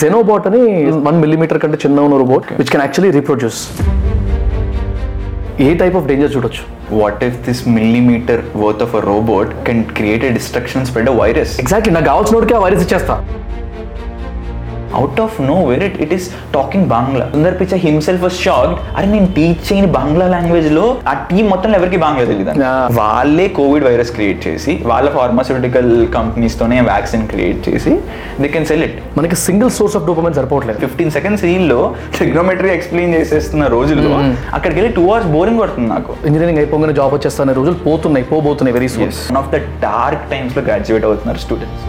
xenobot అని one millimetre కంటే చిన్న ఉన్న robot which can actually reproduce a type of danger చూడొచ్చు What if this millimeter worth of a robot can create a destruction and spread a virus? Exactly నాకు కావాల్సిన ఆ virus ఇచ్చేస్తా Out of nowhere, it, it is talking Bangla. Sundar Pichai himself was shocked. అరే నేను teach చేయని బంగ్లా లాంగ్వేజ్లో ఆ team మొత్తం ఎవరికి బాంగ్లా తెలియదు. వాళ్ళే కోవిడ్ వైరస్ క్రియేట్ చేసి వాళ్ళ ఫార్మాస్యూటికల్ కంపెనీస్ తోనే వ్యాక్సిన్ క్రియేట్ చేసి దే కెన్ సెల్ ఇట్ మనకి సింగిల్ సోర్స్ ఆఫ్ డోపమైన్ సరిపోవట్లేదు. ఫిఫ్టీన్ సెకండ్స్లో ట్రిగ్నోమెట్రీ ఎక్స్ప్లెయిన్ చేసేస్తున్న రోజుల్లో అక్కడికి వెళ్ళి టూ అవర్స్ బోరింగ్ పడుతుంది నాకు. ఇంజనీరింగ్ అయిపోగానే జాబ్ వచ్చేస్తానే రోజులు పోతున్నాయి పోబోతున్నాయి very soon one of the dark టైమ్స్లో గ్రాడ్యుయేట్ అవుతున్నారు students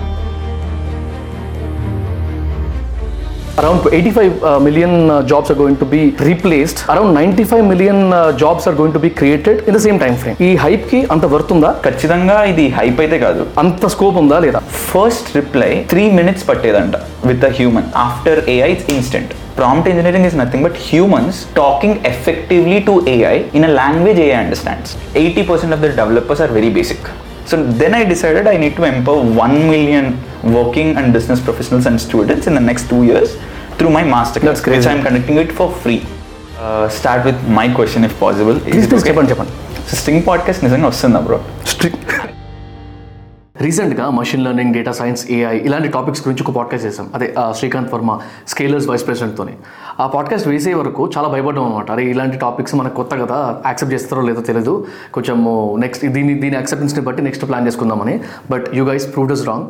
around eighty five million jobs are going to be replaced around ninety five million jobs are going to be created in the same time frame ఈ hype కి అంత worth ఉందా ఖచ్చితంగా ఇది hype అయితే కాదు అంత స్కోప్ ఉందా లేదా first reply three minutes పట్టేదంట with a human after AI it's instant prompt engineering is nothing but humans talking effectively to AI in a language AI understands eighty percent of the developers are very basic so then I decided I need to empower one million working and business professionals and students in the next two through my master That's crazy. Which I'm conducting it for free start with my question if possible please please చెప్పండి చెప్పండి. String podcast నిజంగా వస్తుందా bro రీసెంట్గా machine learning data science AI ఇలాంటి topics గురించి ఒక podcast చేసాం అదే ఆ, శ్రీకాంత్ వర్మ స్కేలర్స్ వైస్ ప్రెసిడెంట్తోని ఆ పాడ్కాస్ట్ వేసే వరకు చాలా భయపడ్డాం అనమాట అరే ఇలాంటి టాపిక్స్ మనకు కొత్త కదా యాక్సెప్ట్ చేస్తారో లేదో తెలియదు కొంచెము నెక్స్ట్ దీని దీని యాక్సెప్టెన్స్ని బట్టి నెక్స్ట్ ప్లాన్ చేసుకుందామని. But you guys proved us wrong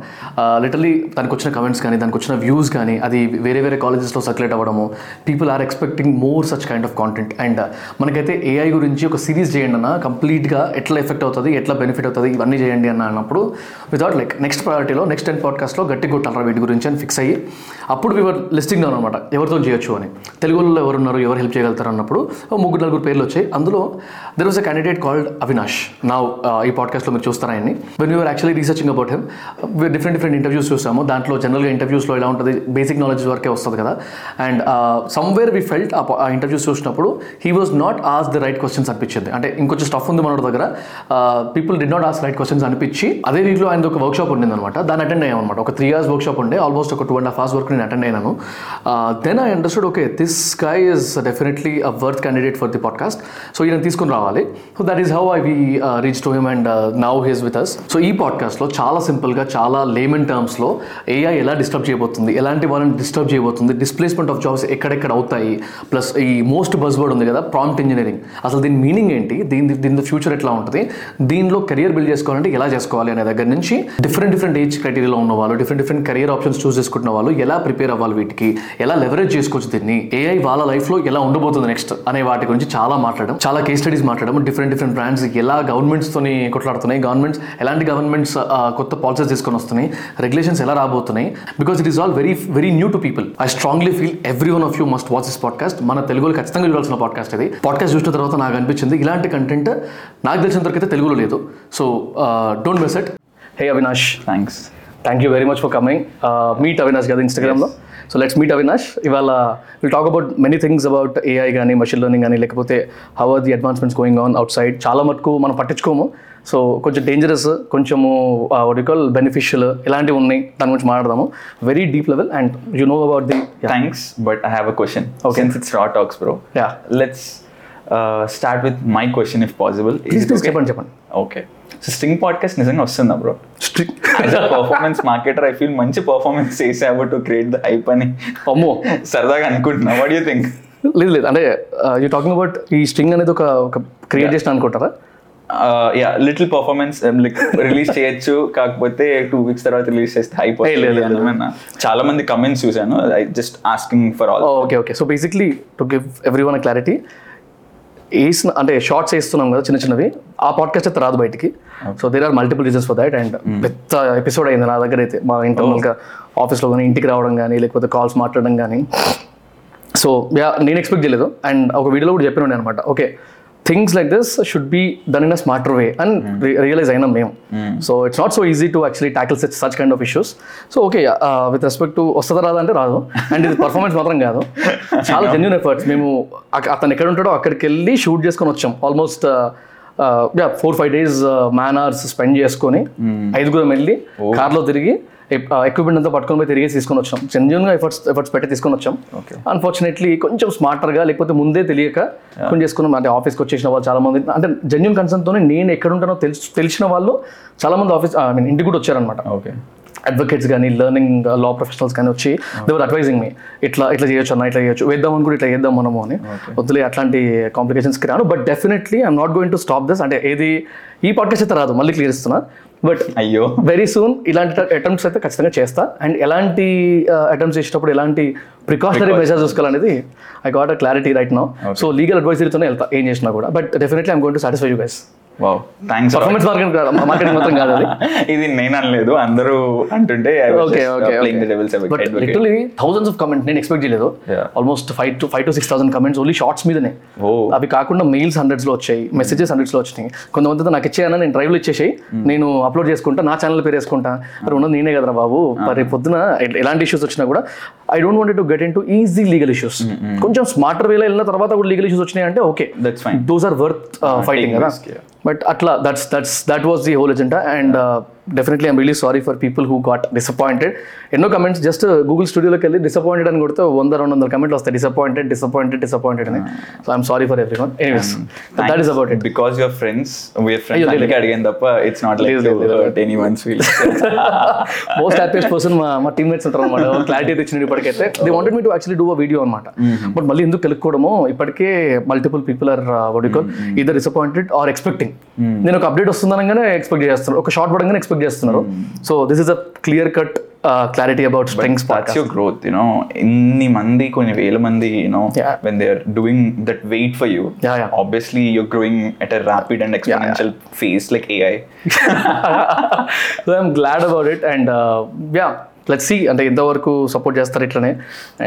literally దానికి వచ్చిన కమెంట్స్ కానీ దానికి వచ్చిన వ్యూస్ కానీ అది వేరే వేరే కాలేజెస్లో సర్క్యులేట్ అవ్వడము. People are expecting more such kind of content and మనకైతే ఏఐ గురించి ఒక సిరీస్ చేయండి అన్న కంప్లీట్గా ఎట్లా ఎఫెక్ట్ అవుతుంది ఎట్లా బెనిఫిట్ అవుతుంది ఇవన్నీ చేయండి అన్న అన్నప్పుడు వితౌట్ లైక్ నెక్స్ట్ ప్రయారిటీలో నెక్స్ట్ టెన్ పాడ్కాస్ట్లో గట్టి కొట్టాలరా వీటి గురించి అని ఫిక్స్ అయ్యి అప్పుడు వివర్ లిస్టింగ్ డౌన్ అనమాట ఎవరితో చేయొచ్చు అని. తెలుగులో ఎవరు ఉన్నారు ఎవరు హెల్ప్ చేయగలుగుతారు అన్నప్పుడు ముగ్గురు నలుగురు పేర్లు వచ్చాయి. అందులో there was a candidate called Avinash నా ఈ పాడ్కాస్ట్లో మీరు చూస్తారా ఆయన్ని? When you're actually researching about him different different interviews చూసాము. దాంట్లో జనరల్గా ఇంటర్వ్యూస్లో ఎలా ఉంటుంది బేసిక్ నాలెడ్జ్ వరకే వస్తుంది కదా. అండ్ సమ్వేర్ వి ఫెల్ట్ ఆ ఇంటర్వ్యూస్ చూసినప్పుడు he was not ask the right questions అనిపించింది. అంటే ఇంకొంచెం స్టఫ్ ఉంది మన దగ్గర. People did not ask right questions అనిపించి అదే రీతిలో ఆయన ఒక వర్క్ షాప్ ఉండింది అనమాట దాన్ని అటెండ్ అయ్యామన్నమాట. ఒక త్రీ అవర్స్ వర్క్ షాప్ ఉండే. ఆల్మోస్ట్ ఒక టూ అండ్ హాఫ్ అవర్స్ వరకు నేను అటెండ్ అయినాను. Then I understood okay this guy is definitely a worth candidate for the podcast so ఈయన తీసుకుని రావాలి. So that is how I we reach to him and now his with us so ఈ పాడ్కాస్ట్లో చాలా సింపుల్గా చాలా layman టర్మ్స్లో AI ఎలా డిస్టర్బ్ చేయబోతుంది ఎలాంటి వాళ్ళని డిస్టర్బ్ చేయబోతుంది డిస్ప్లేస్మెంట్ ఆఫ్ జాబ్స్ ఎక్కడెక్కడ అవుతాయి ప్లస్ ఈ మోస్ట్ బజ్ వర్డ్ ఉంది కదా ప్రాంప్ట్ ఇంజనీరింగ్ అసలు దీని మీనింగ్ ఏంటి దీని దీని ఫ్యూచర్ ఎట్లా ఉంటుంది దీనిలో కెరియర్ బిల్డ్ చేసుకోవాలంటే ఎలా చేసుకోవాలి అనే దగ్గర నుంచి డిఫరెంట్ డిఫరెంట్ ఏజ్ క్రైటీరియాలో ఉన్న వాళ్ళు different different career options choose చేసుకుంటున్న వాళ్ళు ఎలా ప్రిపేర్ అవ్వాలి వీటికి ఎలా లెవరేజ్ చేసుకోవచ్చు దీన్ని ఏఐ వాళ్ళ లైఫ్లో ఎలా ఉండబోతుంది నెక్స్ట్ అనే వాటి గురించి చాలా మాట్లాడడం చాలా కేస్ స్టడీస్ మాట్లాడడం డిఫరెంట్ డిఫరెంట్ బ్రాండ్స్ ఎలా గవర్నమెంట్స్తోని కొట్లాడుతున్నాయి. గవర్నమెంట్స్ ఎలాంటి గవర్నమెంట్స్ కొత్త పాలసీస్ తీసుకొని వస్తున్నాయి. రెగ్యులేషన్స్ ఎలా రాబోతున్నాయి? Because it is all very very new to people I strongly feel every one of you must watch this podcast మన తెలుగులో ఖచ్చితంగా చూడాల్సిన పాడ్కాస్ట్ ఇది. పాడ్కాస్ట్ చూసిన తర్వాత నాకు అనిపించింది ఇలాంటి కంటెంట్ నాకు తెలిసినంత వరకు అయితే తెలుగులో లేదు. So don't miss it hey Avinash thanks thank you very much for coming meet Avinash కదా ఇన్స్టాగ్రామ్లో సో లెట్స్ మీట్ అవినాష్ ఇవాళ will talk about many things about AI కానీ మషిన్ లెర్నింగ్ కానీ లేకపోతే how are the advancements going on outside చాలా మటుకు మనం పట్టించుకోము. సో కొంచెం డేంజరస్ కొంచెము వడికల్ బెనిఫిషియల్ ఇలాంటివి ఉన్నాయి. దాని గురించి మాట్లాడదాము. Very deep level and you know about the thanks but I have a question since it's raw talks bro Yeah. Let's start with my question if possible చెప్పండి చెప్పండి. ఓకే సో స్ట్రింగ్ పాడ్కాస్ట్ నిజంగా వస్తుందా bro strict performance marketer I feel మంచి performance చేసావు to create the hype అని అమ్మో. సరదాగా అనుకుంటున్నా. వాట్ యూ థింక్ లేదు లేదు. అంటే యూ టాకింగ్ అబౌట్ ఈ స్ట్రింగ్ అనేది ఒక ఒక క్రియేట్ చేసిన అనుకుంటారా? Yeah little performance like release చేయొచ్చు. కాకపోతే టూ వీక్స్ తర్వాత రిలీజ్ చేస్తే లేదు. చాలా మంది కమెంట్స్ చూసాను I just asking for all okay okay so basically to give everyone clarity వేసిన అంటే షార్ట్స్ వేస్తున్నాం కదా చిన్న చిన్నవి ఆ పాడ్కాస్ట్ అయితే రాదు బయటికి. So there are multiple reasons for that and పెద్ద ఎపిసోడ్ అయింది నా దగ్గర అయితే. మా ఇంటర్నల్గా ఆఫీస్లో కానీ ఇంటికి రావడం కానీ లేకపోతే కాల్స్ మాట్లాడడం కానీ. సో యా నేను ఎక్స్పెక్ట్ చేయలేదు. అండ్ ఒక వీడియోలో కూడా చెప్పిన అనమాట okay things like this should be done in a smarter way and realize అయినాం మేము. So it's not so easy to actually tackle such such kind of issues so okay with respect to వస్తుందా రాదా అంటే రాదు. And ఇది performance మాత్రం కాదు. చాలా జెన్యున్ ఎఫర్ట్స్ మేము అతను ఎక్కడ ఉంటాడో అక్కడికి వెళ్ళి షూట్ చేసుకొని వచ్చాం. Almost four five days man hours spend చేసుకొని ఐదుగురం వెళ్ళి కార్లో తిరిగి ఎక్విప్మెంట్ అంతా పట్టుకొని పోయి తిరిగేసి తీసుకొని వచ్చాం. జెన్యున్గా ఎఫర్ట్స్ ఎఫర్ట్స్ పెట్టి తీసుకొని వచ్చాం. Okay. అన్ఫార్చునేట్లీ కొంచెం స్మార్టర్గా లేకపోతే ముందే తెలియక కొంచెం చేసుకున్నాం. అంటే ఆఫీస్కి వచ్చేసిన వాళ్ళు చాలా మంది అంటే జెన్యున్ కన్సర్న్తో నేను ఎక్కడ ఉంటానో తెలుసు తెలిసిన వాళ్ళు చాలా మంది ఆఫీస్ ఐ మీన్ ఇంటికి కూడా వచ్చారనమాట ఓకే అడ్వకేట్స్ కానీ లర్నింగ్ లా ప్రొఫెషనల్స్ కానీ వచ్చి దేవర్ అడ్వైజింగ్ మీ ఇట్లా ఇట్లా చేయొచ్చు అన్న ఇట్లా చేయొచ్చు. వేద్దాం అని కూడా ఇట్లా చేద్దాం మనము అని. వద్దులే అట్లాంటి కాంప్లికేషన్స్కి రాను. But definitely I'm not going to stop this అంటే ఏది ఈ పాడ్కాస్ట్ అయితే రాదు. మళ్ళీ క్లియర్ ఇస్తున్నా బట్ అయ్యో. వెరీ సూన్ ఇలాంటి అటెంప్ట్స్ అయితే ఖచ్చితంగా చేస్తా. అండ్ ఎలాంటి అటెంప్ట్స్ చేసేటప్పుడు ఎలాంటి precautionary measures చూసుకోవాలనేది I got a clarity right now so legal అడ్వైజరీతోనే వెళ్తా. ఏం చేసినా కూడా. But definitely I'm going to satisfy you guys thanks performance marketing marketing మాత్రం కాదు అది. ఇది నేను అనలేదు అందరూ అంటుంటే okay okay literally thousands of comment నేను ఎక్స్పెక్ట్ చేయలేదు. Almost five to five to six thousand comments only shorts మీదనే. ఓ అవి కాకుండా మెయిల్స్ హండ్రెడ్స్లో వచ్చాయి మెసేజెస్ హండ్రెడ్స్లో వచ్చినాయి. కొంతమంది నాకు ఇచ్చేయనా నేను డ్రైవ్లో ఇచ్చేసి నేను అప్లోడ్ చేసుకుంటా నా ఛానల్ పేరు వేసుకుంటా మరి ఉన్నది నేనే కదరా బాబు. మరి పొద్దున ఎ- ఎలాంటి ఇష్యూస్ వచ్చినా కూడా I don't want to get into easy legal issues కొంచెం స్మార్టర్ వేలో వెళ్ళిన తర్వాత కూడా లీగల్ ఇష్యూస్ వచ్చినాయి అంటే okay that's fine those are worth fighting కదా. బట్ అట్లా that's that's that was the whole agenda and definitely I'm really sorry for people who got disappointed ఎన్నో కమెంట్స్ జస్ట్ గూగుల్ స్టూడియోలోకి వెళ్ళి డిసప్పాయింటెడ్ అని కొడితే వంద రెండు వందల కమెంట్లు వస్తాయి. డిసప్పాయింటెడ్ డిసప్పాయింటెడ్ డిసప్పాయింటెడ్ అని. So I'm sorry for everyone anyways that is about it because your friends we're friends అడిగాను తప్ప it's not like. Anyone's feel most happiest person మా మా టీమ్మేట్స్ ఉంటారు అనమాట క్లారిటీ తెచ్చిన ఇప్పటికైతే. They wanted me to actually do a video అనమాట but మళ్ళీ ఎందుకు కలుపుకోవడము ఇప్పటికే మల్టిపుల్ పీపుల్ ఆర్ వడికల్ ఇదర్ డిసప్పాయింటెడ్ ఆర్ ఎక్స్పెక్టింగ్ నేను ఒక అప్డేట్ వస్తుందనగానే ఎక్స్పెక్ట్ చేస్తున్నారు ఒక షార్ట్ పడంగానే ఎక్స్పెక్ట్ చేస్తున్నారు so this is a clear cut clarity about strings that's your growth you know ఇన్ని మంది కొన్ని వేల మంది you know Yeah. When they are doing that wait for you Yeah, yeah. Obviously you're growing at a rapid and exponential phase like AI so I'm glad about it and yeah let's see అంటే ఎంతవరకు support చేస్తారు ఇట్లనే.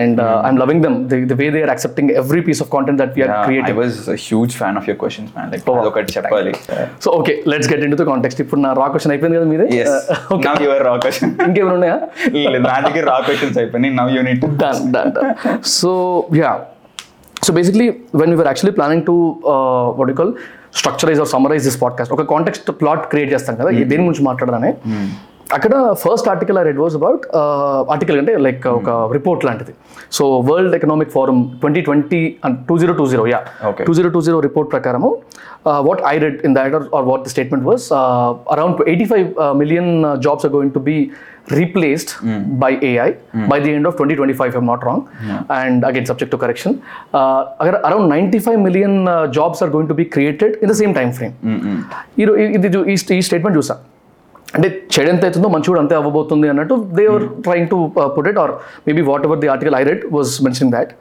And I'm loving them the way they are accepting every piece of content that we're I creating was huge fan of your questions man like అదొకటి చెప్పాలి. So okay let's get into the context ఇప్పుడు నా raw question అయిపోయింది కదా మీదే? Okay now your raw question ఇంకేమైనా ఉన్నాయా? లేదు నా దగ్గర రా క్వశ్చన్స్ అయిపోయినాయి. Done done so yeah. So basically when we were actually planning to uh, what do you call structurize or summarize this podcast ఒక కాంటెక్స్ట్ ప్లాట్ క్రియేట్ చేస్తాం కదా? దేని గురించి మాట్లాడదానే. అక్కడ first article I read was about article అంటే like ఒక report లాంటిది so world economic forum twenty twenty two zero two zero yeah. Two zero two zero report ప్రకారము what I read in that are what the statement was around eighty five million jobs are going to be replaced by AI by the end of 2025, if I'm not wrong. And again, subject to correction. Uh, agar- around 95 million uh, jobs are going to be created in the same time frame. ఈ రో- ఇది ఈ statement చూసా అంటే చెడు ఎంత అవుతుందో మంచి కూడా అంతే అవ్వబోతుంది అన్నట్టు they are trying to put it or maybe whatever the article I read was mentioning that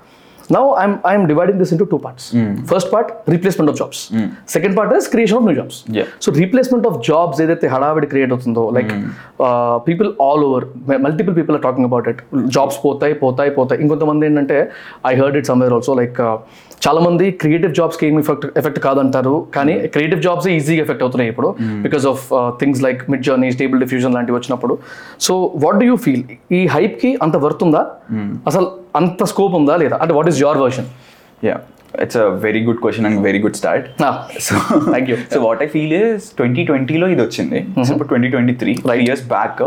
now I'm I'm dividing this into two parts first part replacement of jobs second part is creation of new jobs. So replacement of jobs ఏదైతే హడావిడి create అవుతుందో like people all over multiple people are talking about it jobs పోతాయి పోతాయి పోతాయి. ఇంకొంతమంది ఏంటంటే I heard it somewhere also like చాలా మంది క్రియేటివ్ జాబ్స్కి ఏమి ఎఫెక్ట్ ఎఫెక్ట్ కాదంటారు కానీ క్రియేటివ్ జాబ్స్ ఈజీగా ఎఫెక్ట్ అవుతున్నాయి ఇప్పుడు because of things like Midjourney stable diffusion లాంటివి వచ్చినప్పుడు. So what do you feel ఈ హైప్కి అంత వర్త్ ఉందా? అసలు అంత స్కోప్ ఉందా లేదా? అంటే what is your version Yeah, it's a very good question and very good start. So, Thank you. So what I feel is 2020 లో ఇది వచ్చింది సో ఇప్పుడు twenty twenty three years back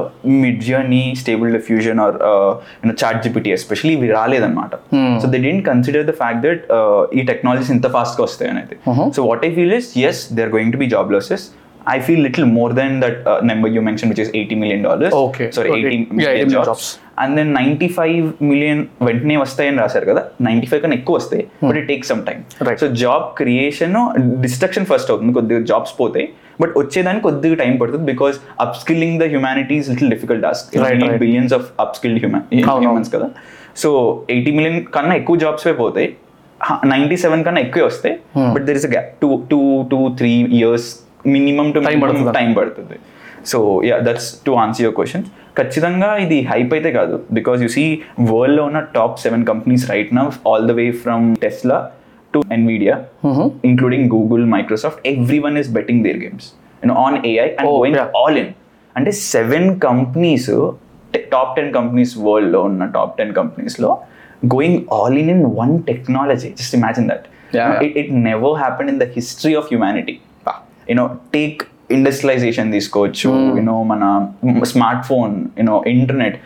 Midjourney stable diffusion or you know ChatGPT especially ఇవి రాలేదన్నమాట so they didn't consider the fact that ఈ technologies ఇంత fast గా వస్తాయి అనేది so what I feel is as they are going to be job losses I feel little more than that uh, number you mentioned, which is 80 million dollars. Okay. Sorry, Okay. 80 Yeah, million 80 million jobs. jobs. And then ninety five million వెంటనే వస్తాయని రాశారు కదా. Ninety five కన్నా ఎక్కువ వస్తాయి but it take some time. So job creation destruction first అవుతుంది. కొద్దిగా jobs పోతాయి బట్ వచ్చేదానికి కొద్దిగా టైం పడుతుంది because upskilling the humanities little difficult task. Billions of upskilled. Humans కదా. సో ఎయిటీ మిలియన్ కన్నా ఎక్కువ జాబ్స్ పోతాయి నైంటీ సెవెన్ కన్నా ఎక్కువ వస్తాయి but there is a gap two two two three years minimum to? Time పడుతుంది. So yeah that's to answer your question ఖచ్చితంగా ఇది హైప్ అయితే కాదు. బికాస్ యూ సీ వరల్డ్లో ఉన్న top seven companies right now all the way from Tesla to Nvidia including Google Microsoft every one is betting their games you know on AI and going yeah. All in అంటే seven companies top ten companies వరల్డ్లో ఉన్న top ten కంపెనీస్లో going all in in one technology just imagine that Yeah, yeah. it, it never happened in the history of industrialisation తీసుకోవచ్చు you know మన smartphone you know internet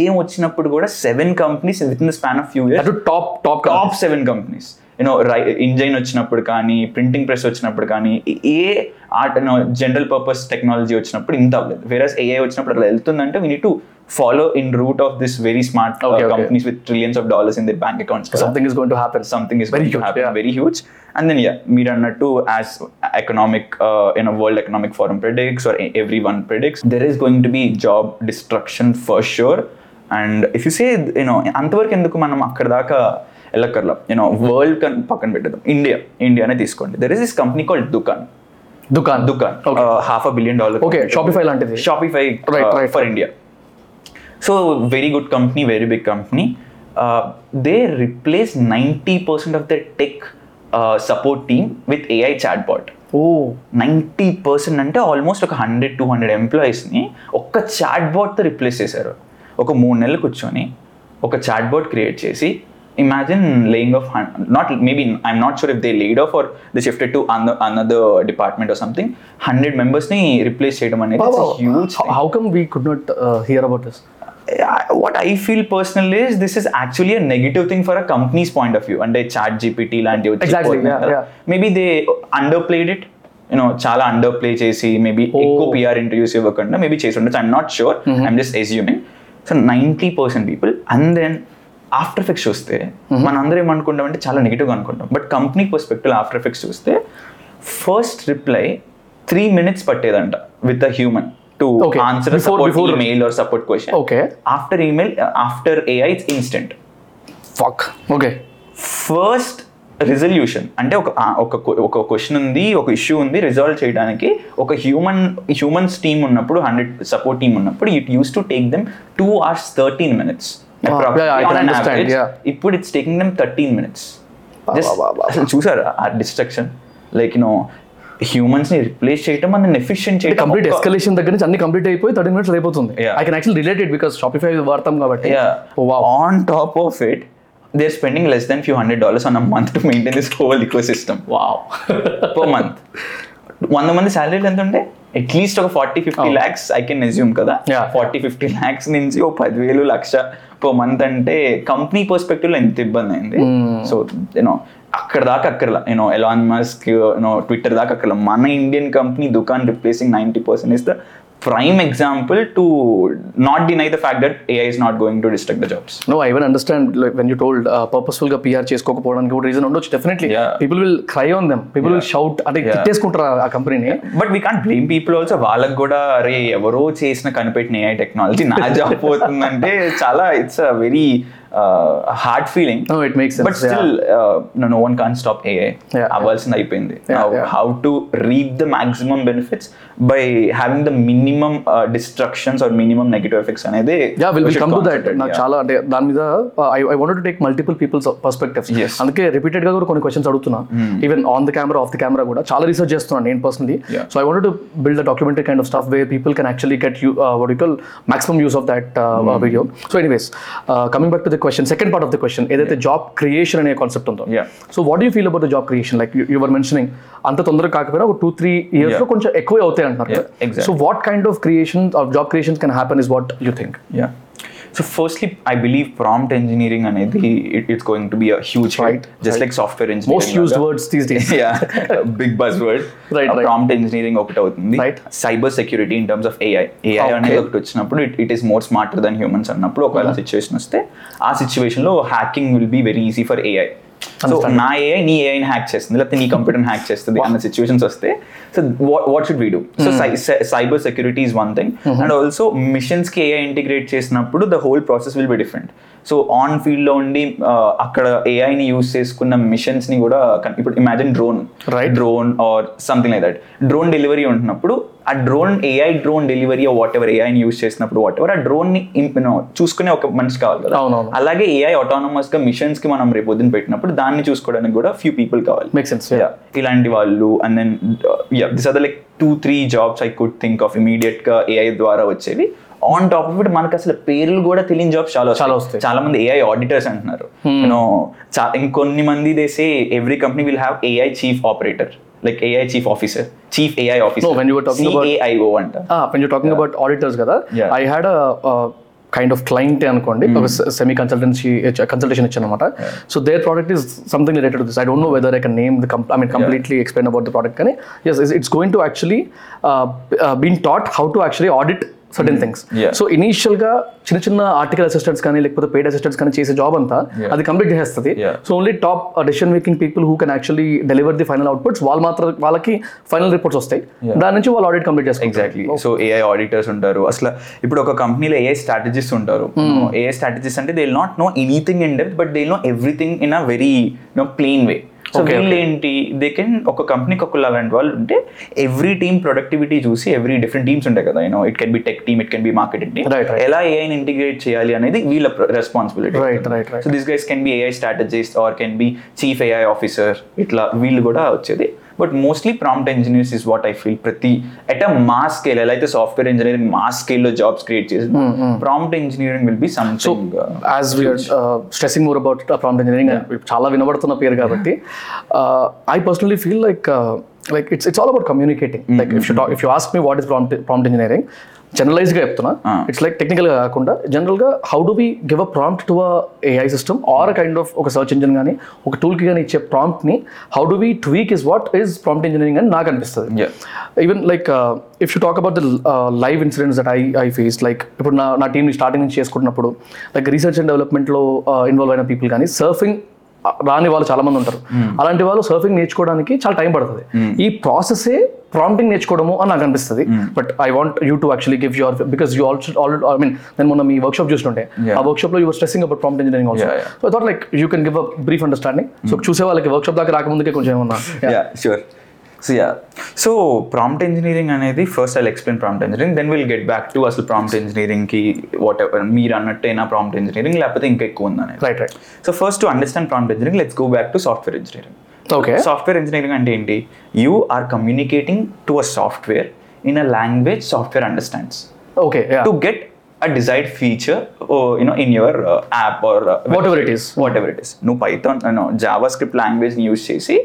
ఏం వచ్చినప్పుడు కూడా seven companies within the span of few years అటు top top top seven companies you know రై ఇంజైన్ వచ్చినప్పుడు కానీ printing press వచ్చినప్పుడు కానీ ఏ ఆర్ట్ జనరల్ పర్పస్ టెక్నాలజీ వచ్చినప్పుడు ఇంత అవ్వలేదు. వేరస్ ఏఐ వచ్చినప్పుడు అట్లా వెళ్తుందంటే we need to follow in route of this very smart. Companies with trillions of dollars in their bank accounts something is going to happen something is happen. Yeah. very huge. And then yeah మీరు అన్నట్టు as economic you know world economic forum predicts or e- everyone predicts there is going to be job destruction for sure. And if you say you know అంతవరకు ఎందుకు మనం అక్కడ దాకా వెళ్ళక్కర్లా you know world కన్ పక్కన పెట్టేద్దాం. ఇండియా ఇండియానే తీసుకోండి. There is this company called Dukaan Dukaan Dukaan. Half a billion dollar Okay, Shopify లాంటిది. Shopify. For India so very good company very big company they replace ninety percent of the tech support team with AI chatbot oh ninety percent అంటే almost ఒక hundred two hundred ఎంప్లాయీస్ని ఒక్క chat బాట్తో replace చేశారు. ఒక మూడు నెలలు కూర్చొని ఒక చాట్ బాట్ క్రియేట్ చేసి Imagine laying off not maybe I'm not sure if they laid off or they shifted to another department or something hundred మెంబర్స్ని రిప్లేస్ చేయడం అనేది huge how come we could not hear about this what I feel personally is this is actually a negative thing for a company's point of view. And they chat GPT లాంటి వచ్చి Exactly, పోతున్నాయి yeah, కదా. yeah. Maybe they underplayed it. You know, చాలా underplay చేసి maybe ఎక్కువ PR interviews ఇవ్వకుండా maybe చేసి ఉండొచ్చు I'm not sure I'm just assuming so ninety percent people and then After effects చూస్తే మన అందరం ఏమనుకుంటాం అంటే చాలా నెగిటివ్గా అనుకుంటాం. But company perspective after effects చూస్తే first reply three minutes పట్టేదంట with a human to. Answer support mail or support question okay after email after AI it's instant fuck okay first resolution అంటే ఒక ఒక ఒక క్వశ్చన్ ఉంది ఒక issue ఉంది resolve చేయడానికి ఒక హ్యూమన్ హ్యూమన్స్ టీమ్ ఉన్నప్పుడు హండ్రెడ్ సపోర్ట్ టీమ్ ఉన్నప్పుడు it used to take them two hours thirteen minutes yeah, I can understand, yeah. ఇప్పుడు it's taking them thirteen minutes. అసలు చూసారా ఆ డిస్ట్రక్షన్ లైక్ యూనో హ్యూమన్స్ని రిప్లేస్ చేయటం అండ్ ఎఫిషియెంట్ చేయటం complete escalation దగ్గర నుంచి అన్ని కంప్లీట్ అయిపోయి థర్టీ మినిట్స్ అయిపోతుంది. I can actual related because Shopify వాడతాం కాబట్టి Yeah. Oh, wow. On top of it, they're spending less than few hundred dollars on a month to maintain this whole ecosystem wow per month. వంద మంది శాలరీలు ఎంత ఉంటే at least ఒక forty fifty. Lakhs I can assume కదా. Forty fifty lakhs నుంచి ఓ పదివేలు లక్ష పర్ మంత్ అంటే కంపెనీ పర్స్పెక్టివ్లో ఎంత ఇబ్బంది అయింది సో యూనో అక్కడ దాకా అక్కర్లా you know Elon Musk you know Twitter దాకా అక్కర్లా మన Indian company Dukaan replacing ninety percent is the prime example to not deny the fact that AI is not going to destruct the jobs no I want understand when you told పర్పస్ఫుల్గా PR చేసుకోకపోవడానికి కూడా reason ఉండొచ్చు. Definitely. People will cry on them people will shout అంటే. తిట్టేసుకుంటారు ఆ కంపెనీని but we can't blame people also వాళ్ళకి కూడా అరే ఎవరో చేసిన కనిపెట్టిన ఏఐ టెక్నాలజీ నా జాబ్ పోతుందంటే చాలా it's a very hard feeling makes sense, but still no one can stop AI Yeah, అవ్వాల్సింది అయిపోయింది. How to reap the maximum benefits by having the minimum destructions or minimum negative effects అనేది నాకు yeah. చాలా అంటే దాని మీద I I want to take multiple people's perspectives. అందుకే రిపీటెడ్గా కూడా కొన్ని క్వశ్చన్స్ అడుగుతున్నా. Even on the camera off the camera కూడా. చాలా రీసెర్చ్ చేస్తున్నాను నేను personally. So I want to build a documentary kind of stuff way people can actually get you you maximum use of that video so anyways coming back to the question second part of the question ఏదైతే job creation అనే concept ఉందో Yeah. So what you feel about the job creation like your mentioning అంత తొందరగా కాకపోయినా ఒక two three ఇయర్స్లో Yeah. కొంచెం ఎక్కువే అవుతాయి అంటారు Yeah, exactly. So what kind of creation of job creation can happen is what you think So firstly, I believe prompt engineering అనేది it, it's going to be a huge hit, Right, just right. like software engineering. Most లాగా. Words these days yeah, big buzzword. Right, Uh, right. Prompt engineering ఒకటి అవుతుంది. Cyber security in terms of AI. AI Okay. అనేది ఒకటి వచ్చినప్పుడు it, it is more smarter than humans అన్నప్పుడు ఒకవేళ situation వస్తే ఆ సిచ్యువేషన్లో hacking will be very easy for AI so. నా ఏఐ నీ ఏఐని హ్యాక్ చేస్తుంది లేకపోతే నీ కంప్యూటర్ హ్యాక్ చేస్తుంది అన్న సిచ్యువేషన్స్ వస్తే so what should we do so cybersecurity is one thing and also మిషన్స్కి AI integrate చేసినప్పుడు the whole process will be different so on ఫీల్డ్లో ఉండి uh, అక్కడ ఏఐని యూస్ చేసుకున్న మిషన్స్ని కూడా ఇప్పుడు imagine drone Right. Drone or something like that drone delivery ఉంటున్నప్పుడు ఆ drone AI drone delivery whatever ఏఐని యూస్ చేసినప్పుడు వాట్ ఎవర్ ఆ డ్రోన్ని you know, చూసుకునే ఒక మనిషి కావాలి కదా. అలాగే ఏఐ ఆటోనమస్గా మిషన్స్కి మనం రేపు పొద్దున పెట్టినప్పుడు దాన్ని చూసుకోవడానికి కూడా ఫ్యూ పీపుల్ కావాలి. మేక్ సెన్స్ ఇలాంటి వాళ్ళు and then yeah this are like two three jobs I could think of ఇమీడియట్గా ఏఐ ద్వారా వచ్చేవి. ఆన్ టాప్ ఆఫ్ ఇట్ మనకు అసలు పేర్లు కూడా తెలియని జాబ్స్ చాలా చాలా వస్తాయి. చాలా మంది ఏఐ ఆడిటర్స్ అంటున్నారు. యూనో ఇంకొన్ని మంది they say every company will have AI chief operator like AI chief officer chief AI officer No, when you were talking about- CAIO అంట. When you talking about auditors కదా. I had kind of client అనుకోండి ఒక semi consultancy consultation ఇచ్చాను అనమాట so their product is something related this I don't know whether I can name the I mean completely explain about the product కానీ yes it's going to actually been taught how to actually audit certain things. So ఇనీషియల్గా చిన్న చిన్న article assistants కానీ లేకపోతే paid assistants కానీ చేసే job అంతా. అది కంప్లీట్ చేస్తుంది. So only top decision making people who can actually deliver the final outputs వాళ్ళు మాత్రం వాళ్ళకి ఫైనల్ రిపోర్ట్స్ వస్తాయి. దాని నుంచి వాళ్ళు ఆడిట్ కంప్లీట్ చేస్తారు ఎగ్జాక్ట్లీ సో ఏఐ ఆడిటర్స్ ఉంటారు. అసలు ఇప్పుడు ఒక కంపెనీలో ఏఐ స్ట్రాటజిస్ట్ ఉంటారు. ఏఐ స్ట్రాటజిస్ట్ అంటే they not know anything in depth but they know everything in a very no plain way so వీళ్ళు ఏంటి దే కెన్ ఒక కంపెనీకి ఒక అలాంటి వాళ్ళు ఉంటే ఎవ్రీ టీమ్ ప్రొడక్టివిటీ చూసి ఎవ్రీ డిఫరెంట్ టీమ్స్ ఉంటాయి కదా you know it can be tech team it can be marketing team. ఎలా ఏఐని ఇంటిగ్రేట్ చేయాలి అనేది వీళ్ళ responsibility. So this guys can be AI strategist or can be chief AI officer ఇట్లా వీళ్ళు కూడా వచ్చేది but mostly prompt engineers is what I feel ప్రతి ఎట్ అ మాస్ స్కేల్ ఎలా అయితే సాఫ్ట్వేర్ ఇంజనీరింగ్ మాస్ స్కేల్లో జాబ్స్ క్రియేట్ చేసి prompt engineering will be something as we're stressing more about prompt engineering చాలా వినబడుతున్న పేరు కాబట్టి I personally feel like like it's it's all about communicating like if you if you ask me what is prompt prompt engineering జనరలైజ్గా చెప్తున్నా. It's like టెక్నికల్గా కాకుండా జనరల్గా how do we give a prompt to a AI system or kind of ఒక search engine కానీ ఒక టూల్కి కానీ ఇచ్చే ప్రాంప్ట్ని how do we tweak is what is prompt engineering అని నాకు అనిపిస్తుంది. Even like if you talk about the live incidents that I I face like ఇప్పుడు నా నా టీమ్ని స్టార్టింగ్ నుంచి చేసుకుంటున్నప్పుడు లైక్ రీసెర్చ్ అండ్ డెవలప్మెంట్లో ఇన్వాల్వ్ అయిన పీపుల్ కానీ సర్ఫింగ్ రాని వాళ్ళు చాలా మంది ఉంటారు అలాంటి వాళ్ళు సర్ఫింగ్ నేర్చుకోవడానికి చాలా టైం పడుతుంది. ఈ ప్రాసెసే ప్రాంప్టింగ్ నేర్చుకోవడము అని నాకు అనిపిస్తుంది. But I want you to actually give your because you also already I mean నేను మొన్న మీ వర్క్షాప్ చూస్తుంటే. ఆ వర్క్షాప్లో your stressing about prompt engineering also. So I thought like you can give a brief understanding so చూసే వాళ్ళకి workshop దాకా రాకముందుకే కొంచెం ఏమన్నా షూర్ సో ప్రాంప్ట్ ఇంజనీరింగ్ అనేది first I explain prompt engineering then will get back to అసలు prompt ఇంజనీరింగ్కి whatever మీరు అన్నట్టేనా ప్రాంప్ట్ ఇంజనీరింగ్ లేకపోతే ఇంకా ఎక్కువ ఉందనేది right right so first to understand prompt engineering let's go back to software engineering okay software engineering అంటే ఏంటి? You are communicating to a software in a language software understands okay to get a desired feature you know in your app or Whatever it is. Whatever it is నువ్వు Python Java script లాంగ్వేజ్ని use చేసి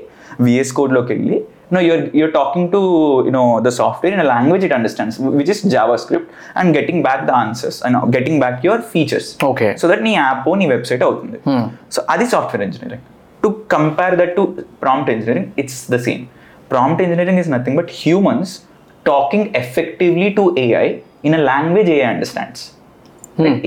VS కోడ్లోకి వెళ్ళి no you're you're talking to you know the software in a language it understands which is JavaScript and getting back the answers and getting back your features Okay. So that నీ app నీ website అవుతుంది so అది software engineering to compare that to prompt engineering it's the same prompt engineering is nothing but humans talking effectively to AI in a language AI understands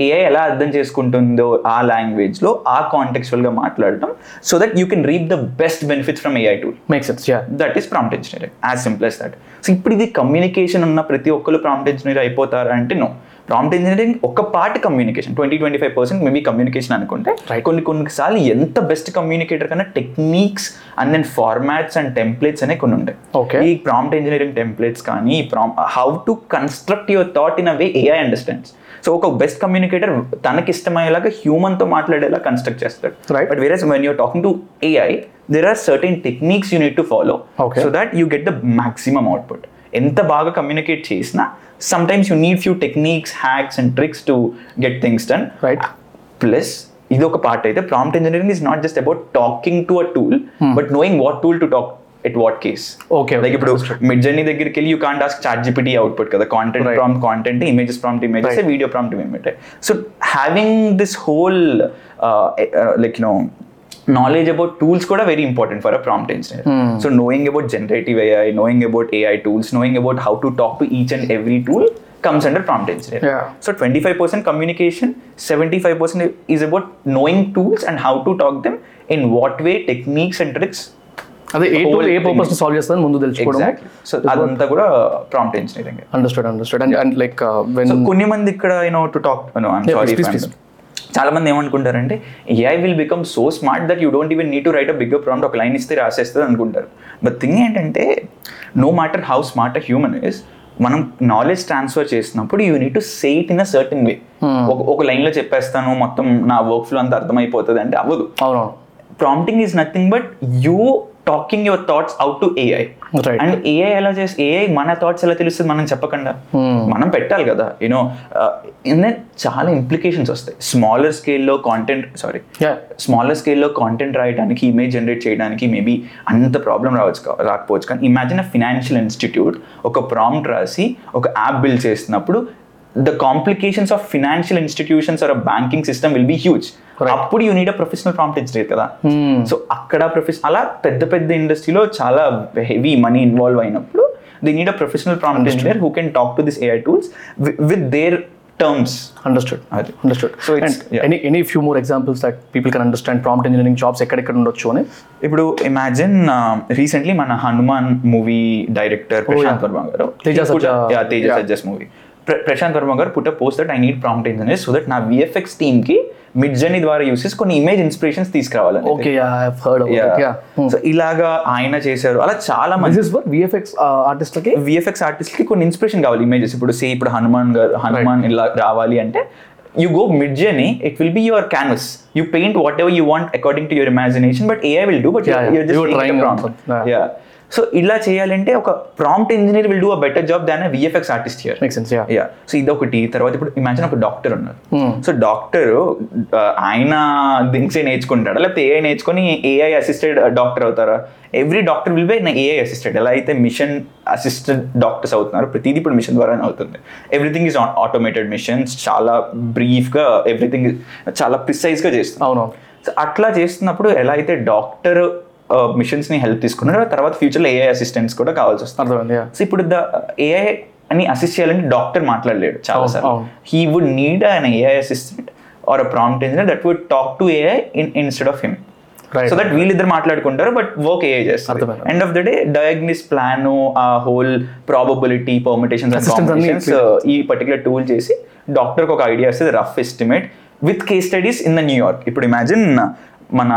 AI ఎలా అర్థం చేసుకుంటుందో ఆ లాంగ్వేజ్లో ఆ కాంటెక్చువల్గా మాట్లాడటం so that you can reap the best benefits from AI tool make sense ya that is prompt engineering as simple as that so ఇప్పుడు ఇది కమ్యూనికేషన్ ఉన్న ప్రతి ఒక్కరు ప్రాంప్ట్ ఇంజనీర్ అయిపోతారా అంటే నో ప్రాంప్ట్ ఇంజనీరింగ్ ఒక part communication twenty twenty five percent maybe communication అనుకుంటే Right. కొన్ని కొన్నిసార్లు ఎంత బెస్ట్ కమ్యూనికేటర్ కన్నా techniques and then formats and templates అనే కొన్ని ఉంటాయి. Okay. ఈ ప్రాంప్ట్ ఇంజనీరింగ్ టెంప్లెట్స్ కానీ prom how to construct your thought in a way AI understands so ఒక బెస్ట్ కమ్యూనికేటర్ తనకి ఇష్టమయ్యేలాగా హ్యూమన్తో మాట్లాడేలా కన్స్ట్రక్ట్ చేస్తాడు Right. బట్ వేరే when you're talking to AI there are certain techniques you need to follow. So that you get the maximum output ఎంత బాగా communicate చేసినా sometimes you need few techniques hacks and tricks to get things done Right. Plus ఇది ఒక part అయితే prompt engineering is not just about talking to a tool but knowing what tool to talk at what case Okay, like okay, ఇప్పుడు understood. Midjourney దగ్గరికి వెళ్ళి you can't ask ChatGPT output కదా content Right. Prompt content images prompt images Right. Video prompt image so having this whole like no knowledge about tools కూడా very important for a prompt engineer so knowing about generative AI knowing about AI tools knowing about how to talk to each and every tool comes under prompt engineering. Yeah. So 25% communication, 75% is about knowing tools and how to talk them, in what way, techniques and tricks. అదే ఏ tool ఏ. Purpose solve చేస్తుందని ముందు తెలుసుకోవడం. So అదంతా కూడా prompt engineering understood understood and and like when so కొన్ని మంది ఇక్కడ యూనో టు టాక్ చాలా మంది ఏమనుకుంటారంటే AI will become so smart that you don't even need to write a bigger prompt ఒక లైన్ ఇస్తే రాసేస్తుంది అనుకుంటారు. బట్ థింగ్ ఏంటంటే no matter how smart a human is మనం నాలెడ్జ్ ట్రాన్స్ఫర్ చేసినప్పుడు you need to say it in a certain way ఒక ఒక లైన్లో చెప్పేస్తాను మొత్తం నా వర్క్ ఫ్లో అంతా అర్థమైపోతుంది అంటే అవ్వదు. Prompting is nothing but you talking your thoughts out to AI. And AI ఎలా చేసి ఏఐ మన థాట్స్ ఎలా తెలుస్తుంది మనం చెప్పకుండా? మనం పెట్టాలి కదా యూనో చాలా ఇంప్లికేషన్స్ వస్తాయి. స్మాలర్ స్కేల్లో కాంటెంట్ సారీ Yeah. స్మాలర్ స్కేల్లో కాంటెంట్ రాయడానికి ఇమేజ్ జనరేట్ చేయడానికి మేబీ అంత ప్రాబ్లం రావచ్చు రాకపోవచ్చు. కానీ ఇమాజిన్ అ ఫినాన్షియల్ ఇన్స్టిట్యూట్ ఒక ప్రాంప్ట్ రాసి ఒక యాప్ బిల్డ్ చేస్తున్నప్పుడు the complications of financial institutions or banking system will be huge Correct. అప్పుడు you need a professional prompt engineer కదా. సో అక్కడ ప్రొఫెషన్ అలా పెద్ద పెద్ద ఇండస్ట్రీలో చాలా హెవీ మనీ ఇన్వాల్వ్ అయినప్పుడు they need a professional prompt engineer who can talk to this AI tools with their terms understood అది. Understood So it's- yeah. Any any few more examples that people can understand prompt engineering jobs ఎక్కడెక్కడ ఉండొచ్చు అని? ఇప్పుడు imagine recently మన Hanuman movie director Prashanth Varma garu. a- yeah. Sajja's movie Prashanth Varma garu put post that I need prompt engineer so that నా VFX టీమ్కి Midjourney ద్వారా use చేసి కొన్ని ఇమేజ్ ఇన్స్పిరేషన్స్ తీసుకురావాలని ఓకే సో ఇలాగా ఆయన చేశారు. అలా చాలా మంది విఎఫ్ఎక్స్ ఆర్టిస్ట్లకి విఎఫ్ఎక్స్ ఆర్టిస్ట్కి కొన్ని ఇన్స్పిరేషన్ కావాలి. ఇమేజెస్ ఇప్పుడు సే ఇప్పుడు హనుమాన్ గారు హనుమాన్ ఇలా రావాలి అంటే you go Midjourney it will be your canvas you paint whatever you want according to your imagination but AI will do but Yeah, yeah. So ఇలా చేయాలంటే ఒక prompt engineer will do a better job than VFX artist here ya so ఇదొకటి తర్వాత ఇప్పుడు imagine ఒక doctor ఉన్నారు. Hmm. So doctor ఆయన థింగ్సే నేర్చుకుంటాడా? లేకపోతే ఏఐ నేర్చుకొని ఏఐ అసిస్టెడ్ డాక్టర్ అవుతారా? Every doctor will be AI assisted ఎలా అయితే మిషన్ అసిస్టెడ్ డాక్టర్స్ అవుతున్నారు ప్రతిదీ ఇప్పుడు మిషన్ ద్వారానే అవుతుంది. ఎవ్రీథింగ్ ఈజ్ ఆటోమేటెడ్ మిషన్స్ చాలా బ్రీఫ్గా ఎవ్రీథింగ్ చాలా ప్రిసైజ్గా చేస్తుంది. అవునవును. సో అట్లా చేస్తున్నప్పుడు ఎలా అయితే డాక్టర్ మిషన్స్ని హెల్ప్ తీసుకున్నారో తర్వాత ఫ్యూచర్లో ఏఐ అసిస్టెంట్స్ కూడా కావాల్సి వస్తుంది. సో ఇప్పుడు ద ఏఐ అని అసిస్ట్ చేయాలంటే డాక్టర్ మాట్లాడలేడు చాలా సార్లు. అవును. He would need an AI assistant or a prompt engineer that would talk to AI in instead of him so that వీళ్ళిద్దరు మాట్లాడుకుంటారు బట్ వర్క్ ఏఐ చేస్తారు. End of the day diagnosis plan ఆ whole probability permutations competitions ఈ particular tool చేసి డాక్టర్కి ఒక idea వస్తుంది rough estimate with case studies in the New York ఇప్పుడు ఇమాజిన్ మన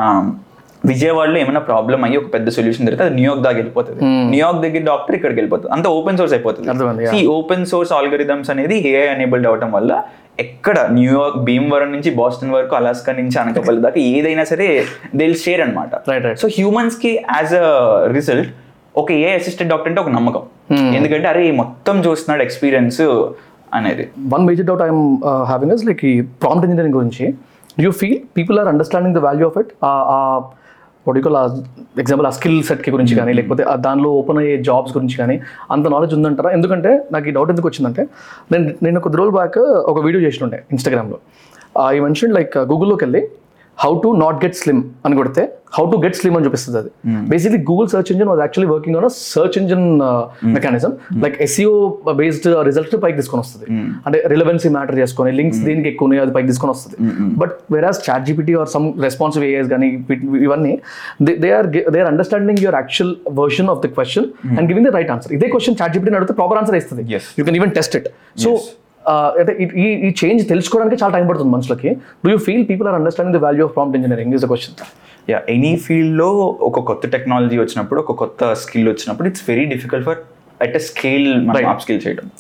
విజయవాడలో ఏమైనా ప్రాబ్లం అయ్యి ఒక పెద్ద సొల్యూషన్ దొరికితే అది న్యూయార్క్ దాకా వెళ్ళిపోతుంది. న్యూయార్క్ దగ్గర డాక్టర్ ఇక్కడికి వెళ్ళిపోతుంది. అంత ఓపెన్ సోర్స్ అయిపోతుంది. ఈ ఓపెన్ సోర్స్ ఆల్గరిథమ్స్ అనేది ఏఐ ఎనేబుల్డ్ అవడం వల్ల ఎక్కడ న్యూయార్క్ భీమవరం నుంచి బాస్టన్ వరకు అలాస్కా నుంచి అనకాపల్లి దాకా ఏదైనా సరే దే షేర్ అనమాట. సో హ్యూమన్స్కి యాజ్ అ రిజల్ట్ ఒక ఏ అసిస్టెంట్ డాక్టర్ అంటే ఒక నమ్మకం. ఎందుకంటే అరే మొత్తం చూస్తున్నాడు ఎక్స్పీరియన్స్ అనేది. One major doubt I'm having is like ఈ ప్రాంప్ట్ ఇంజనీరింగ్ గురించి you feel people are understanding the value of it పొడికల్ example ఆ స్కిల్ సెట్కి గురించి కానీ లేకపోతే ఆ దానిలో ఓపెన్ అయ్యే జాబ్స్ గురించి కానీ అంత నాలెడ్జ్ ఉందంటారా? ఎందుకంటే నాకు ఈ డౌట్ ఎందుకు వచ్చిందంటే నేను నేను కొద్ది రోజులు బ్యాక్ ఒక వీడియో చేసినుండే ఇన్స్టాగ్రామ్లో ఈ మెన్షన్ లైక్ గూగుల్లోకి వెళ్ళి how to not get slim అని కొడితే హౌ టు గెట్ స్లిమ్ అని చూపిస్తుంది అది. Basically Google search engine was actually working on search engine mechanism like SEO based results పైకి తీసుకొని వస్తుంది. అంటే రిలవెన్సీ మ్యాటర్ చేసుకొని లింక్స్ దీనికి ఎక్కువ ఉన్నాయి, అది పైకి తీసుకొని వస్తుంది. But whereas chat GPT are some responsive AIs కానీ ఇవన్నీ they are they are understanding your actual version of the question and giving the right answer ఇదే క్వశ్చన్ చాట్ జీపీటీ అడిగితే ప్రాపర్ ఆన్సర్ ఇస్తుంది. You can even test it so అంటే ఈ- ఈ change తెలుసుకోవడానికి చాలా టైం పడుతుంది మనుషులకి. Do you feel people are understanding the value of prompt engineering is the question yeah any ఫీల్డ్లో ఒక కొత్త టెక్నాలజీ వచ్చినప్పుడు ఒక కొత్త స్కిల్ వచ్చినప్పుడు it's very difficult for at a scale మనం. అప్ స్కిల్ చేయడం.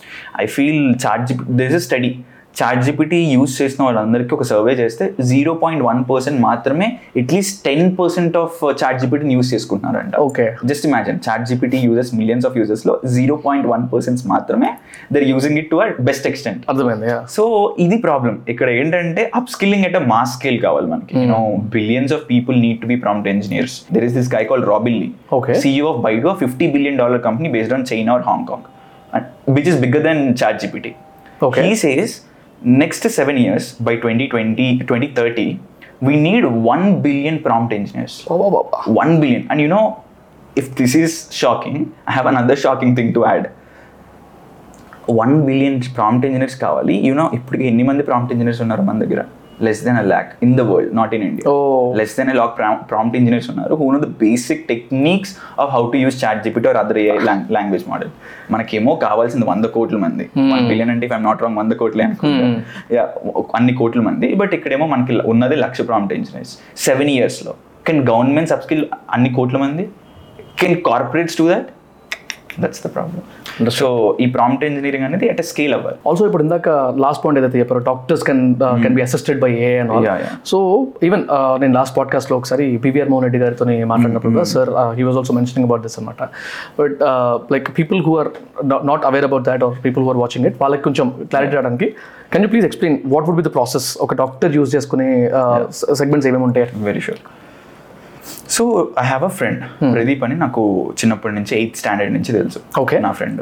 I feel chat GP this is study chat GPT use చేసిన వాళ్ళందరికీ ఒక సర్వే చేస్తే జీరో పాయింట్ వన్ పర్సెంట్ మాత్రమే at least ten percent of chat జిపిటీని use చేసుకుంటున్నారంట. Okay. Just imagine chat GPT users millions of యూజర్స్లో zero point one percent మాత్రమే they're using it to a best extent అర్థమైంది. So ఇది problem ఇక్కడ ఏంటంటే upskilling అంటే mass scale కావాలి మనకి. You know billions of people need to be prompt engineers there is this guy call Robin Li Okay. CEO of Baidu fifty billion dollar company based on China or Hong Kong which is bigger than chat GPT Okay. He says Next seven years by twenty twenty twenty thirty we need one billion prompt engineers Oh, oh, oh. 1 billion. And you know, if this is shocking, I have another shocking thing to add. One billion prompt engineers కావాలి you know ఇప్పుడు ఎన్ని మంది prompt engineers ఉన్నారు మన దగ్గర Less than a lakh in the world not in India. Less than a lakh prompt engineers ఉన్నారు. Who know the basic techniques of how to use chat GPT or other language model మనకేమో కావాల్సింది వంద కోట్ల మంది. Billion అంటే if I'm not wrong వంద కోట్లే yeah అన్ని కోట్ల మంది. బట్ ఇక్కడేమో మనకి ఉన్నది లక్ష ప్రాంప్ట్ ఇంజనీర్స్ సెవెన్ ఇయర్స్లో కెన్ గవర్నమెంట్ సబ్స్కిల్ అన్ని కోట్ల మంది? Can corporates do that that's the problem so ఈ ప్రాంప్ట్ ఇంజనీరింగ్ అనేది అట్ స్కేల్ అవ్వాలి ఆల్సో ఇప్పుడు ఇందాక లాస్ట్ పాయింట్ ఏదైతే చెప్పారో doctors can can be assisted by AI and all. So even నేను లాస్ట్ పాడ్కాస్ట్లో ఒకసారి పివిఆర్ మోహన్ రెడ్డి గారితో మాట్లాడినప్పుడు sir he was also mentioning about this అనమాట. But like people who are not aware about that or people who are watching it వాళ్ళకి కొంచెం clarity రావడానికి can you please explain what would be the process ఒక doctor use చేసుకునే segments ఏమేమి ఉంటాయి? Very sure so I have a friend Pradeep అని నాకు చిన్నప్పటి నుంచి ఎయిత్ స్టాండర్డ్ నుంచి తెలుసు. Okay. నా ఫ్రెండ్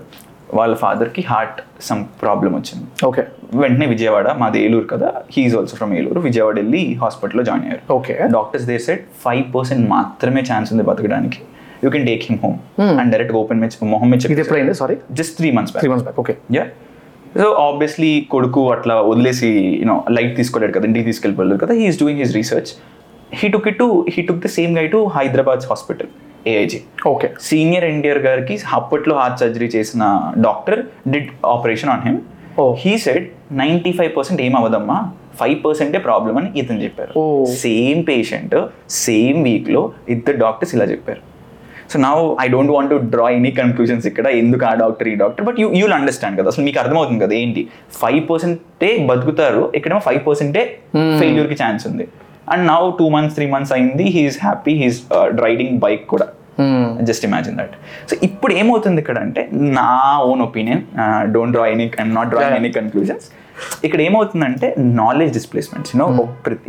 వాళ్ళ ఫాదర్కి హార్ట్ సమ్ ప్రాబ్లం వచ్చింది. ఓకే వెంటనే విజయవాడ మాది ఏలూరు కదా he's also from Eluru Vijayawada వెళ్ళి హాస్పిటల్లో జాయిన్ అయ్యారు. Okay doctors they said five percent మాత్రమే ఛాన్స్ ఉంది బతకడానికి. You can take him home and direct open match మొహం మెచ్ ఎప్పుడైంది? Sorry just three months three months back okay yeah so obviously కొడుకు అట్లా వదిలేసి యూనో లైట్ తీసుకోలేడు కదా ఇంటికి తీసుకెళ్ళిపోలేదు కదా he's doing his research he took it to he took the same guy to Hyderabad hospital AIG okay senior NTR గారికి అప్పట్లో heart surgery చేసిన doctor did operation on him. He said ninety five percent ఏం అవ్వదమ్మా five పర్సెంటే problem అని ఇతను చెప్పారు. Same patient same వీక్లో ఇద్దరు డాక్టర్స్ ఇలా చెప్పారు. సో నా I don't want to draw any conclusions ఇక్కడ ఎందుకు ఆ డాక్టర్ ఈ doctor but you you'll understand కదా అసలు మీకు అర్థమవుతుంది కదా ఏంటి? ఫైవ్ పర్సెంటే బతుకుతారు ఇక్కడేమో ఫైవ్ పర్సెంటే ఫెయిల్యూర్కి ఛాన్స్ ఉంది. And now two months three months అయింది. He's happy he's riding bike కూడా. జస్ట్ ఇమాజిన్ దట్ సో ఇప్పుడు ఏమవుతుంది ఇక్కడ అంటే నా own opinion don't draw any I'm not draw any conclusions ఇక్కడ ఏమవుతుందంటే నాలెడ్జ్ డిస్ప్లేస్మెంట్స్ యూనో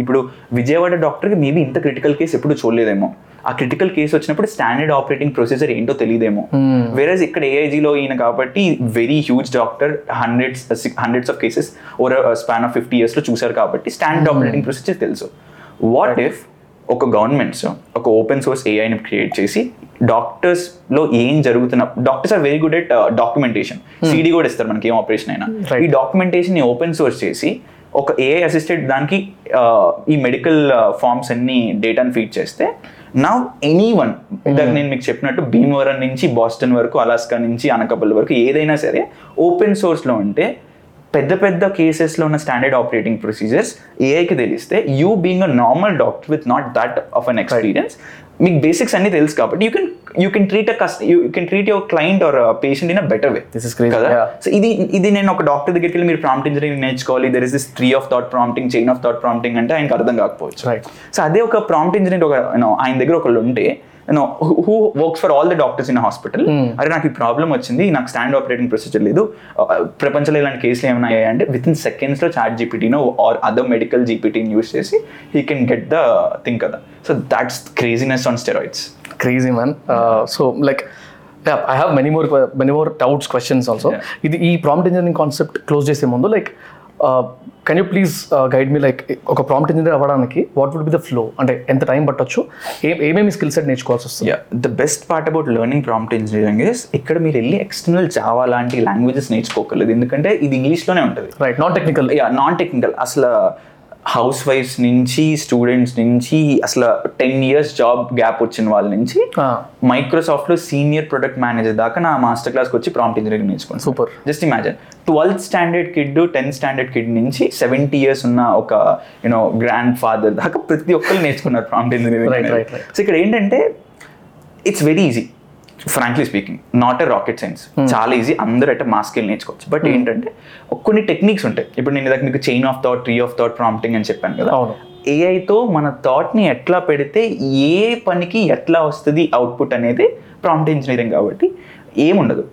ఇప్పుడు విజయవాడ డాక్టర్కి మేబీ ఇంత క్రిటికల్ కేసు ఎప్పుడు చూడలేదేమో. ఆ క్రిటికల్ కేసు వచ్చినప్పుడు స్టాండర్డ్ ఆపరేటింగ్ ప్రొసీజర్ ఏంటో తెలియదేమో వేరేజ్ ఇక్కడ ఏఐజీలో ఈయన కాబట్టి very huge doctor hundreds hundreds of cases over span of fifty ఇయర్స్లో చూసారు కాబట్టి స్టాండర్డ్ ఆపరేటింగ్ ప్రొసీజర్ తెలుసు. వాట్ ఇఫ్ ఒక గవర్నమెంట్స్ ఒక ఓపెన్ సోర్స్ ఏఐని క్రియేట్ చేసి డాక్టర్స్లో ఏం జరుగుతున్న doctors are very good at documentation CD కూడా ఇస్తారు మనకి ఏం ఆపరేషన్ అయినా. ఈ డాక్యుమెంటేషన్ ఓపెన్ సోర్స్ చేసి ఒక ఏఐ అసిస్టెడ్ దానికి uh, ఈ మెడికల్ ఫార్మ్స్ అన్ని డేటాను ఫీడ్ చేస్తే నా ఎనీ వన్ ఇందాక నేను మీకు చెప్పినట్టు భీమవరం నుంచి బాస్టన్ వరకు అలాస్కా నుంచి అనకాపల్లి వరకు ఏదైనా సరే ఓపెన్ సోర్స్లో ఉంటే పెద్ద పెద్ద కేసెస్లో ఉన్న స్టాండర్డ్ ఆపరేటింగ్ ప్రొసీజర్స్ ఏఐకి తెలిస్తే you being a normal doctor with not that of an experience మీకు బేసిక్స్ అన్ని తెలుసు కాబట్టి you can you can treat a cust you can treat your client or patient in a better way is crazy, కదా. So ఇది ఇది నేను ఒక doctor దగ్గరికి వెళ్ళి మీరు ప్రాంప్ట్ ఇంజనీరింగ్ నేర్చుకోవాలి. There is this tree of thought prompting chain of thought prompting అంటే ఆయనకు అర్థం కాకపోవచ్చు. రైట్ సో అదే ఒక ప్రాంప్ట్ ఇంజనీర్ ఒక ఆయన దగ్గర ఒకళ్ళు ఉంటే you know who works for all the doctors in hospital అరే నాకు ఈ ప్రాబ్లం వచ్చింది నాకు స్టాండ్ ఆపరేటింగ్ ప్రొసీజర్ లేదు. Uh, ప్రపంచంలో ఇలాంటి కేసులు ఏమైనా అయ్యాయంటే విత్ ఇన్ సెకండ్స్లో చాట్ జీపీటీనో ఆర్ అదర్ మెడికల్ జీపీటీని యూస్ చేసి he can get the thing కదా. So that's craziness on steroids crazy man. Uh, so like yeah i have many more que- many more doubts questions also. Yeah. ఇది ఈ prompt engineering concept close చేసే ముందు like can you please guide me like ఒక prompt engineer అవ్వడానికి what would be the flow అంటే ఎంత time పట్టొచ్చు? ఏ ఏమేమి స్కిల్ సెట్ నేర్చుకోవాల్సి వస్తుంది? The best part about learning prompt engineering is ఇక్కడ మీరు వెళ్ళి ఎక్స్టర్నల్ జావా లాంటి లాంగ్వేజెస్ నేర్చుకోగలదు ఎందుకంటే ఇది ఇంగ్లీష్లోనే ఉంటుంది. Right not technical yeah non technical అసలు హౌస్ వైఫ్స్ నుంచి స్టూడెంట్స్ నుంచి అసలు టెన్ ఇయర్స్ జాబ్ గ్యాప్ వచ్చిన వాళ్ళ నుంచి మైక్రోసాఫ్ట్లో సీనియర్ ప్రొడక్ట్ మేనేజర్ దాకా నా మాస్టర్ క్లాస్కి వచ్చి ప్రాంప్ట్ ఇంజనీరింగ్ నేర్చుకున్నాను Super. Just imagine twelfth standard kid tenth standard kid నుంచి సెవెంటీ ఇయర్స్ ఉన్న ఒక యూనో గ్రాండ్ ఫాదర్ దాకా ప్రతి ఒక్కరు నేర్చుకున్నారు ప్రాంప్ట్ ఇంజనీరింగ్. సో ఇక్కడ ఏంటంటే it's very easy frankly speaking not a rocket science చాలా ఈజీ అందరూ అంటే మా స్కిల్ నేర్చుకోవచ్చు. బట్ ఏంటంటే కొన్ని టెక్నిక్స్ ఉంటాయి. ఇప్పుడు నేను ఇందాక మీకు chain of thought tree of thought prompting అని చెప్పాను కదా. ఏఐతో మన థాట్ని ఎట్లా పెడితే ఏ పనికి ఎట్లా వస్తుంది అవుట్పుట్ అనేది ప్రాంప్ట్ ఇంజనీరింగ్ కాబట్టి ఏముండదు.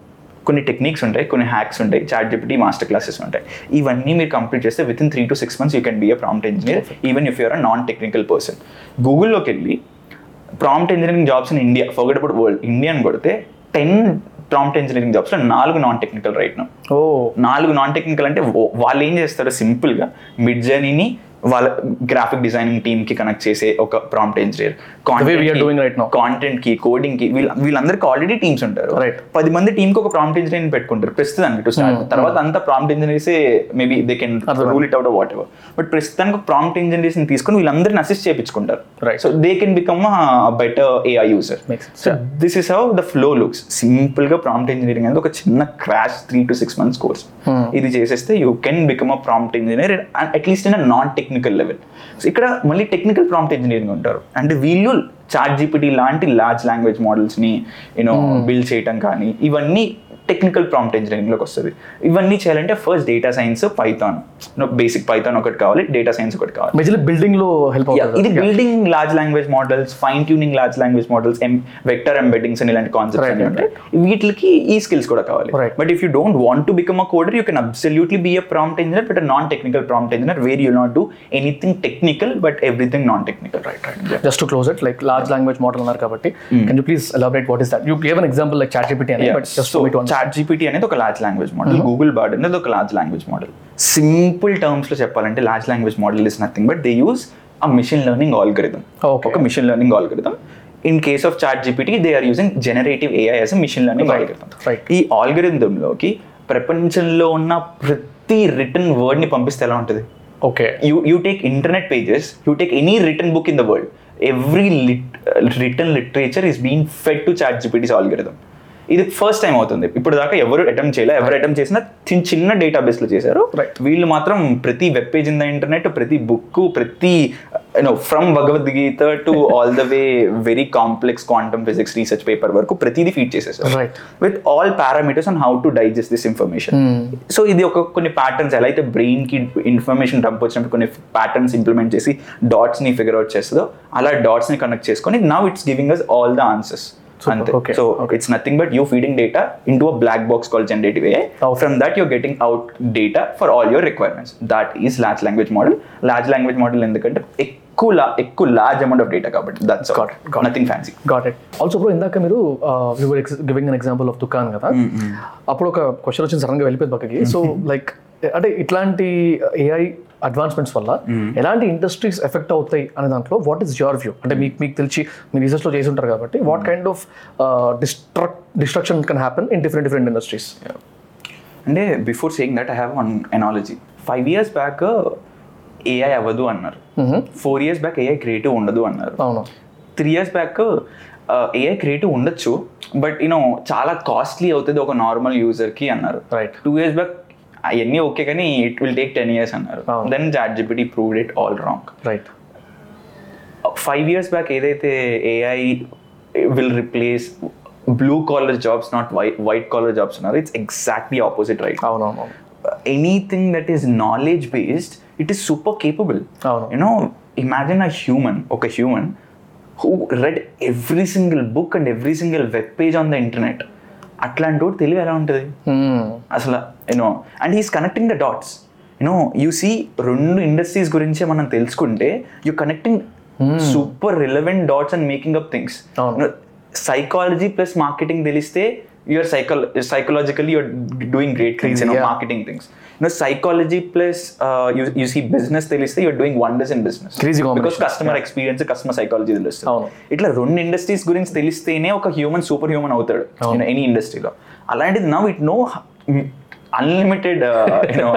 కొన్ని టెక్నిక్స్ ఉంటాయి కొన్ని హ్యాక్స్ ఉంటాయి చాట్ జిపిటీ మాస్టర్ క్లాసెస్ ఉంటాయి. ఇవన్నీ మీరు కంప్లీట్ చేస్తే within three to six months you can be a prompt engineer even if you're a non technical person గూగుల్లోకి వెళ్ళి prompt engineering jobs in India. Forget about world India అని కొడితే ten prompt engineering జాబ్స్లో నాలుగు non technical right no oh. నాలుగు non technical అంటే వాళ్ళు ఏం చేస్తారు? సింపుల్గా మిడ్ జర్నీని వాళ్ళ గ్రాఫిక్ డిజైనింగ్ టీమ్కి కనెక్ట్ చేసే ఒక ప్రాంప్ట్ ఇంజనీర్. కాంటెంట్కి కోడింగ్కి వీళ్ళ వీళ్ళందరికీ ఆల్రెడీ టీమ్స్ ఉంటారు. పది మంది టీమ్కి ఒక ప్రాంప్ట్ ఇంజనీర్ పెట్టుకుంటారు. ప్రస్తుతానికి టు స్టార్ట్ తర్వాత అంతా prompt ఇంజనీర్సే maybe they can. Rule it out whatever but ప్రస్తుతానికి ప్రాంప్ట్ ఇంజనీర్స్ తీసుకొని వీళ్ళందరిని అసిస్ట్ చేయించుకుంటారు. So they can become better AI sense. So this is how the flow looks సింపుల్గా ప్రాంప్ట్ ఇంజనీరింగ్ అనేది ఒక చిన్న crash three to six months course ఇది చేసేస్తే you can become a prompt engineer at least in a non technical technical level so ఇక్కడ మళ్ళీ technical prompt engineering ఉంటారు. అంటే వీళ్ళు చాట్ జీపీటీ లాంటి లార్జ్ లాంగ్వేజ్ మోడల్స్ని యూనో బిల్డ్ చేయటం కానీ ఇవన్నీ టెక్నికల్ ప్రాంప్ట్ ఇంజనీరింగ్లోకి వస్తుంది. ఇవన్నీ చేయాలంటే first data science Python basic Python ఒకటి కావాలి డేటా సైన్స్ ఒకటి కావాలి. మెజర్లీ బిల్డింగ్లో హెల్ప్ ఇది building large language models fine tuning large language models vector embeddings అని ఇలాంటి కాన్సెప్ట్స్ ఉంటాయి. వీటికి ఈ స్కిల్స్ కూడా కావాలి. But if you don't want to become a coder you can absolutely be a prompt engineer but non technical prompt engineer where you not do anything technical but everything non technical right right just to close it like large language model అన్నారు కాబట్టి. Can you please elaborate what is that you gave an example like chat GPT అని but just to chat GPT అనేది ఒక large language model Google Bard అనేది ఒక large language model simple టర్మ్స్లో చెప్పాలంటే large language model is nothing but they use a machine learning algorithm. ఒక machine learning algorithm in case of chat GPT they are using generative AI as machine learning algorithm. ఈ ఆల్గరిథంలోకి ప్రపంచంలో ఉన్న ప్రతి return వర్డ్ని పంపిస్తే ఎలా ఉంటుంది? Okay take internet pages you take any written book in the world every lit, uh, written literature is being fed to chat gpt's algorithm. ఇది first time అవుతుంది. ఇప్పుడు దాకా ఎవరు అటెంప్ట్ చేయలేదు ఎవరు అటెంప్ట్ చేసినా చిన్న చిన్న డేటాబేస్లో చేశారు. వీళ్ళు మాత్రం ప్రతి web page in the internet ప్రతి బుక్ ప్రతి you know from Bhagavad Gita to all the way very complex quantum physics research paper వరకు ప్రతిదీ ఫీడ్ చేసేసారు. With all parameters on how to digest this information so ఇది ఒక కొన్ని patterns ఎలా అయితే బ్రెయిన్కి ఇన్ఫర్మేషన్ డంప్ వచ్చినప్పుడు కొన్ని ప్యాటర్న్స్ ఇంప్లిమెంట్ చేసి డాట్స్ని ఫిగర్ అవుట్ చేస్తుందో అలా డాట్స్ని కనెక్ట్ చేసుకొని now it's giving us all the answers. అంతే. So it's nothing but you feeding data into a black box call generative AI. From that you're getting out data for all your requirements that is large language model large language model ఎందుకంటే ఎక్కువ ఎక్కువ large amount of data కాబట్టి that's Got it, got it. Nothing fancy got it also bro ఇందాక మీరు giving an example of దుకాన్ కదా? అప్పుడు ఒక క్వశ్చన్ వచ్చింది సడన్గా వెళ్ళిపోయింది పక్కకి. సో లైక్ అంటే ఇట్లాంటి ఏఐ అడ్వాన్స్మెంట్స్ వల్ల ఎలాంటి ఇండస్ట్రీస్ ఎఫెక్ట్ అవుతాయి అనే దాంట్లో వాట్ ఈస్ యువర్ వ్యూ అంటే మీకు మీకు తెలిసి మీ రీసెర్చ్లో చేసి ఉంటారు కాబట్టి what kind of destruct destruction can happen in different different industries అంటే before saying that I have one analogy five years back AI అవ్వదు అన్నారు. Four years back AI creative ఉండదు అన్నారు. అవును. Three years back AI creative ఉండొచ్చు but you know చాలా costly అవుతుంది ఒక నార్మల్ యూజర్కి అన్నారు. రైట్ టూ ఇయర్స్ బ్యాక్ అవన్నీ ఓకే కానీ it will take ten years అన్నారు అవును. Then chat GPT proved it all wrong right five years back ఏదైతే AI will replace blue collar jobs not white white collar jobs అన్నారు it's exactly opposite right అవునవును anything that is knowledge based it is super capable అవును. you know imagine a human okay human who read every single book and every single web page on the internet అట్లాంటి వాడు తెలివి ఎలా ఉంటుంది? అసలు you know and he's connecting the dots you know you see రెండు industries గురించి మనం తెలుసుకుంటే you connecting super relevant dots and making up things. Psychology plus marketing తెలిస్తే you're cycle psychologically you're doing great things. Marketing things you know psychology plus you see business తెలిస్తే you're doing wonders in business. Because customer experience customer psychology తెలుస్తుంది. ఇట్లా రెండు industries గురించి తెలిస్తేనే ఒక human super human అవుతాడు. Any ఇండస్ట్రీలో అలాంటిది now it know unlimited you know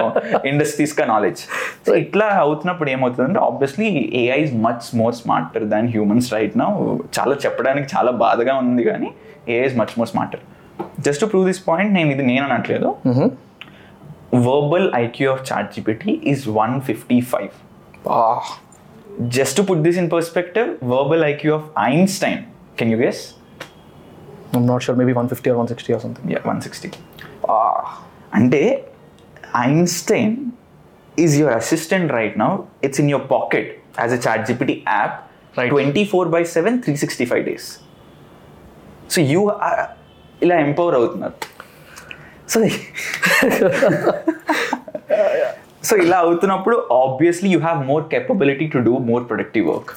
industries కా నాలెడ్జ్ సో ఇట్లా అవుతున్నప్పుడు ఏమవుతుందంటే obviously AI is much more smarter than humans right now చాలా చెప్పడానికి చాలా బాధగా ఉంది కానీ AI is much more smarter just to prove this point నేను ఇది నేను అనట్లేదు. Verbal IQ of ChatGPT is one fifty five just to put this in perspective verbal IQ of Einstein can you guess I'm not sure maybe one fifty or one sixty or something one sixty అంటే Einstein is your assistant right now it's in your pocket as a ChatGPT app Right. Twenty four by seven three sixty five days so you ఇలా empower అవుతున్నారు so so ఇలా అవుతున్నప్పుడు obviously you have more capability to do more productive work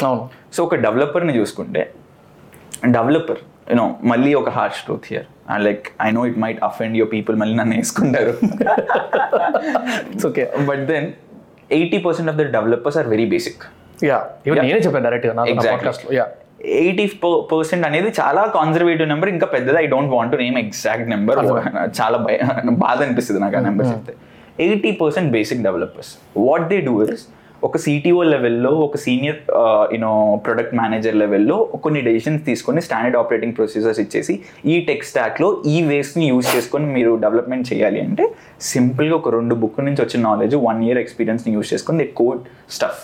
so ఒక డెవలపర్ని చూసుకుంటే developer you know మళ్ళీ ఒక harsh truth here like I know it might offend your people మళ్ళీ నన్ను వేసుకుంటారు. It's okay but then eighty percent of the developers are very basic yeah. నేనే చెప్పాను డైరెక్ట్గా ఎయిటీ పర్సెంట్ అనేది చాలా కాన్సర్వేటివ్ నెంబర్ ఇంకా పెద్దది I don't want name exact number చాలా భయ బాధ అనిపిస్తుంది నాకు ఆ నెంబర్ చెప్తే eighty percent basic developers what they do is ఒక సిటిఓ లెవెల్లో ఒక సీనియర్ యూనో ప్రొడక్ట్ మేనేజర్ లెవెల్లో కొన్ని డెసిషన్స్ తీసుకొని స్టాండర్డ్ ఆపరేటింగ్ ప్రొసీజర్స్ ఇచ్చేసి ఈ టెక్ స్టాక్లో ఈ వేస్ట్ని యూజ్ చేసుకొని మీరు డెవలప్మెంట్ చేయాలి అంటే సింపుల్గా ఒక రెండు బుక్ నుంచి వచ్చిన నాలెడ్జ్ వన్ ఇయర్ ఎక్స్పీరియన్స్ని యూజ్ చేసుకొని they code stuff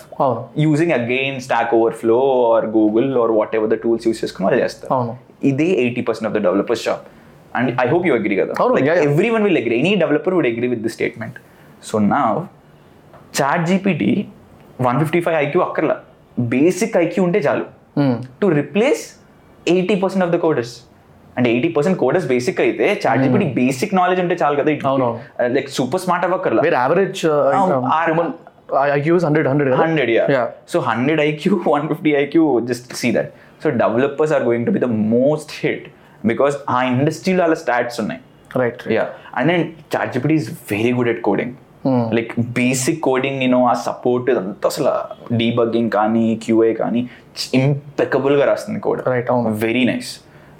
using again stack overflow or Google or whatever the tools use చేసుకుని వాళ్ళు చేస్తారు. ఇదే eighty percent of the developers job and I hope you agree కదా. Everyone will agree any developer would agree with the statement so నా chat GPT one fifty five IQ అక్కర్లా. Basic IQ ఉంటే చాలు. Hmm. To replace eighty percent of the coders. అంటే eighty percent coders basic అయితే chat GPT basic knowledge ఉంటే చాలు కదా. Like super smart అవ్వక్కర్లా. వేరే average IQs hundred hundred hundred. Yeah. So 100 IQ, 150 IQ, just see that. So developers are going to be the most hit because ఆ ఇండస్ట్రీలో వాళ్ళ stats ఉన్నాయి. Right ya and then chat GPT is very good at coding like basic coding నేను ఆ support అంతా అసలు debugging కానీ QA కానీ ఇంపెకబుల్గా రాస్తుంది కోడ్ Right, అవును. Very nice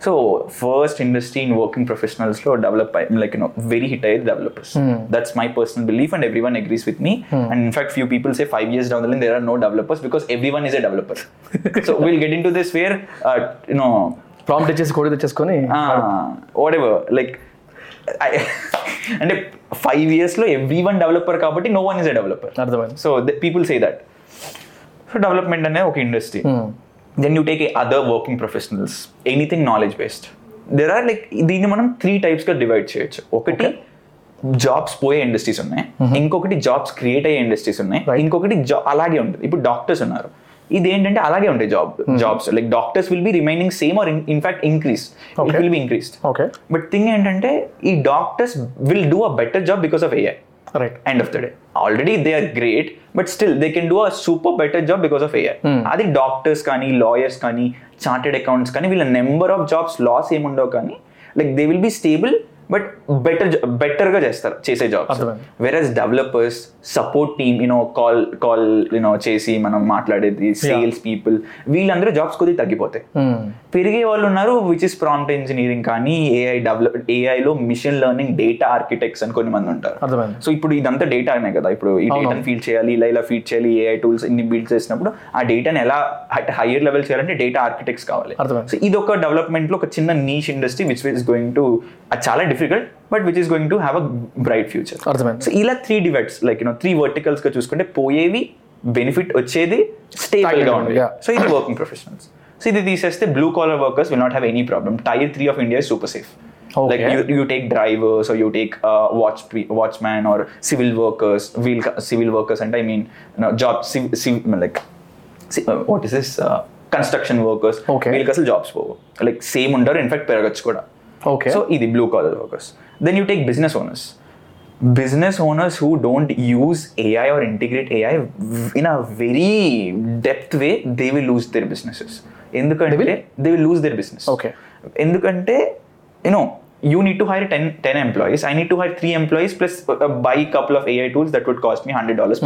so first industry in working ప్రొఫెషనల్స్లో develop like you know very hit అయ్యేది developers that's my personal belief and everyone agrees with me and in fact few people say five years down there are no developers because everyone is a developer so will get into this where you know prompt ఇచ్చేసి కోడి తెచ్చేసుకొని whatever like అంటే five ఇయర్స్లో every one developer కాబట్టి no one is a developer అర్థమైంది. So people say that so development అనే ఒక industry Hmm. Then you take a other working professionals anything knowledge based there are like దీన్ని మనం three టైప్స్గా divide చేయొచ్చు. ఒకటి jobs పోయే industries ఉన్నాయి. ఇంకొకటి జాబ్స్ క్రియేట్ అయ్యే ఇండస్ట్రీస్ ఉన్నాయి. ఇంకొకటి అలాగే ఉంటుంది. ఇప్పుడు డాక్టర్స్ ఉన్నారు. ఇది ఏంటంటే అలాగే ఉంటాయి job jobs. Like doctors will be remaining same or in fact increase it. Will be increased okay but thing ఏంటంటే ఈ doctors will do a better job because of AI right end of the day already they are great but still they can do a super better job because of AI అది doctors కానీ lawyers కానీ chartered accounts కానీ వీళ్ళ number of jobs loss ఏముండవు కానీ like they will be stable but better బెటర్గా చేస్తారు చేసే jobs. Versus developers support team you know call call you know చేసి మనం మాట్లాడేది సేల్స్ పీపుల్ వీళ్ళందరూ జాబ్స్ కొద్దిగా తగ్గిపోతాయి. పెరిగే వాళ్ళు ఉన్నారు విచ్ ఇస్ ప్రాంప్ట్ ఇంజనీరింగ్ కానీ ఏఐ డెవలప్ ఏఐలో మిషన్ లెర్నింగ్ డేటా ఆర్కిటెక్ట్స్ అని కొన్ని మంది ఉంటారు. సో ఇప్పుడు ఇదంతా డేటా అనే కదా ఇప్పుడు ఈ. డేటాని ఫీడ్ చేయాలి ఇలా ఇలా ఫీడ్ చేయాలి ఏఐ టూల్స్ ఇన్ని బిల్డ్ చేసినప్పుడు ఆ డేటాని ఎలా హైయర్ లెవెల్ చేయాలంటే డేటా ఆర్కిటెక్ట్స్ కావాలి. సో ఇది ఒక డెవలప్మెంట్లో ఒక చిన్న niche industry which is going to అది చాలా difficult but which is going to have a bright future అర్థమైంది సో ఇలా three divides like you know three వర్టికల్స్గా చూసుకుంటే పోయేవి బెనిఫిట్ వచ్చేది స్టేబుల్గా Stable, ఉంది yeah. సో ఇది వర్కింగ్ ప్రొఫెషనల్స్ సో ఇది తీసేస్తే blue collar workers will not have any problem tier three of India super safe Okay. like you, you take drivers or you take uh, watch watchman or civil workers wheel civil workers and I mean you know, job civ, civ, like ci- uh, what is this uh, construction workers Okay. వీళ్ళకి అసలు jobs పోవు like same ఉండరు in fact పెరగచ్చు కూడా okay so ఇది blue collar workers then you take business owners business owners who don't use AI or integrate AI in a very depth way, they will lose their businesses. ఎందుకంటే will? They will lose their business Okay. ఎందుకంటే you know you need to hire ten ten employees I need to hire three employees plus by couple of AI tools that would cost me hundred dollars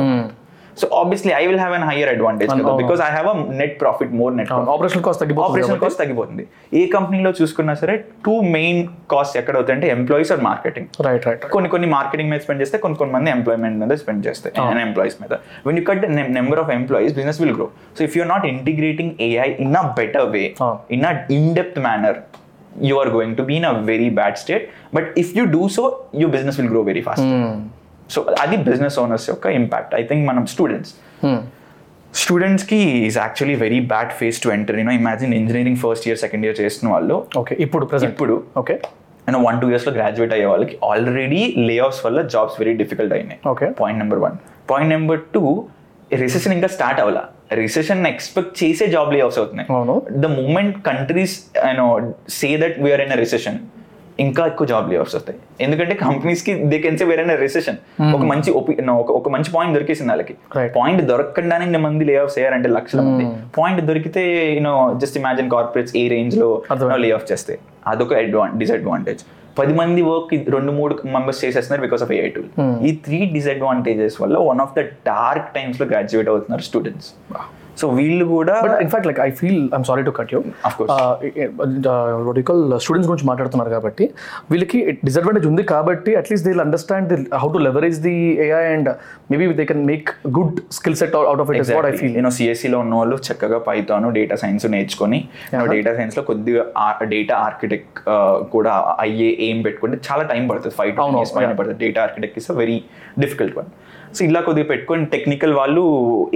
so obviously I will have an higher advantage. Because I have a net profit more net operation cost తగ్గిపోతుంది operation. Cost తగ్గిపోతుంది. ఏ కంపెనీలో చూసుకున్నా సరే two main cost ఎక్కడ అవుతాయంటే employees or marketing right right కొన్ని కొన్ని marketing మీద స్పెండ్ చేస్తే కొన్ని కొన్ని మంది ఎంప్లాయ్మెంట్ మీద స్పెండ్ చేస్తాయి Oh. ఎంప్లాయీస్ మీద. When you cut number of employees business will grow so if you're not integrating AI in a better way. In a in depth manner you are going to be in a very bad state but if you do so your business will grow very fast so అది business owners యొక్క impact I think మనం students స్టూడెంట్స్కి is actually very bad phase to enter you know imagine engineering first year second year చేస్తున్న వాళ్ళు. Okay ఇప్పుడు ఇప్పుడు okay and one two ఇయర్స్లో graduate అయ్యే వాళ్ళకి ఆల్రెడీ లే ఆఫ్స్ వల్ల జాబ్స్ వెరీ డిఫికల్ట్ అయినాయి. Okay. Point number one point number two recession ఇంకా స్టార్ట్ అవ్వాల. రిసెషన్ ఎక్స్పెక్ట్ చేసే జాబ్ లే ఆఫ్స్ అవుతున్నాయి. The moment countries you know say that we're in a recession ఇంకా ఎక్కువ జాబ్ లే ఆఫ్స్ వస్తాయి. ఎందుకంటే కంపెనీస్కి they can say where recession ఒక మంచి ఒక మంచి పాయింట్ దొరికేసింది వాళ్ళకి. పాయింట్ దొరకకుండానే ఇన్ని మంది లే ఆఫ్స్ అయ్యారంటే లక్షల మంది. పాయింట్ దొరికితే you know just imagine corporates ఏ రేంజ్లో. లే ఆఫ్ చేస్తాయి అదొక డిసడ్వాంటేజ్ పది మంది వర్క్ రెండు మూడు మెంబర్స్ చేసేస్తున్నారు బికాస్ ఆఫ్ ఏఐ టూల్ ఈ త్రీ డిసడ్వాంటేజెస్ వల్ల వన్ ఆఫ్ ద డార్క్ టైమ్స్లో గ్రాడ్యుయేట్ అవుతున్నారు స్టూడెంట్స్ సో వీళ్ళు కూడా in fact like I feel I'm sorry to cut you Of course. రొడికల్ స్టూడెంట్స్ గురించి మాట్లాడుతున్నారు కాబట్టి వీళ్ళకి డిసడ్వాంటేజ్ ఉంది కాబట్టి at least they understand the how to leverage the AI and maybe they can make good skill set out of it is what I feel నేను సిఎస్సిలో ఉన్న వాళ్ళు చక్కగా పైథాన్ డేటా సైన్స్ నేర్చుకొని డేటా సైన్స్లో కొద్దిగా డేటా ఆర్కిటెక్ట్ కూడా అయ్యే ఏం పెట్టుకుంటే చాలా టైం పడుతుంది. ఫైవ్ టు పడుతుంది. Data architect is very difficult one so ఇలా కొద్దిగా పెట్టుకొని టెక్నికల్ వాళ్ళు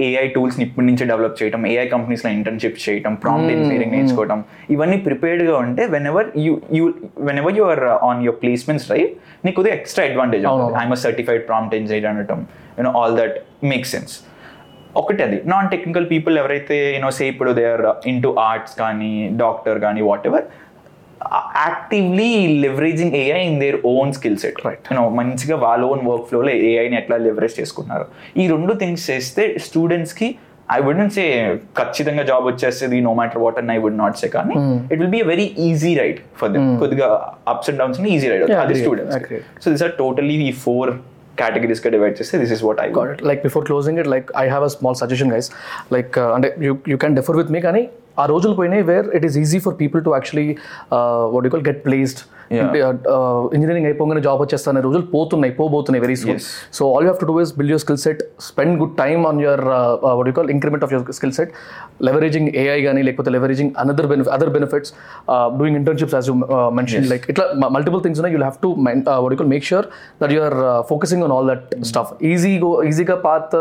ఏఐ టూల్స్ ఇప్పటి నుంచి డెవలప్ చేయడం ఏఐ కంపెనీస్లో ఇంటర్న్షిప్స్ చేయడం ప్రాంప్ట్ ఇంజనీరింగ్ నేర్చుకోవడం ఇవన్నీ ప్రిపేర్డ్గా ఉంటే whenever you you whenever you are on your placements right నీకు కొద్దిగా extra advantage I'm certified prompt engineer అనటం you know all that make sense ఒకటి అది నాన్ టెక్నికల్ పీపుల్ ఎవరైతే యూనో సే ఇప్పుడు they are into arts కానీ doctor కానీ whatever actively leveraging AI in their own skill set Right. You know మంచిగా వాళ్ళ own work ఫ్లోలో ఏఐని ఎట్లా లివరేజ్ చేసుకున్నారు ఈ రెండు థింగ్స్ చేస్తే స్టూడెంట్స్కి ఐ వుడెంట్ సే ఖచ్చితంగా జాబ్ వచ్చేస్తుంది no matter what and I would not say కానీ it will be a very easy ride for them కొద్దిగా ups and downs easy ride అది students. So this are totally ఈ four కేటగిరీస్గా divide చేస్తే this is what I got it. Like before closing it, like I have a small suggestion, guys. Like, uh, and you you can differ with me, కానీ ఆ రోజులు పోయినాయి where it is easy for people to actually what you call get placed engineering అయిపోగానే job వచ్చేస్తానే రోజులు పోతున్నాయి పోబోతున్నాయి very soon. So all you have to do is build your skill set spend good time on your what you call increment of your skill set leveraging AI కానీ లేకపోతే leveraging another benefit other benefits doing internships as you mention like ఇట్లా multiple things ఉన్నాయి. You have to what you call make sure that you are focusing on all that stuff easy ఈజీగా path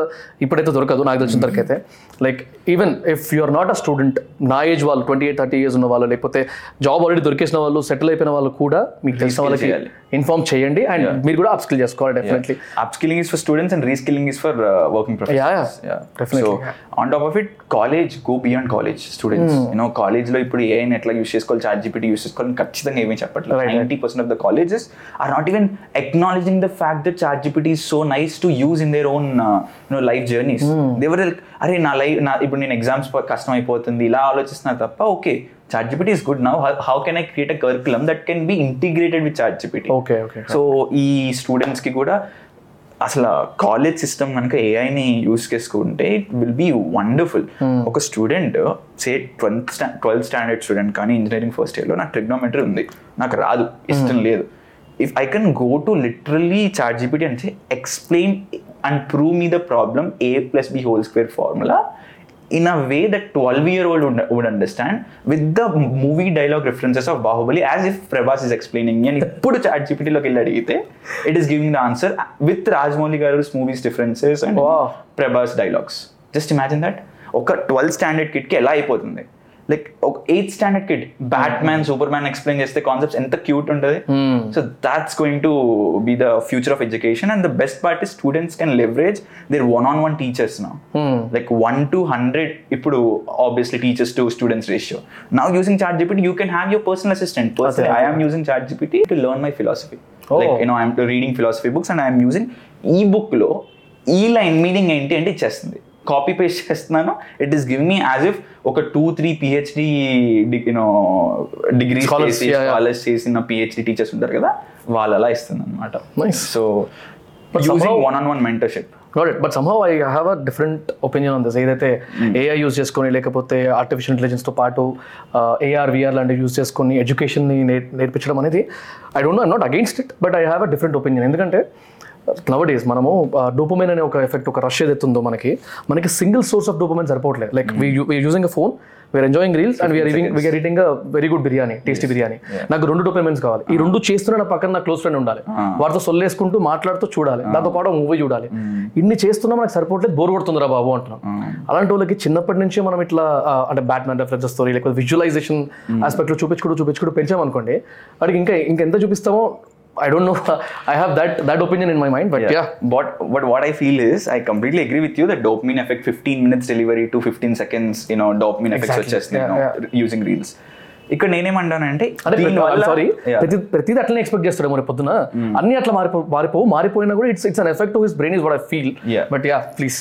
ఇప్పుడైతే దొరకదు నాకు తెలిసిన వరకు అయితే like even if you are not a student నా ఏజ్ వాళ్ళు ట్వంటీ ఎయిట్ థర్టీ ఇయర్స్ ఉన్న వాళ్ళు లేకపోతే జాబ్ ఆల్రెడీ దొరికేసిన వాళ్ళు సెటిల్ అయిపోయిన వాళ్ళు కూడా మీకు తెలిసిన వాళ్ళకి చేయాలి. ఇన్ఫార్మ్ చేయండి అండ్ మీరు కూడా అప్ స్కిల్ చేసుకోవాలి definitely for uh, working professionals. Yeah, yeah. Definitely, So on top of it, college, go beyond college students. You know, college లో ఇప్పుడు ఏ ఎట్లా యూస్ చేసుకోవాలి చాట్ జీపీటీ యూస్ చేసుకోవాలి ఖచ్చితంగా ఏమీ చెప్పట్లేదు. Ninety percent of the colleges are not even acknowledging the fact that ChatGPT is so nice to use in their own you know life journeys దేవర్ అరే నా లైఫ్ నా ఇప్పుడు నేను ఎగ్జామ్స్ కష్టం అయిపోతుంది ఇలా ఆలోచిస్తున్నా తప్ప okay GPT is good now how can I create a curriculum that can be integrated with ChatGPT okay okay so ఈ స్టూడెంట్స్కి కూడా అసలు కాలేజ్ సిస్టమ్ కనుక ఏఐని యూస్ చేసుకుంటే ఇట్ విల్ బీ వండర్ఫుల్ ఒక స్టూడెంట్ సే ట్వెల్త్ స్టా ట్వెల్త్ స్టాండర్డ్ స్టూడెంట్ కానీ ఇంజనీరింగ్ ఫస్ట్ ఇయర్లో నాకు ట్రిగ్నోమెట్రీ ఉంది. నాకు రాదు. ఇష్టం లేదు. If I can go to literally ChatGPT అంటే explain and prove me the problem A plus B whole square formula in a way that twelve year old would understand with the movie dialogue references of Baahubali as if Prabhas is explaining అని ఇప్పుడు chat జీపీటీలోకి వెళ్ళి అడిగితే it is giving the answer with Rajamouli garu movies differences and Prabhas dialogues just imagine that ఒక twelve standard కిట్కి ఎలా అయిపోతుంది? Like ఒక eighth standard kid Batman Superman explain చేస్తే కాన్సెప్ట్స్ ఎంత క్యూట్ ఉంటుంది. So that's going to be the future of education and the best part is students can leverage their one on one teachers నా like one to hundred ఇప్పుడు obviously teachers to students ratio now using ChatGPT you can have your personal assistant person I am using ChatGPT to learn my philosophy. Like you know I'm reading philosophy books and I'm using ఈ బుక్లో ఈ line meaning ఏంటి అంటే ఇచ్చేస్తుంది copy paste చేస్తున్నాను. It is give me as if ఒక two three PhD you know degree. Scholars చేసిన PhD teachers ఉంటారు కదా వాళ్ళు అలా ఇస్తుంది అనమాట. So one on one mentorship got it but I have a different opinion this ఏదైతే ఏఐ యూజ్ చేసుకొని లేకపోతే ఆర్టిఫిషియల్ ఇంటెలిజెన్స్తో పాటు ఏఆర్ విఆర్ లాంటివి యూజ్ చేసుకొని ఎడ్యుకేషన్ని నేర్పించడం అనేది I don't know not against it but I have a different opinion ఎందుకంటే నవ్ డేస్ మనము డోపమైన్ అనే ఒక ఎఫెక్ట్ ఒక రష్ ఏదైతే ఉందో మనకి మనకి సింగిల్ సోర్స్ ఆఫ్ డోపమైన్ సరిపోవట్లేదు. Like using a phone we're enjoying reels and we're Ewing we're eating very good biryani tasty biryani నాకు రెండు డోపమైన్స్ కావాలి. ఈ రెండు చేస్తున్న నా పక్కన నా క్లోజ్ ఫ్రెండ్ ఉండాలి. వారితో సొల్లేసుకుంటూ మాట్లాడుతూ చూడాలి. దాంతో పాటు మూవీ చూడాలి. ఇన్ని చేస్తున్నా మనకు సరిపోవట్లేదు బోర్ కొడుతుందిరా బాబు అంటున్నాం. అలాంటి వాళ్ళకి చిన్నప్పటి నుంచి మనం ఇట్లా అంటే బ్యాట్మెన్ రెఫరెన్సెస్ స్టోరీ లేకపోతే విజువలైజేషన్ ఆస్పెక్ట్లో చూపించుకుంటూ చూపించుకుంటూ పెంచామనుకోండి వాడికి ఇంకా ఇంకెంత చూపిస్తామో I don't know I have that that opinion in my my mind yeah But but what I feel is I completely agree with you that dopamine effect 15 minutes delivery to 15 seconds you know dopamine Exactly. వచ్చేస్తున్నాయి Yeah, you know, using reels. ఇక్కడ నేనేమంటానంటే sorry Yeah. ప్రతి ప్రతిది అట్లనే expect చేస్తాడు మరి పొద్దున. అన్ని అట్లా మారిపో మారిపోవు. మారిపోయినా కూడా it's it's an effect his brain is what I feel Yeah. But yeah please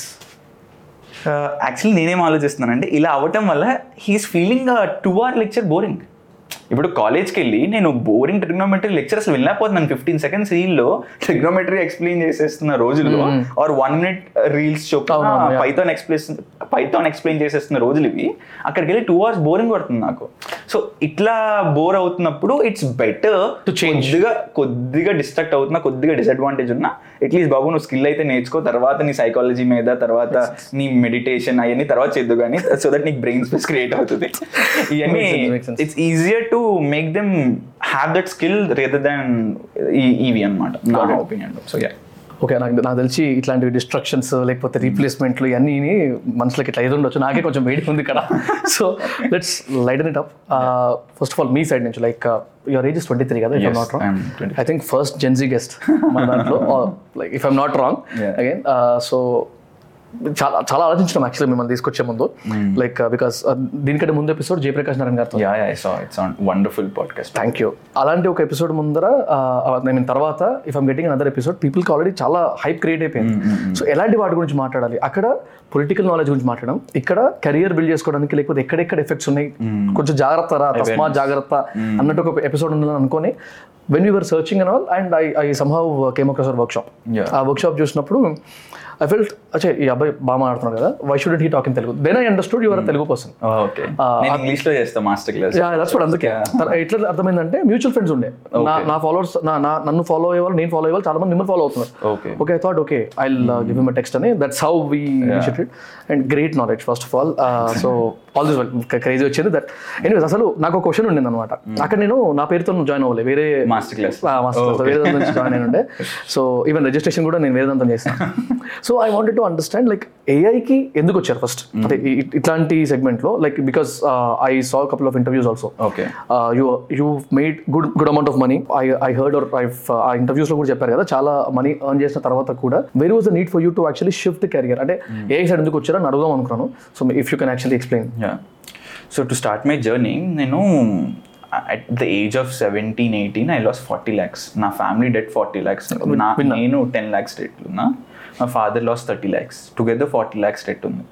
actually నేనేం ఆలోచిస్తున్నానంటే ఇలా అవ్వటం వల్ల he's feeling two hour lecture boring ఇప్పుడు కాలేజ్కి వెళ్ళి నేను బోరింగ్ ట్రిగ్నోమెట్రీ లెక్చర్ అసలు వెళ్ళకపోతున్నాను ఫిఫ్టీన్ సెకండ్స్ రీల్లో ట్రిగ్నోమెట్రీ ఎక్స్ప్లెయిన్ చేసేస్తున్న రోజుల్లో ఆర్ వన్ మినిట్ రీల్స్ చొప్పున. పైథాన్ ఎక్స్ప్లెయిన్ పైథాన్ ఎక్స్ప్లెయిన్ చేసేస్తున్న రోజులు ఇవి అక్కడికి వెళ్ళి టూ అవర్స్ బోరింగ్ పడుతుంది నాకు సో ఇట్లా బోర్ అవుతున్నప్పుడు ఇట్స్ బెటర్ To change. కొద్దిగా కొద్దిగా డిస్ట్రాక్ట్ అవుతున్నా కొద్దిగా డిసడ్వాంటేజ్ ఉన్నా అట్లీస్ట్ బాబు నువ్వు స్కిల్ అయితే నేర్చుకో తర్వాత నీ సైకాలజీ మీద తర్వాత నీ మెడిటేషన్ అవన్నీ తర్వాత చేద్దు కానీ సో దట్ నీకు బ్రెయిన్ స్పేస్ క్రియేట్ అవుతుంది ఇవన్నీ. It's easier to make them have that skill rather than ఇవి అనమాట నా. ఒపీనియన్ సో యా ఓకే నాకు నాకు తెలిసి ఇట్లాంటి డిస్ట్రక్షన్స్ లేకపోతే రీప్లేస్మెంట్లు ఇవన్నీ మనుషులకి ఇట్లా ఎదురు ఉండొచ్చు. నాకే కొంచెం వేడి ఉంది ఇక్కడ. So let's lighten it up first of all me side నుంచి like your age is twenty three కదా if not I'm wrong 23. I think first Gen Z guest మన దాంట్లో like if I'm not wrong. Again so చాలా చాలా ఆలోచించడం actually మిమ్మల్ని తీసుకొచ్చే ముందు. లైక్ బికాస్ దీనికంటే ముందు ఎపిసోడ్ జయప్రకాష్ నారాయణ గారితో. Yeah yeah so it's an wonderful podcast thank you అలాంటి ఒక ఎపిసోడ్ ముందర నేను తర్వాత if I'm getting another episode పీపుల్కి ఆల్రెడీ చాలా హైప్ క్రియేట్ అయిపోయింది. సో ఎలాంటి వాటి గురించి మాట్లాడాలి? అక్కడ పొలిటికల్ నాలెడ్జ్ గురించి మాట్లాడడం. ఇక్కడ కెరియర్ బిల్డ్ చేసుకోవడానికి లేకపోతే ఎక్కడెక్కడ ఎఫెక్ట్స్ ఉన్నాయి? కొంచెం జాగ్రత్త రా తస్మా జాగ్రత్త అన్నట్టు ఒక ఎపిసోడ్ ఉందని అనుకొని when you're searching and all and I I somehow came across workshop Yeah. ఆ వర్క్ షాప్ చూసినప్పుడు ఐ ఫెల్ట్ అచ్చే ఈ అబ్బాయి బాగా మాట్లాడుతున్నాడు కదా. Why should he talk in Telugu then I understood your Telugu person okay నేను ఇంగ్లీష్లో చేస్తా మాస్టర్ క్లాస్ దట్స్ వాట్ అందుకే. ఎట్లా అర్థమైందంటే మ్యూచువల్ ఫ్రెండ్స్ ఉండే. నా నా ఫాలోవర్స్ నా నన్ను ఫాలో అయ్యే వాళ్ళు నేను ఫాలో అయ్యే వాళ్ళు చాలా మంది మిమ్మల్ని ఫాలో అవుతున్నారు. Okay okay I thought okay I give him text అని. That's how we initiated and great knowledge first of all so all this crazy వచ్చింది. దట్ ఎనీవేస్ అసలు నాకు ఒక క్వశ్చన్ ఉండింది అనమాట అక్కడ నేను నా పేరుతో జాయిన్ అవ్వలేదు వేరే మాస్టర్ క్లాస్ ఆ, మాస్టర్ క్లాస్ వేరే దాని నుంచి జాయిన్ అయిన ఉండే సో ఈవెన్ రిజిస్ట్రేషన్ కూడా నేను వేరే దాంతో చేస్తాను so I wanted to understand like ఏఐకి ఎందుకు వచ్చారు ఫస్ట్ అంటే ఈ- ఇట్లాంటి సెగ్మెంట్లో like because I saw couple of interviews also okay you you made good good amount of money I I heard or I ఆ ఇంటర్వ్యూస్లో కూడా చెప్పారు కదా చాలా మనీ ఎర్న్ చేసిన తర్వాత కూడా very was the need for you to actually shift career అంటే ఏ సైడ్ ఎందుకు వచ్చారని అడుగుదాం అనుకున్నాను. So if you can actually explain so to start my journey నేను at the age of seventeen eighteen I lost forty lakhs నా family debt forty lakhs నా. నేను టెన్ ల్యాక్స్ డెట్ ఉన్నా. మా father lost thirty lakhs together forty lakhs debt ఉంది.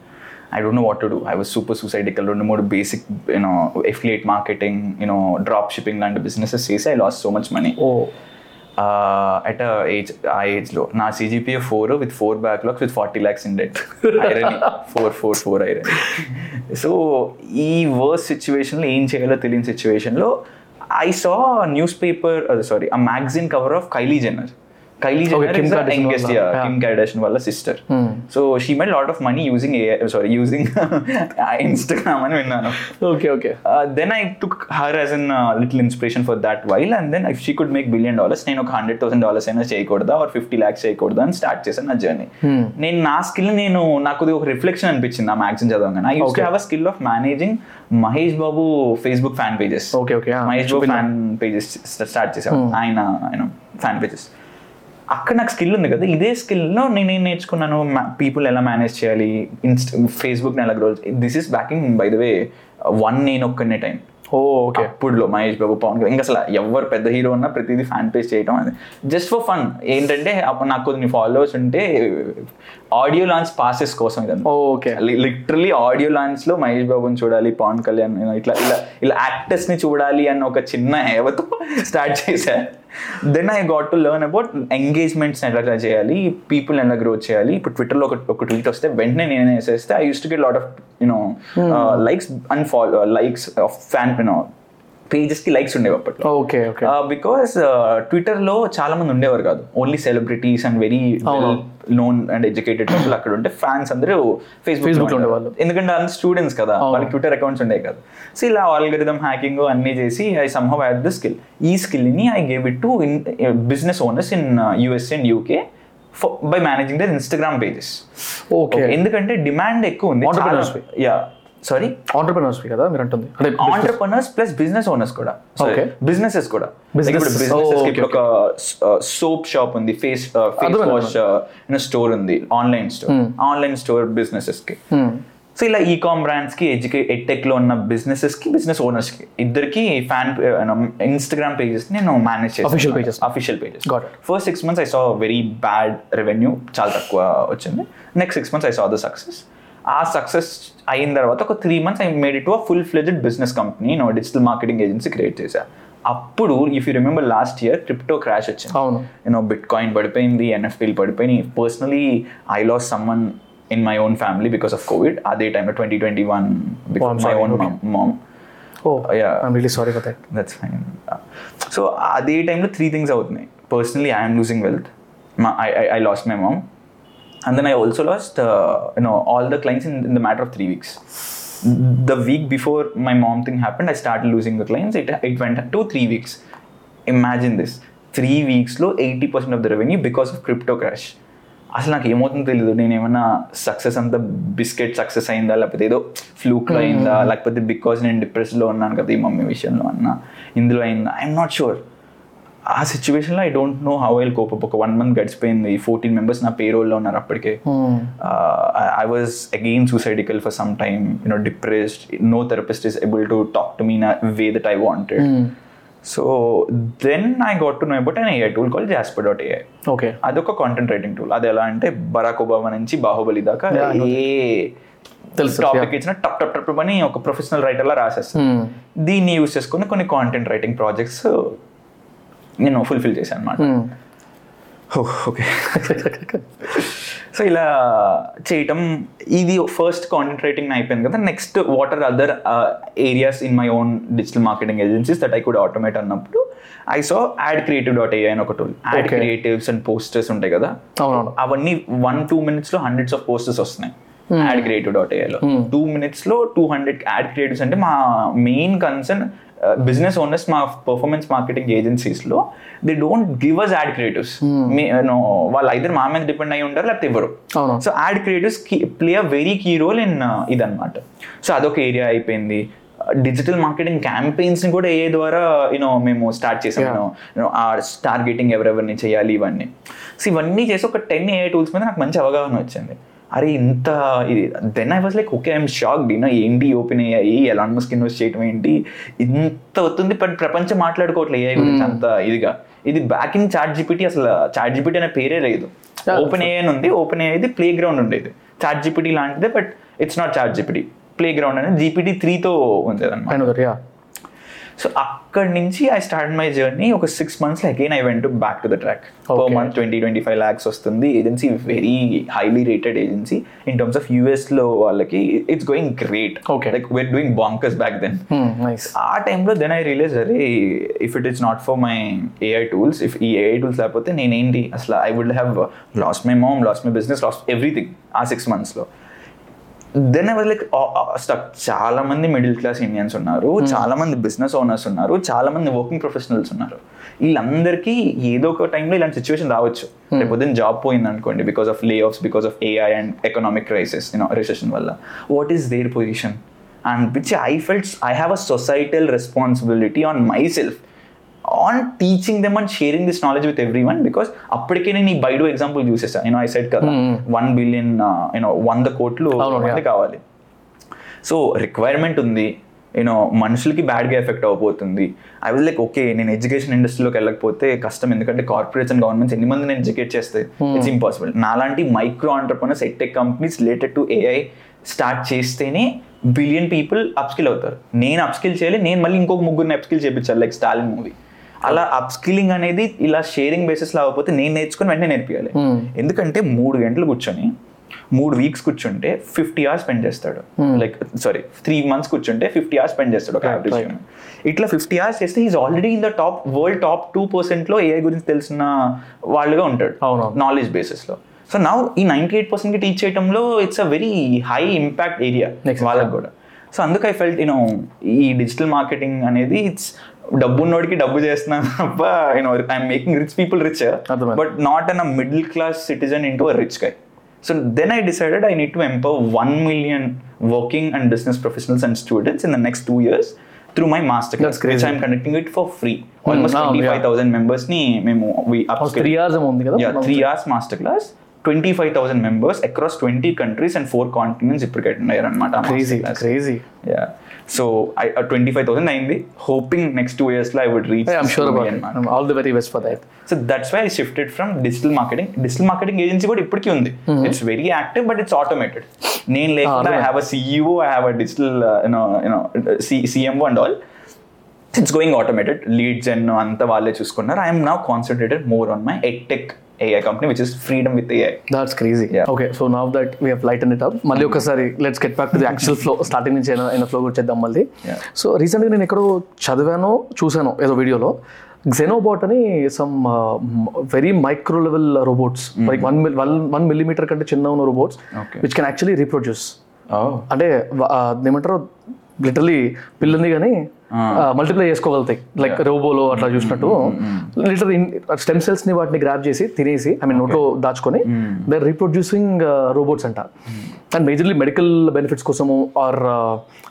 I don't know what to do I was super suicidal రెండు మూడు basic you know affiliate marketing you know drop shipping లాంటి businesses చేసి I lost so much money oh. At age ఆ ఏజ్లో నా CGPA four with four backlogs with forty lakhs in debt iron four four four ఐరన్ so ఈ worse సిచ్యువేషన్లో ఏం చేయాలో తెలియని సిచ్యువేషన్లో I saw newspaper sorry ఆ magazine cover of Kylie Jenner Kylie Okay, Jenner Kim is Kardashian youngest వాళ్ళ, yeah. Kim Kardashian వాళ్ళ sister Hmm. So she made lot of money using sorry using Instagram అని విన్నాను okay okay Uh, then I took her as an uh, little inspiration for that while, and then if she could make billion dollars, నేను ఒక hundred thousand dollars అయినా చేయకూడదా are fifty lakhs చేయకూడదా అని start చేశాను నా జర్నీ నేను నా స్కిల్ నేను నాకు ఇది ఒక రిఫ్లెక్షన్ అనిపించింది ఆ magazine చదవగానే I used to have a skill of managing Mahesh Babu Facebook fan pages okay okay Mahesh Babu fan pages start చేసాను ఆయన ఆయన ఫ్యాన్ పేజెస్ అక్కడ నాకు స్కిల్ ఉంది కదా ఇదే స్కిల్లో నేను ఏం నేర్చుకున్నాను పీపుల్ ఎలా మేనేజ్ చేయాలి ఇన్స్ట్ ఫేస్బుక్ ఎలా grow this is backing by the way one నేను ఒక్కనే టైం ఓ ఓకే. అప్పుడులో మహేష్ బాబు పవన్ ఇంకా అసలు ఎవరు పెద్ద హీరో ఉన్నా ప్రతిదీ ఫ్యాన్ పేజ్ చేయటం అది జస్ట్ ఫర్ ఫన్ ఏంటంటే అప్పుడు నాకు కొన్ని ఫాలోవర్స్ ఉంటే ఆడియో లాంచ్ పాసెస్ కోసం ఇదంతా. ఓకే. లిటరలీ ఆడియో లాంచ్లో మహేష్ బాబుని చూడాలి పవన్ కళ్యాణ్ ఇట్లా ఇలా ఇలా యాక్టర్స్ని చూడాలి అన్న ఒక చిన్న ఏవతో స్టార్ట్ చేశా. Then I got to learn about engagements ఎలా చేయాలి పీపుల్ ఎలా గ్రో చేయాలి. ఇప్పుడు ట్విట్టర్లో ఒక ఒక ట్వీట్ వస్తే వెంటనే నేను వేసేస్తే I used to get lot of you know likes unfollow likes of fan you know పేజెస్కి likes ఉండేవి అప్పట్లో. Okay okay. బికాస్ ట్విట్టర్లో చాలా మంది ఉండేవారు కాదు. Only celebrities and very known and educated people అక్కడ ఉంటే ఫ్యాన్స్ అందరూ Facebook ఫేస్బుక్ ఉండేవాళ్ళు. ఎందుకంటే అందరు స్టూడెంట్స్ కదా వాళ్ళకి ట్విట్టర్ అకౌంట్స్ ఉండే కదా. సో ఇలా ఆల్గరిథం హ్యాకింగ్ అన్ని చేసి I somehow had the skill ఈ స్కిల్ని I gave it to in business owners in US and UK by managing their Instagram pages okay ఎందుకంటే డిమాండ్ ఎక్కువ ఉంది. యా సారీ ఆంటర్ప్రినర్స్ కదా మీరు అంటుంది. అంటే ఆంటర్ప్రనర్స్ ప్లస్ బిజినెస్ ఓనర్స్ కూడా. Okay. బిజినెసెస్ కూడా. ఇప్పుడు Oh, ఒక సోప్ షాప్ ఉంది ఫేస్ ఫేస్ వాష్ స్టోర్ ఉంది ఆన్లైన్ స్టోర్ ఆన్లైన్ స్టోర్ బిజినెసెస్కి. సో ఇలా ఈ కామ్ బ్రాండ్స్కి ఎడ్యుకే ఎడ్టెక్లో ఉన్న బిజినెసెస్కి బిజినెస్ ఓనర్స్కి. ఇద్దరికి ఫ్యాన్ ఇన్స్టాగ్రామ్ పేజెస్ నేను manage Official pages. Official pages Got it. First six months I saw very bad revenue చాలా తక్కువ వచ్చింది. Next six months I saw the success ఆ సక్సెస్ అయిన తర్వాత ఒక three months I made it to full fledged business company no digital marketing agency create చేశా. అప్పుడు if you remember last year crypto crash వచ్చింది. అవును. యూనో బిట్ కాయిన్ పడిపోయింది ఎన్ఎఫ్టీలు పడిపోయినాయి. Personally I lost someone in my own family because of covid అదే టైంలో twenty twenty one my. Own mom sorry that's fine so అదే టైంలో three things అవుతున్నాయి. Personally I'm losing wealth I lost my mom and then I also lost you know all the clients in in the matter of three weeks the week before my mom thing happened I start losing the clients it it went to three weeks imagine this three వీక్స్లో eighty percent of the revenue because of crypto crash అసలు నాకు ఏమవుతుందో తెలియదు నేను ఏమన్నా success అంతా biscuit success అయిందా? లేకపోతే ఏదో ఫ్లూక్లో అయిందా? లేకపోతే బికాస్ నేను డిప్రెస్లో ఉన్నాను కదా ఈ మమ్మీ విషయంలో అన్నా? ఇందులో అయిందా? ఐఎమ్ నాట్ షూర్ ఆ సిచ్యువేషన్లో I don't know how I'll cope ఒక వన్ మంత్ గడిచిపోయింది. ఫోర్టీన్ మెంబర్స్ నా పేరోల్లో ఉన్నారు అప్పటికే. I was again suicidal for some time you know depressed no therapist is able to talk to me నా way that I wanted so then I got to know about an AI tool call Jasper dot AI okay అదొక content writing tool అది ఎలా అంటే Barack Obama నుంచి బాహుబలి దాకా ఏ తెలుసు, topic ఇచ్చిన టప్ టప్ టప్ అని ఒక ప్రొఫెషనల్ రైటర్లా రాసేస్తాను దీన్ని యూస్ చేసుకుని కొన్ని కాంటెంట్ రైటింగ్ ప్రాజెక్ట్స్ నేను ఫుల్ఫిల్ చేశాను అనమాట ఓకే సో ఇలా చేయటం ఇది ఫస్ట్ కాంటెంట్ రైటింగ్ అయిపోయింది కదా next what are other areas in my own digital marketing agencies that I could automate అన్నప్పుడు I so ad creative dot AI అని ఒక tool ad. Creatives and posters ఉంటాయి కదా. అవన్నీ వన్ టూ మినిట్స్లో hundreds of posters వస్తున్నాయి. Ad creative dot ఏఐలో two మినిట్స్లో టూ హండ్రెడ్ యాడ్ క్రియేటివ్స్ అంటే మా మెయిన్ కన్సర్న్ బిజినెస్ ఓనర్స్ మా performance marketing ఏజెన్సీస్లో they don't give us ad creatives వాళ్ళు అయితే మా మీద డిపెండ్ అయి ఉంటారు లేకపోతే ఇవ్వరు. So ad creatives play a very key role in ఇదన్నమాట. సో అదొక ఏరియా అయిపోయింది. డిజిటల్ మార్కెటింగ్ క్యాంపెయిన్స్ని కూడా ఏ ద్వారా యూనో మేము స్టార్ట్ చేసాం. Yeah. యూనో ఆ టార్గెటింగ్ ఎవరెవరిని చేయాలి ఇవన్నీ. సో ఇవన్నీ చేసి ఒక టెన్ ఏ టూల్స్ మీద నాకు మంచి అవగాహన వచ్చింది. అరే ఇంత ఇది then I was like okay I'm shock డినా ఏంటి ఓపెన్ అయ్యాయి ఎలాన్ మస్క్ ఇన్వెస్ట్ చేయడం ఏంటి? ఇంత అవుతుంది బట్ ప్రపంచం మాట్లాడుకోవట్లేదు ఏఐ గురించి అంత ఇదిగా. ఇది బ్యాక్ ఇన్ చాట్ జీపీటీ అసలు చాట్ జీపీటీ అనే పేరే లేదు. ఓపెన్ ఏ ఉంది ఓపెన్ ఏ ప్లే గ్రౌండ్ ఉండేది. చాట్ జీపీటీ లాంటిదే but it's not ChatGPT playground అనేది జీపీటీ త్రీతో ఉంది అనమాట నో సో అక్కడి నుంచి ఐ స్టార్ట్ మై జర్నీ ఒక six months again I went back to the track per. Month twenty twenty five lakhs వస్తుంది. Agency very highly rated agency in terms of యూఎస్లో వాళ్ళకి it's going great Okay. Like we're doing bonkers back then ఆ టైంలో then I realise అరే if it is not for my AI tools if ఈ AI tools లేకపోతే నేనేంటి? అసలు I would have lost my mom lost my business lost everything ఆ six మంత్స్లో then I was like stuck చాలా మంది middle class Indians ఉన్నారు చాలా మంది బిజినెస్ ఓనర్స్ ఉన్నారు చాలా మంది వర్కింగ్ ప్రొఫెషనల్స్ ఉన్నారు. వీళ్ళందరికీ ఏదో ఒక టైంలో ఇలాంటి సిచ్యువేషన్ రావచ్చు. లేకపోతే జాబ్ పోయింది అనుకోండి because of layoffs because of AI and economic crisis recession వల్ల what is their position and which I felt I have a societal responsibility on myself on teaching them and sharing this knowledge with everyone because అప్పటికే నేను ఈ బైడో example చూసేసాను నేను I set కదా one billion you know వంద కోట్లు మంది కావాలి. సో రిక్వైర్మెంట్ ఉంది. యూనో మనుషులకి బ్యాడ్గా ఎఫెక్ట్ అవ్వబోతుంది. ఐ విల్ లైక్ ఓకే నేను ఎడ్యుకేషన్ ఇండస్ట్రీలోకి వెళ్ళకపోతే కష్టం. ఎందుకంటే కార్పొరేట్స్ అండ్ గవర్నమెంట్స్ ఎన్ని మంది నేను ఎడ్యుకేట్ చేస్తే? ఇట్స్ ఇంపాసిబుల్ నాలాంటి micro entrepreneurs edtech companies related to AI start చేస్తేనే బిలియన్ పీపుల్ అప్స్కిల్ అవుతారు. నేను అప్స్కిల్ చేయాలి నేను మళ్ళీ ఇంకొక ముగ్గురిని అప్స్కిల్ చేయించాలి లైక్ స్టాలిన్ మూవీ అలా అప్స్కిల్లింగ్ అనేది ఇలా షేరింగ్ బేసిస్లో అవ్వకపోతే నేను నేర్చుకుని వెంటనే నేర్పియాలి. ఎందుకంటే మూడు గంటలు కూర్చొని మూడు వీక్స్ కూర్చుంటే ఫిఫ్టీ అవర్స్ స్పెండ్ చేస్తాడు. లైక్ సారీ త్రీ మంత్స్ కూర్చుంటే ఫిఫ్టీ అవర్స్ స్పెండ్ చేస్తాడు ఒక యావరేజ్ ఇట్లా ఫిఫ్టీ అవర్స్ చేస్తే is already in the top world top two పర్సెంట్లో ఏఐ గురించి తెలిసిన వాళ్ళుగా ఉంటాడు. నాలెడ్జ్ బేసిస్లో. సో నౌ ఈ నైన్టీ ఎయిట్ పర్సెంట్కి టీచ్ చేయడంలో it's a very high impact area. వాళ్ళకి కూడా. సో అందుకు ఐ ఫెల్ట్ యూనో ఈ డిజిటల్ మార్కెటింగ్ అనేది ఇట్స్ డబ్బు ఉన్నోడికి డబ్బు చేస్తున్నాను తప్ప you know I'm making rich people rich. But not an a middle class citizen into a rich guy so then I decided I need to empower one million working and business professionals and students in the next two years through my master class. Which I'm conducting it for free almost twenty yeah. Five thousand మెంబర్స్ని మేము three years ఉంది కదా three hours master class twenty five thousand members across twenty countries and four continents ఇప్పుడు అయ్యారు అనమాట crazy crazy yeah so I twenty five thousand అయింది. Hoping next two ఇయర్స్లో I would reach I'm sure about all the very best for that so that's why I shifted from digital marketing digital marketing agency కూడా ఇప్పటికీ ఉంది. It's very active but it's automated నేను లేకుండా I have a CEO I have a digital you know you know CMO and all it's going automated leads and అంతా వాళ్ళే చూసుకున్నారు. I'm now concentrated more on my edtech AI company which is freedom with AI that's crazy Yeah. Okay so now that we have lit it up మళ్ళీ ఒకసారి let's get back to the actual flow starting నుంచి అయినా అయిన flow వచ్చేద్దాం మళ్ళీ. So రీసెంట్గా నేను ఎక్కడో చదివానో చూసాను ఏదో వీడియోలో xenobot అని some very micro level robots like one one one millimetre కంటే చిన్న ఉన్న robots Okay. Which can actually reproduce అంటే ఏమంటారు లిటరలీ పిల్లని కానీ మల్టిప్లై చేసుకోగలుగుతాయి. లైక్ రోబోలో అట్లా చూసినట్టు. లిటర్ స్టెమ్ సెల్స్ని వాటిని గ్రాప్ చేసి తినేసి ఐ మీన్ నోట్లో దాచుకొని దే రీప్రొడ్యూసింగ్ రోబోట్స్ అంట. అండ్ మేజర్లీ మెడికల్ బెనిఫిట్స్ కోసము ఆర్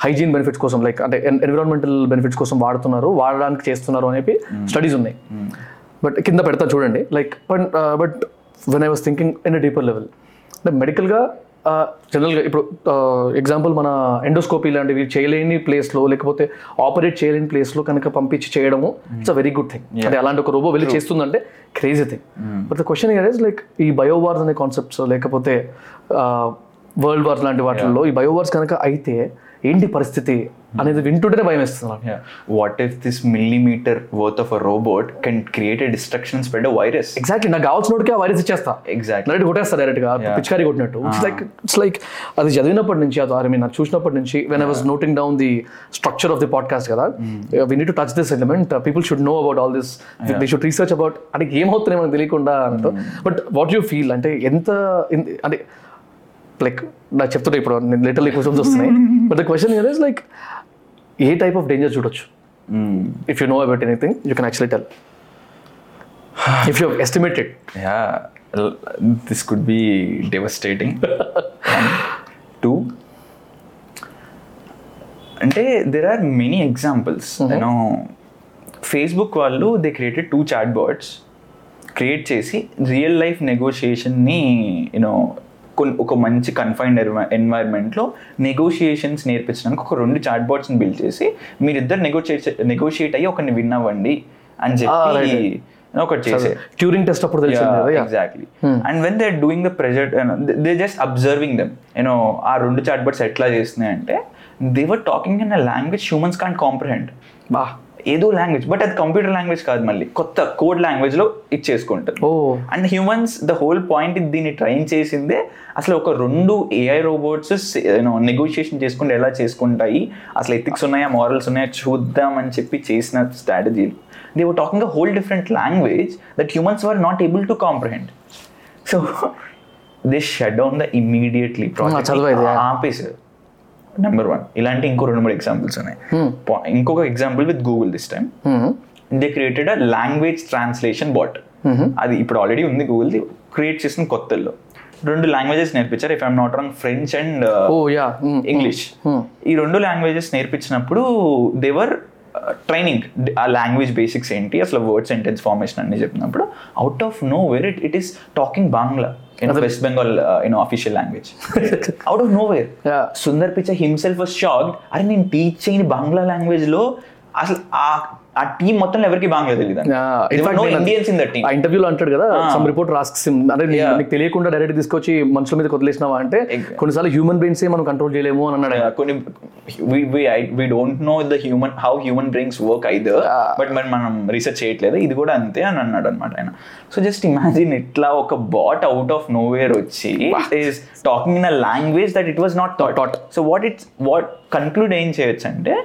హైజీన్ బెనిఫిట్స్ కోసం లైక్ అంటే ఎన్విరాన్మెంటల్ బెనిఫిట్స్ కోసం వాడుతున్నారు వాడడానికి చేస్తున్నారు అనేవి స్టడీస్ ఉన్నాయి. బట్ కింద పెడతా చూడండి like but but when I was thinking in deeper level అంటే మెడికల్గా జనరల్గా ఇప్పుడు ఎగ్జాంపుల్ మన ఎండోస్కోపీ లాంటివి చేయలేని ప్లేస్లో లేకపోతే ఆపరేట్ చేయలేని ప్లేస్లో కనుక పంపించి చేయడము it's a very good thing అంటే అలాంటి ఒక రోబో వెళ్ళి చేస్తుందంటే crazy thing but the question is like ఈ బయోవార్స్ అనే కాన్సెప్ట్స్ లేకపోతే వరల్డ్ వార్స్ లాంటి వాటిల్లో ఈ బయోవార్స్ కనుక అయితే ఏంటి పరిస్థితి? అనేది వింటుంటేనే భయం వేస్తుంది. What if this millimetre worth of a robot can create destruction spread a virus exactly నాకు కావాల్సినోడికి ఆ వైరస్ ఇచ్చేస్తా. ఎగ్జాక్ట్లీ డైరెక్ట్ కొట్టేస్తా డైరెక్ట్గా. పిచికారి కొట్టినట్టు. ఇట్స్ లైక్ ఇట్స్ లైక్ అది చదివినప్పటి నుంచి అది ఐ మీన్ నాకు చూసినప్పటి నుంచి when I was noting down the structure of the podcast కదా we need to touch this element people should know about all this they should research about అంటే ఏమవుతున్నాయి మనకు తెలియకుండా అన్నట్టు బట్ వాట్ యూ ఫీల్ అంటే ఎంత అంటే లైక్ నాకు చెప్తుంటే ఇప్పుడు నేను లిటర్లీ క్వశ్చన్స్ వస్తున్నాయి. But the question is like A type of danger చూడొచ్చు? If you know about anything you can actually tell if you estimated this could be devastating. One. Two. అంటే there are many examples you know Facebook వాళ్ళు they created two chatbots create చేసి real life నెగోషియేషన్ని you know ఒక మంచి confined ఎన్వైర్న్మెంట్లో negotiations నేర్పించడానికి ఒక రెండు chat బర్డ్స్ని build చేసి మీరిద్దరు నెగోషియేట్ నెగోషియేట్ అయ్యి ఒకరిని విన్ అవ్వండి అని చెప్పి ఒకటి చేసే. ట్యూరింగ్ టెస్ట్ అప్పుడు తెలిసింది. Exactly and when they doing the present they just observing them you know ఆ రెండు చాట్ బర్డ్స్ ఎట్లా చేస్తున్నాయి అంటే they were talking in a language humans can't comprehend బా. ఏదో లాంగ్వేజ్ బట్ అది కంప్యూటర్ లాంగ్వేజ్ కాదు మళ్ళీ. కొత్త కోడ్ లాంగ్వేజ్లో ఇచ్చేసుకుంటారు ఓ. And humans the whole point దీన్ని ట్రైన్ చేసిందే అసలు ఒక రెండు ఏఐ రోబోట్స్ నెగోషియేషన్ చేసుకుంటే ఎలా చేసుకుంటాయి? అసలు ఎథిక్స్ ఉన్నాయా? మారల్స్ ఉన్నాయా? చూద్దాం అని చెప్పి చేసిన స్ట్రాటజీలు they were talking a whole different language that humans were not able to comprehend so they shut down the immediately. ఆపేసారు number one ఇలాంటి ఇంకో రెండు మూడు ఎగ్జాంపుల్స్ ఉన్నాయి. Po- ఇంకొక example with Google this time they created a language translation bot అది ఇప్పుడు already ఉంది గూగుల్ది create చేసిన కొత్తల్లో. రెండు లాంగ్వేజెస్ నేర్పించారు if I'm not wrong French and oh yeah English ఈ రెండు లాంగ్వేజెస్ నేర్పించినప్పుడు దేవర్ ట్రైనింగ్ ఆ లాంగ్వేజ్ బేసిక్స్ ఏంటి అసలు వర్డ్ సెంటెన్స్ ఫార్మేషన్ అన్ని చెప్పినప్పుడు out of nowhere it it is talking Bangla in West Bengal in official language out of nowhere. Sundar Pichai himself was shocked అరే నేను టీచ్ చేయని బాంగ్లా లాంగ్వేజ్లో అసలు ఆ ఆ టీం మొత్తం ఎవరికి తెలియదు ఇండియన్స్ ఇన్ ఆ ఇంటర్వ్యూలో అంటాడు కదా సమ్ రిపోర్ట్ రాస్క్ అంటే నీకు- Yeah. నీకు తెలియకుండా డైరెక్ట్ తీసుకొచ్చి మనుషుల మీద వదిలేసినావా అంటే కొన్నిసార్లు హ్యూమన్ బ్రెయిన్స్ మనం కంట్రోల్ చేయలేము అని అన్నాడు. కొన్ని we don't know the human how human brains work either but మరి మనం రీసెర్చ్ చేయట్లేదు. ఇది కూడా అంతే అని అన్నాడు అనమాట ఆయన. సో జస్ట్ ఇమాజిన్ ఇట్లా ఒక bot out of nowhere వచ్చి is talking in a language that it was not thought so what it's what conclude ఏం చేయొచ్చు అంటే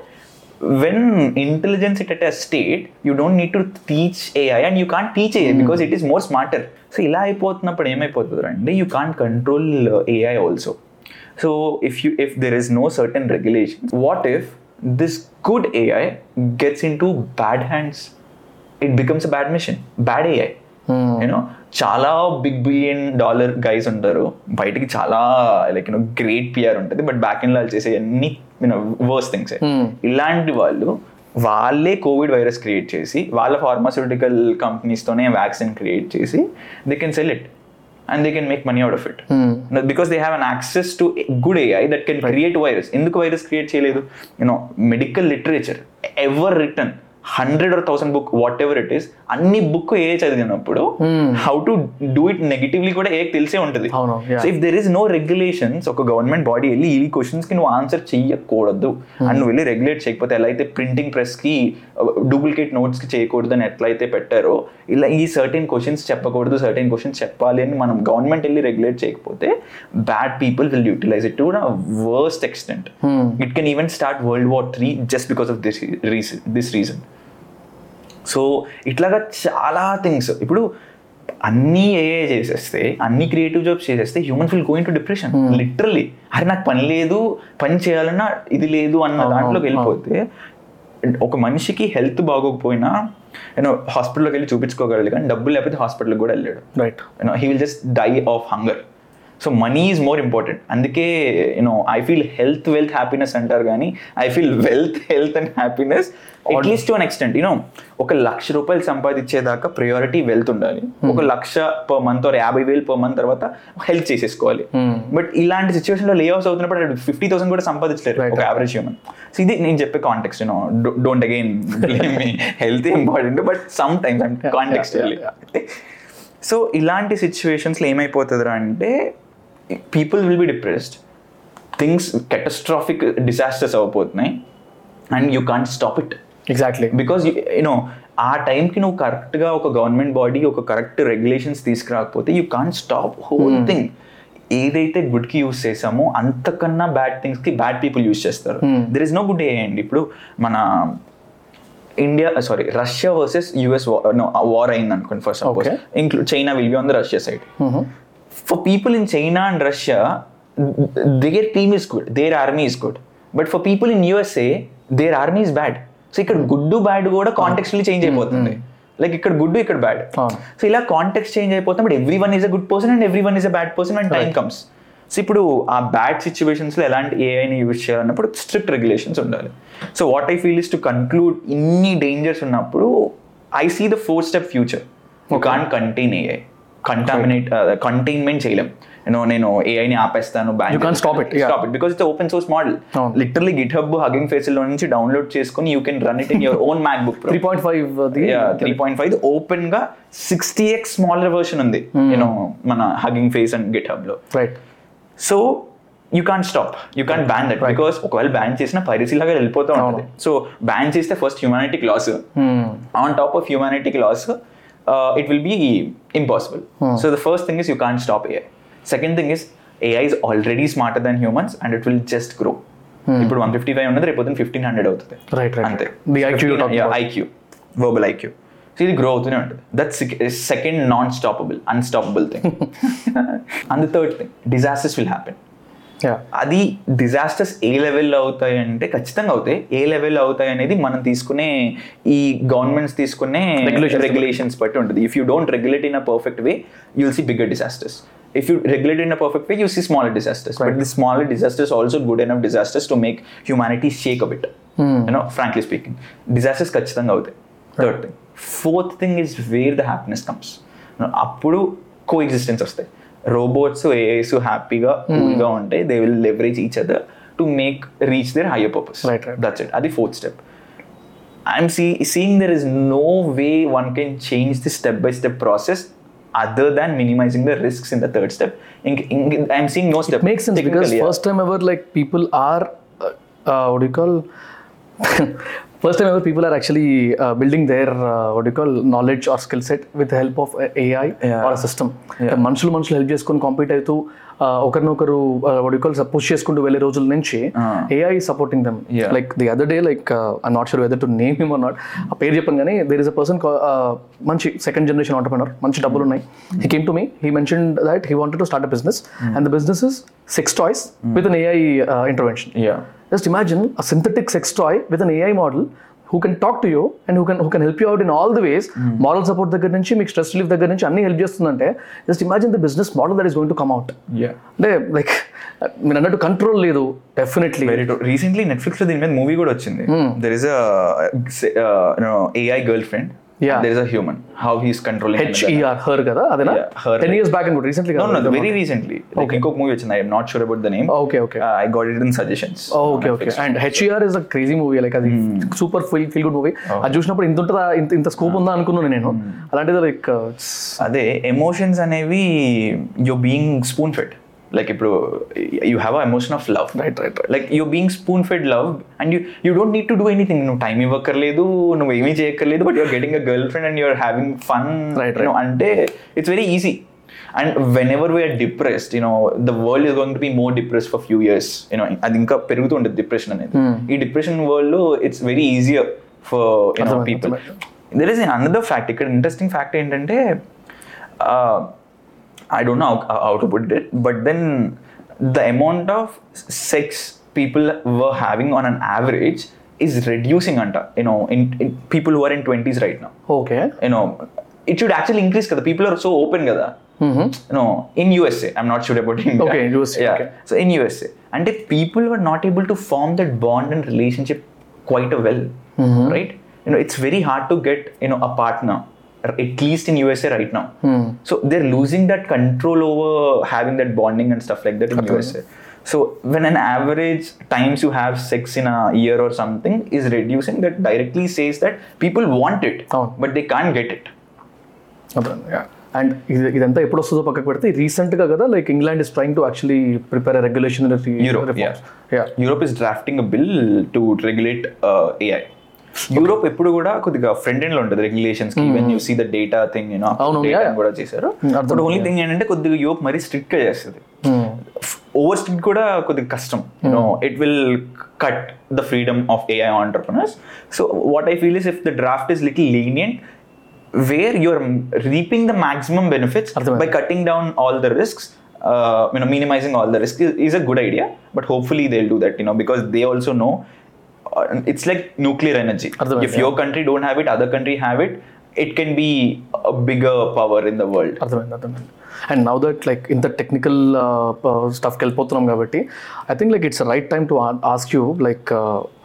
when intelligence it at a state you don't need to teach AI and you can't teach AI because it is more smarter so ఇలా అయిపోతున్నప్పుడు ఏమైపోతుంది అంటే you can't control AI also so if you if there is no certain regulation what if this good AI gets into bad hands it becomes a bad machine bad AI you know చాలా big billion dollar guys ఉంటారు. బయటికి చాలా like you know great PR ఉంటుంది. But back end వాళ్ళు చేసే అన్ని you know worse things ఇలాంటి వాళ్ళు వాళ్ళే కోవిడ్ వైరస్ క్రియేట్ చేసి వాళ్ళ ఫార్మాస్యూటికల్ కంపెనీస్తోనే వ్యాక్సిన్ క్రియేట్ చేసి they can sell it and they can make money out of it. Because they have an access to good AI that can create virus. ఎందుకు virus create చేయలేదు? You know medical literature ever written hundred or thousand book whatever it is అన్ని book ఏ చదివినప్పుడు how to do it negatively కూడా ఏ తెలిసే ఉంటుంది. So if there is no regulations ఒక గవర్నమెంట్ బాడీ వెళ్ళి ఈ క్వశ్చన్స్కి నువ్వు ఆన్సర్ చెయ్యకూడదు. అండ్ నువ్వు వెళ్ళి రెగ్యులేట్ చేయకపోతే ఎలా అయితే ప్రింటింగ్ ప్రెస్కి డూప్లికేట్ నోట్స్కి చేయకూడదు అని ఎట్లయితే పెట్టారో ఇలా ఈ సర్టెన్ క్వశ్చన్స్ చెప్పకూడదు సర్టెన్ క్వశ్చన్స్ చెప్పాలి అని మనం గవర్నమెంట్ వెళ్ళి రెగ్యులేట్ చేయకపోతే bad people will utilize it to worst extent it can even start world war three just because of this reason this reason so ఇట్లాగా చాలా థింగ్స్ ఇప్పుడు అన్నీ ఏఏ చేసేస్తే అన్ని క్రియేటివ్ జాబ్స్ చేసేస్తే humans will going to depression literally అరే నాకు పని లేదు పని చేయాలన్నా ఇది లేదు అన్న దాంట్లోకి. వెళ్ళిపోతే ఒక మనిషికి హెల్త్ బాగోకపోయినా యూనో హాస్పిటల్లోకి వెళ్ళి చూపించుకోగలడు కానీ డబ్బులు లేకపోతే హాస్పిటల్కి కూడా వెళ్ళాడు. Right he will just die of hunger so money is more important అందుకే you know I feel health wealth happiness అంటారు కానీ I feel wealth health and happiness at least to an extent you know ఒక లక్ష రూపాయలు సంపాదించేదాకా priority wealth ఉండాలి. ఒక లక్ష per month or యాభై వేలు పర్ మంత్ తర్వాత హెల్త్ చేసేసుకోవాలి. బట్ ఇలాంటి సిచ్యువేషన్లో ఆఫ్స్ అవుతున్నప్పుడు ఫిఫ్టీ థౌసండ్ కూడా సంపాదించలేరు. ఒక యావరేజ్ హ్యూమన్ సో ఇది నేను చెప్పే context you know don't again health important but some times yeah, so ఇలాంటి సిచ్యువేషన్స్లో ఏమైపోతుందిరా అంటే people will be depressed things catastrophic disasters అవ్వబోతున్నాయి and you can't stop it exactly because you know ఆ టైంకి నువ్వు కరెక్ట్గా ఒక గవర్నమెంట్ బాడీ ఒక correct regulations తీసుకురాకపోతే you can't stop whole thing ఏదైతే గుడ్కి యూస్ చేసామో అంతకన్నా బ్యాడ్ థింగ్స్కి బ్యాడ్ పీపుల్ యూస్ చేస్తారు. There is no good AI అండి. ఇప్పుడు మన India sorry Russia versus US war అయింది అనుకోండి first suppose. Include China will be on the Russia side for people in China and Russia, their team is good, their army is good. But for people in USA, their army is bad. So ఇక్కడ good bad కూడా కాంటెక్స్ట్లీ change అయిపోతుంది. Like ఇక్కడ good ఇక్కడ bad. So ఇలా context change అయిపోతుంది. But every one is a good person and every one is a bad person and time comes so ఇప్పుడు ఆ bad సిచ్యువేషన్స్లో ఎలాంటి ఏఐని యూజ్ చేయాలన్నప్పుడు స్ట్రిక్ట్ రెగ్యులేషన్స్ ఉండాలి. So what I feel is to conclude ఇన్ని dangers ఉన్నప్పుడు I see the four step future you can't contain AI contaminate containment చేయలేం. నేను నేను ఏఐని ఆపేస్తాను stop it, yeah. Stop it because it's open source model. Literally GitHub Hugging ఫేస్లో నుంచి download చేసుకుని you can run it in your own MacBook three point five three point five ఓపెన్గా sixty X smaller version ఉంది you know మన Hugging Face and గిట్ హబ్లో right so you can't stop you can't ban that because ఒకవేళ ban చేసిన piracy లాగా వెళ్ళిపోతూ ఉంటుంది. So ban చేస్తే ఫస్ట్ హ్యూమానిటీకి loss on top of హ్యూమానిటీకి loss it will be impossible so the first thing is you can't stop AI second thing is AI is already smarter then humans and it will just grow ఇప్పుడు one fifty five ఉన్నది రేపు fifteen hundred అవుతుంది. Right, right. అంతే. The IQ you're talking about. IQ verbal IQ so ఇది grow అవుతూనే ఉంటుంది. That second non stoppable unstoppable thing and the third thing disasters will happen yeah అది disasters ఏ లెవెల్లో అవుతాయి అంటే ఖచ్చితంగా అవుతాయి. ఏ లెవెల్లో అవుతాయి అనేది మనం తీసుకునే ఈ గవర్నమెంట్స్ తీసుకునే. రెగ్యులేషన్స్ బట్టి. ఉంటుంది. If you don't regulate in a perfect way you will see bigger disasters if you regulate in a perfect way you see smaller disasters but the smaller disasters also good enough disasters to make humanity shake a bit you know frankly speaking disasters ఖచ్చితంగా అవుతాయి. Third thing fourth thing is where the happiness comes అప్పుడు coexistence వస్తాయి. Robots AIs హ్యాపీగా కూల్గా ఉంటాయి they will leverage each other to make reach their higher purpose Right, right. That's it అది fourth step I'm see seeing there is no way one can change the step by step process other than minimising the risks in the third step ఇంక I'm seeing no step makes sense because first time ever like people are uh, uh, what do you call? first time ever people are actually uh, building their uh, what do you call knowledge or skill set with the help of a AI Yeah. or a system మనుషులు మనుషులు help చేసుకొని compete అవుతూ uh, ఒకరినొకరు వడికల్ push చేసుకుంటూ వెళ్ళే రోజుల నుంచి AI supporting them. Like the other day like I not sure whether to name him not ఆ పేరు చెప్పాను కానీ దేర్ ఇస్ అ పర్సన్ మంచి సెకండ్ జనరేషన్ ఆంటర్ప్రినర్ మంచి డబ్బులు ఉన్నాయి. He came to me he mention that he wanted to start a business and the business is sex toys with an AI intervention yeah Just imagine a synthetic sex toy with an AI who can talk to you and who can who can help you out in all the ways. Moral support దగ్గర నుంచి మీకు stress relief దగ్గర నుంచి అన్ని help చేస్తుందంటే just imagine the business model that is going to come out yeah అంటే like మీరు అన్నట్టు కంట్రోల్ లేదు డెఫినెట్లీ వెరీ రీసెంట్లీ నెట్ఫ్లిక్స్లో దీని మీద మూవీ కూడా వచ్చింది. There is AI girlfriend Yeah. there is a human. How he's controlling another. H E R her కదా? అదేనా? Her. టెన్ ఇయర్స్ బ్యాక్ అనుకుంటా recently no no very recently. Like ఇంకొక movie వచ్చింది I'm not sure about the name okay okay I got it in suggestions okay okay and H E R is a crazy movie like అది super feel feel good movie అది చూసినప్పుడు ఇంత ఉంటుందా? ఇంత ఇంత scope ఉందా అనుకున్నాను నేను. అలాంటిది లైక్ అదే ఎమోషన్స్ అనేవి you being spoon fed like ఇప్పుడు you have a emotion of love right right like you being spoon fed love and you you don't need to do anything నువ్వు టైం ఇవ్వక్కర్లేదు నువ్వు ఏమీ చేయక్కర్లేదు but you're getting a girlfriend and you're having fun Right, అంటే it's very easy and whenever we're depressed you know the world is going to be more depress for few years you know అది ఇంకా పెరుగుతూ ఉంటుంది depression అనేది. ఈ depression వరల్డ్లో it's very easier for you know people there is another fact ఇక్కడ interesting fact ఏంటంటే I don't know how, how to put it, but then the amount of sex people were having on an average is reducing anta. You know in, in people who are in 20s right now. Okay. You know it should actually increase kada. People are so open kada. Mm-hmm. You know in usa i'm not sure about india. Okay, in USA, yeah. okay. so in usa and if people were not able to form that bond and relationship quite a well mm-hmm. right? You know it's very hard to get you know a partner at least in usa right now so they're losing that control over having that bonding and stuff like that in usa so when an average times you have sex in a year or something is reducing that directly says that people want it అవును. but they can't get it and ఇది ఇదంతా ఎప్పుడు వస్తుందో పక్కకు పెడితే recent గా కదా like England is trying to actually prepare regulation Europe, yeah. Yeah Europe is drafting a bill to regulate AI Europe ఎప్పుడు కూడా కొద్దిగా ఫ్రంట్ ఎండ్లో ఉంటుంది రెగ్యులేషన్స్కి. When you see the data thing you know. కూడా చేశారు. బట్ ఓన్లీ థింగ్ ఏంటంటే కొద్దిగా Europe మరీ స్ట్రిక్ట్గా చేస్తుంది ఓవర్ స్ట్రిక్ట్ కూడా కొద్దిగా కష్టం. You know it will cut the freedom of AI entrepreneurs so what I feel is if the draft is little lenient where you're reaping the maximum benefits cutting down all the risks uh, you know minimizing all the risk is, is a good idea. But hopefully they'll do that you know because they also know it's like nuclear energy. అర్థమైంది, if your country don't have it other country have it it can be a bigger power in the world. అర్థమైంది అర్థమైంది. And now that like ఇంత technical స్టఫ్కి వెళ్ళిపోతున్నాం కాబట్టి I think like it's right time to ask you like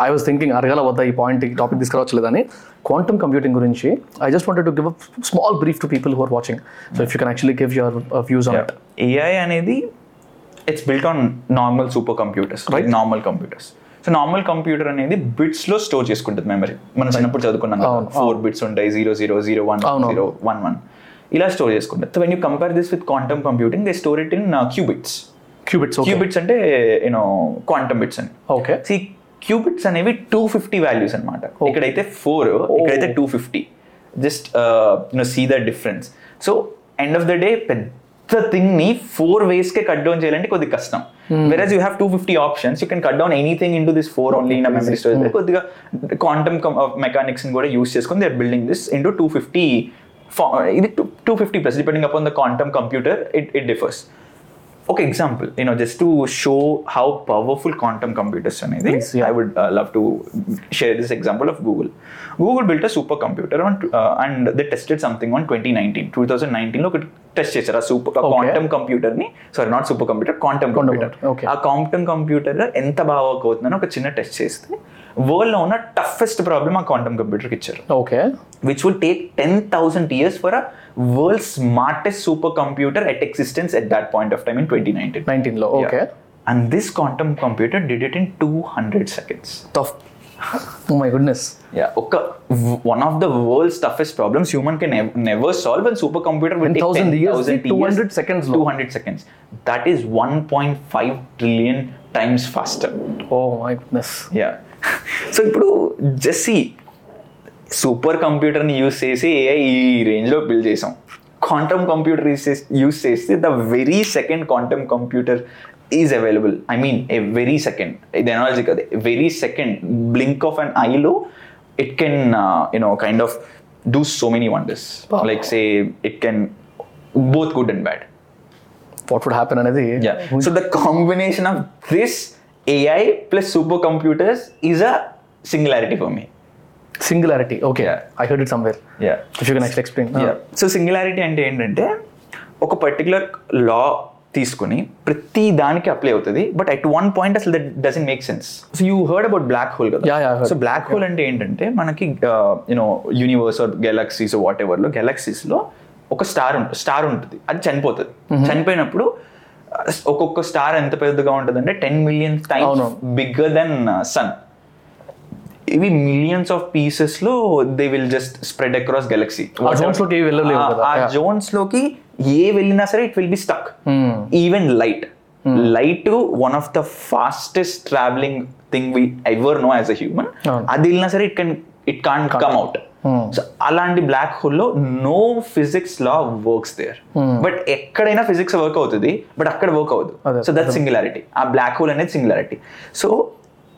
I was thinking అరగల వద్ద ఈ point ఈ topic తీసుకురావచ్చలేదని. క్వాంటమ్ కంప్యూటింగ్ గురించి I just wanted to give a small brief to people who are watching so if you can actually give your views on it AI అనేది it's built on normal super computers right normal computers so normal computer అనేది బిట్స్లో store చేసుకుంటుంది memory మనం చిన్నప్పుడు చదువుకున్నాం four bits ఉంటాయి zero zero zero one. Zero one one ఇలా store చేసుకుంటారు so when you compare this with quantum computing they store it in qubits qubits qubits అంటే యూనో క్వాంటమ్ బిట్స్ అని. ఓకే సి క్యూబిట్స్ అనేవి two fifty values అనమాట ఇక్కడైతే four ఇక్కడైతే two fifty just you know see the difference so end of the day పెద్ద థింగ్ని four ways కే cut down చేయాలంటే కొద్దిగా కష్టం whereas you have two fifty options you can cut down anything in to this four only in memory storage కొద్దిగా quantum mechanics కూడా use చేసుకుని they are building this in two fifty ఇది two fifty plus depending upon the quantum computer it it differs ఒక example you know just to show how powerful quantum computers అనేది Please, yeah. I would love to share this example of Google Google built a super computer and they tested something on twenty nineteen two thousand నైన్టీన్లో ఒక test చేశారు? ఆ super quantum కంప్యూటర్ని sorry not super computer quantum computer ఆ quantum computer ఎంత బాగా అవుతుందని ఒక చిన్న టెస్ట్ చేస్తే వరల్డ్లో ఉన్న టఫెస్ట్ ప్రాబ్లమ్ ఆ క్వాంటమ్ కంప్యూటర్ ఇచ్చారు. Okay. Which will take ten thousand years for a world smartest super computer at existence at that point of time in twenty నైన్టీన్లో okay and this quantum computer did it in two hundred seconds Oh my goodness Yeah, okay. one of the world's toughest problems human can nev- never solve, and supercomputer will take 10,000 years, 10,000 200 years, seconds లో. 200 seconds. That is 1.5 trillion times faster. Oh my goodness yeah so ఇప్పుడు జెస్సీ super కంప్యూటర్ని use చేసి AI ఈ రేంజ్లో build చేసాం quantum computer use చేస్తే the very second quantum computer Is available I mean a very second ఇది analogy కదా very second blink of an ఐలో it can you know kind of do so many wonders Wow. Like say it can both good and bad what would happen అనేది Yeah. So the combination of this AI plus supercomputers is a singularity for me. Singularity okay Yeah. I heard it somewhere Yeah. If you can actually explain Yeah. So singularity అంటే ఏంటంటే ఒక particular law తీసుకుని ప్రతి దానికి apply అవుతుంది. But at one point అసలు that doesn't make sense so you heard about black hole కదా. So black hole అంటే ఏంటంటే మనకి you know universe or galaxies what ఎవర్లో గెలాక్సీస్లో ఒక స్టార్ స్టార్ ఉంటుంది. అది చనిపోతుంది. చనిపోయినప్పుడు uh, ఒక్కొక్క స్టార్ ఎంత పెద్దగా ఉంటుంది అంటే ten million times. Bigger than sun ఇవి millions of పీసెస్లో they will just spread across galaxy zones లోకి. ఆ. జోన్స్లోకి ఏ వెళ్ళినా సరే it will be stuck even light light one of the fastest travelling thing we ever know as a human అవును. అది వెళ్ళినా సరే it can it can't come out. So అలాంటి black హోల్లో no physics law works there but ఎక్కడైనా physics work అవుతుంది but అక్కడ work. అవ్వదు. So that singularity ఆ బ్లాక్ హోల్ అనేది singularity so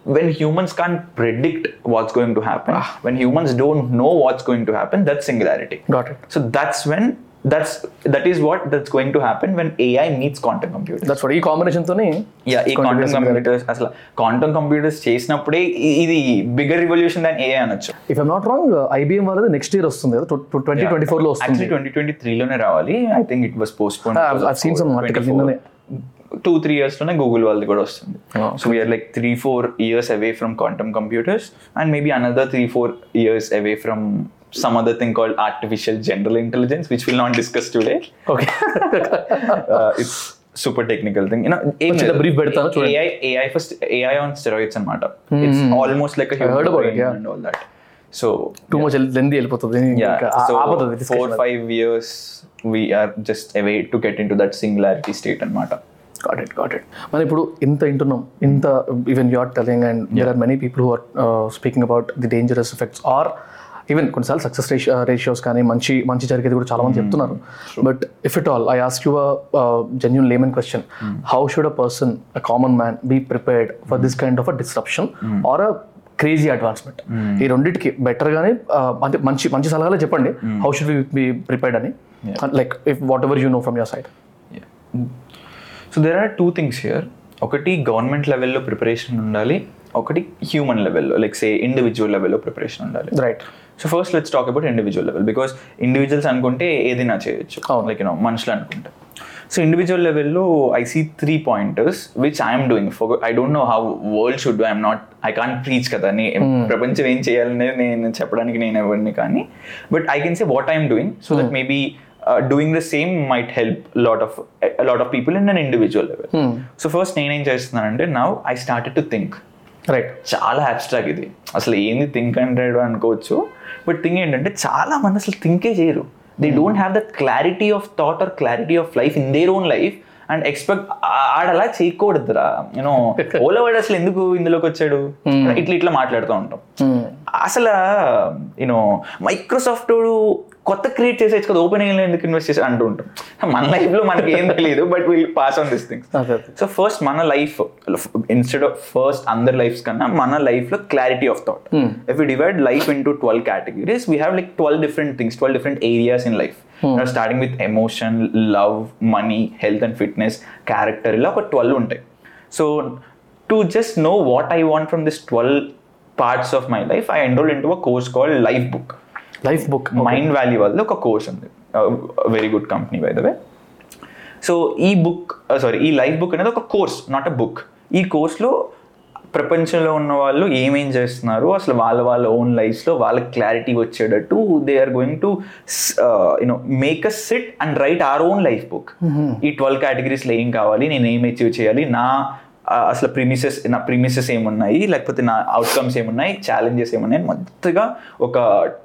when humans can't predict what's going to happen when humans don't know what's going to happen that singularity got it so that's when that's that is what that's going to happen when AI meets quantum computer that's ఈ combination తోని yeah ఈ quantum computers అసలు quantum computers చేసినప్పుడే ఇది bigger revolution than AI అనొచ్చు. If I'm not wrong IBM వాళ్ళది next year వస్తుంది కదా ట్వంటీ ట్వంటీ ఫోర్లో వస్తుంది. యాక్చువల్లీ ట్వంటీ ట్వంటీ త్రీలోనే రావాలి. I think it was postpone Ah, I've- I've seen some articles నిన్ననే. టూ త్రీ ఇయర్స్లోనే గూగుల్ వాళ్ళది కూడా వస్తుంది Oh, so we're like three four years away from quantum computers and maybe another three four years away from some other thing called artificial general intelligence which we'll not discuss today okay uh, it's super technical thing you know లేదు. brief. AI AI first AI on steroids అన్నమాట it's almost like a human heard about it, yeah. and all that so too much లెంది వెళ్ళిపోతుంది yeah ఇంకా ఆ- so four five years we are just away to get into that singularity state అన్నమాట got it got it మనం ఇప్పుడు ఇంత వింటున్నాం ఇంత even you are telling and there are many people who are speaking about the dangerous effects or even కొన్నిసార్లు success ratios కానీ మంచి మంచి జరిగేది కూడా చాలా మంది చెప్తున్నారు. But if it all I ask you genuine layman question how should a person a common man be prepared for this kind of a disruption or a crazy advancement ఈ రెండింటికి బెటర్ గానే uh, అంటే మంచి మంచి సలహాలే చెప్పండి. How should be prepared అని? Like if what ever you know from your side so there are two things here ఒకటి గవర్నమెంట్ లెవెల్లో ప్రిపరేషన్ ఉండాలి. ఒకటి హ్యూమన్ లెవెల్లో లైక్ సే ఇండివిజువల్ లెవెల్లో ప్రిపరేషన్ ఉండాలి. Right so first let's talk about individual level because individuals అనుకుంటే ఏదైనా చేయొచ్చు. లైక్ యూనో మనుషులు అనుకుంటే. సో ఇండివిజువల్ లెవెల్లో I see three pointers which I'm doing for I don't know how world should I'm not I can't preach కదా. నే ప్రపంచం ఏం చేయాలనేది నేను చెప్పడానికి నేను ఎవరిని కానీ but I can say what I'm doing so that maybe doing the same might help lot of lot of people in an individual level so first నేనేం చేస్తున్నానంటే now I started to think right చాలా abstract ఇది. అసలు ఏంది think hundred అనుకోవచ్చు. But thing ఏంటంటే చాలా మంది అసలు థింకే చేయరు. They don't have the clarity of thought or clarity of life in their own life and expect ఆడలా చేయకూడదురా. యూనో ఓలవాడు అసలు ఎందుకు ఇందులోకి వచ్చాడు? ఇట్లా ఇట్లా మాట్లాడుతూ ఉంటాం. అసలు యూనో మైక్రోసాఫ్ట్ కొత్త క్రియేట్ చేసేచ్చు కదా ఓపెన్ ఎందుకు ఇన్వెస్ట్ చేసి? అంటూ ఉంటాం. మన లైఫ్లో మనకి ఏం తెలియదు but will pass on this things so first మన లైఫ్ ఇన్స్టెడ్ ఆఫ్ ఫస్ట్ అందర్ లైఫ్స్ కన్నా మన లైఫ్లో clarity of thought if you divide life into twelve categories we have like twelve different things twelve different areas in life starting with emotion love money health and fitness character ఇలా ఒక twelve ఉంటాయి. So to just know what I want from this twelve parts of my life I enrol in to a course called life book life book Mindvalley వాళ్ళది ఒక course ఉంది. Very good company by the way so ఈ book sorry ఈ life book అనేది ఒక course not a book ఈ కోర్స్లో ప్రపంచంలో ఉన్న వాళ్ళు ఏమేం చేస్తున్నారు? అసలు వాళ్ళ వాళ్ళ ఓన్ లైఫ్స్లో వాళ్ళకి క్లారిటీ వచ్చేటట్టు they are going to you know make a sit and write our own life book ఈ ట్వెల్వ్ కేటగిరీస్లో ఏం కావాలి? నేను ఏం అచీవ్ చేయాలి? నా అసలు ప్రిమిసెస్ నా ప్రిమిసెస్ ఏమున్నాయి? లేకపోతే నా అవుట్కమ్స్ ఏమున్నాయి? ఛాలెంజెస్ ఏమున్నాయి? మొత్తగా ఒక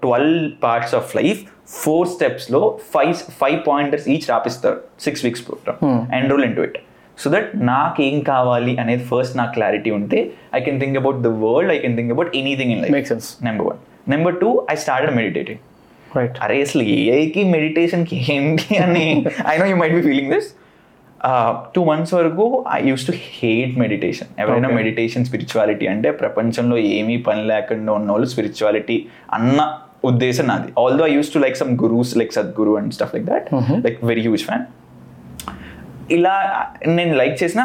twelve parts of life four స్టెప్స్లో five five pointers each రాపిస్తారు. Six weeks program enrol in to it so that నాకేం కావాలి అనేది ఫస్ట్ నాకు క్లారిటీ ఉంటే I can think about the world I can think about anything in life number one number two I started meditating అరే అసలు ఏఐకి మెడిటేషన్కి ఏంటి అని? I know you might be feeling this two months వరకు I used to hate meditation ఎవరైనా. Meditation spirituality అంటే ప్రపంచంలో ఏమీ పని లేకుండా ఉన్న వాళ్ళు స్పిరిచువాలిటీ అన్న ఉద్దేశం నాది. Although I used to like some gurus like Sadhguru and stuff like that like very huge fan ఇలా నేను లైక్ చేసిన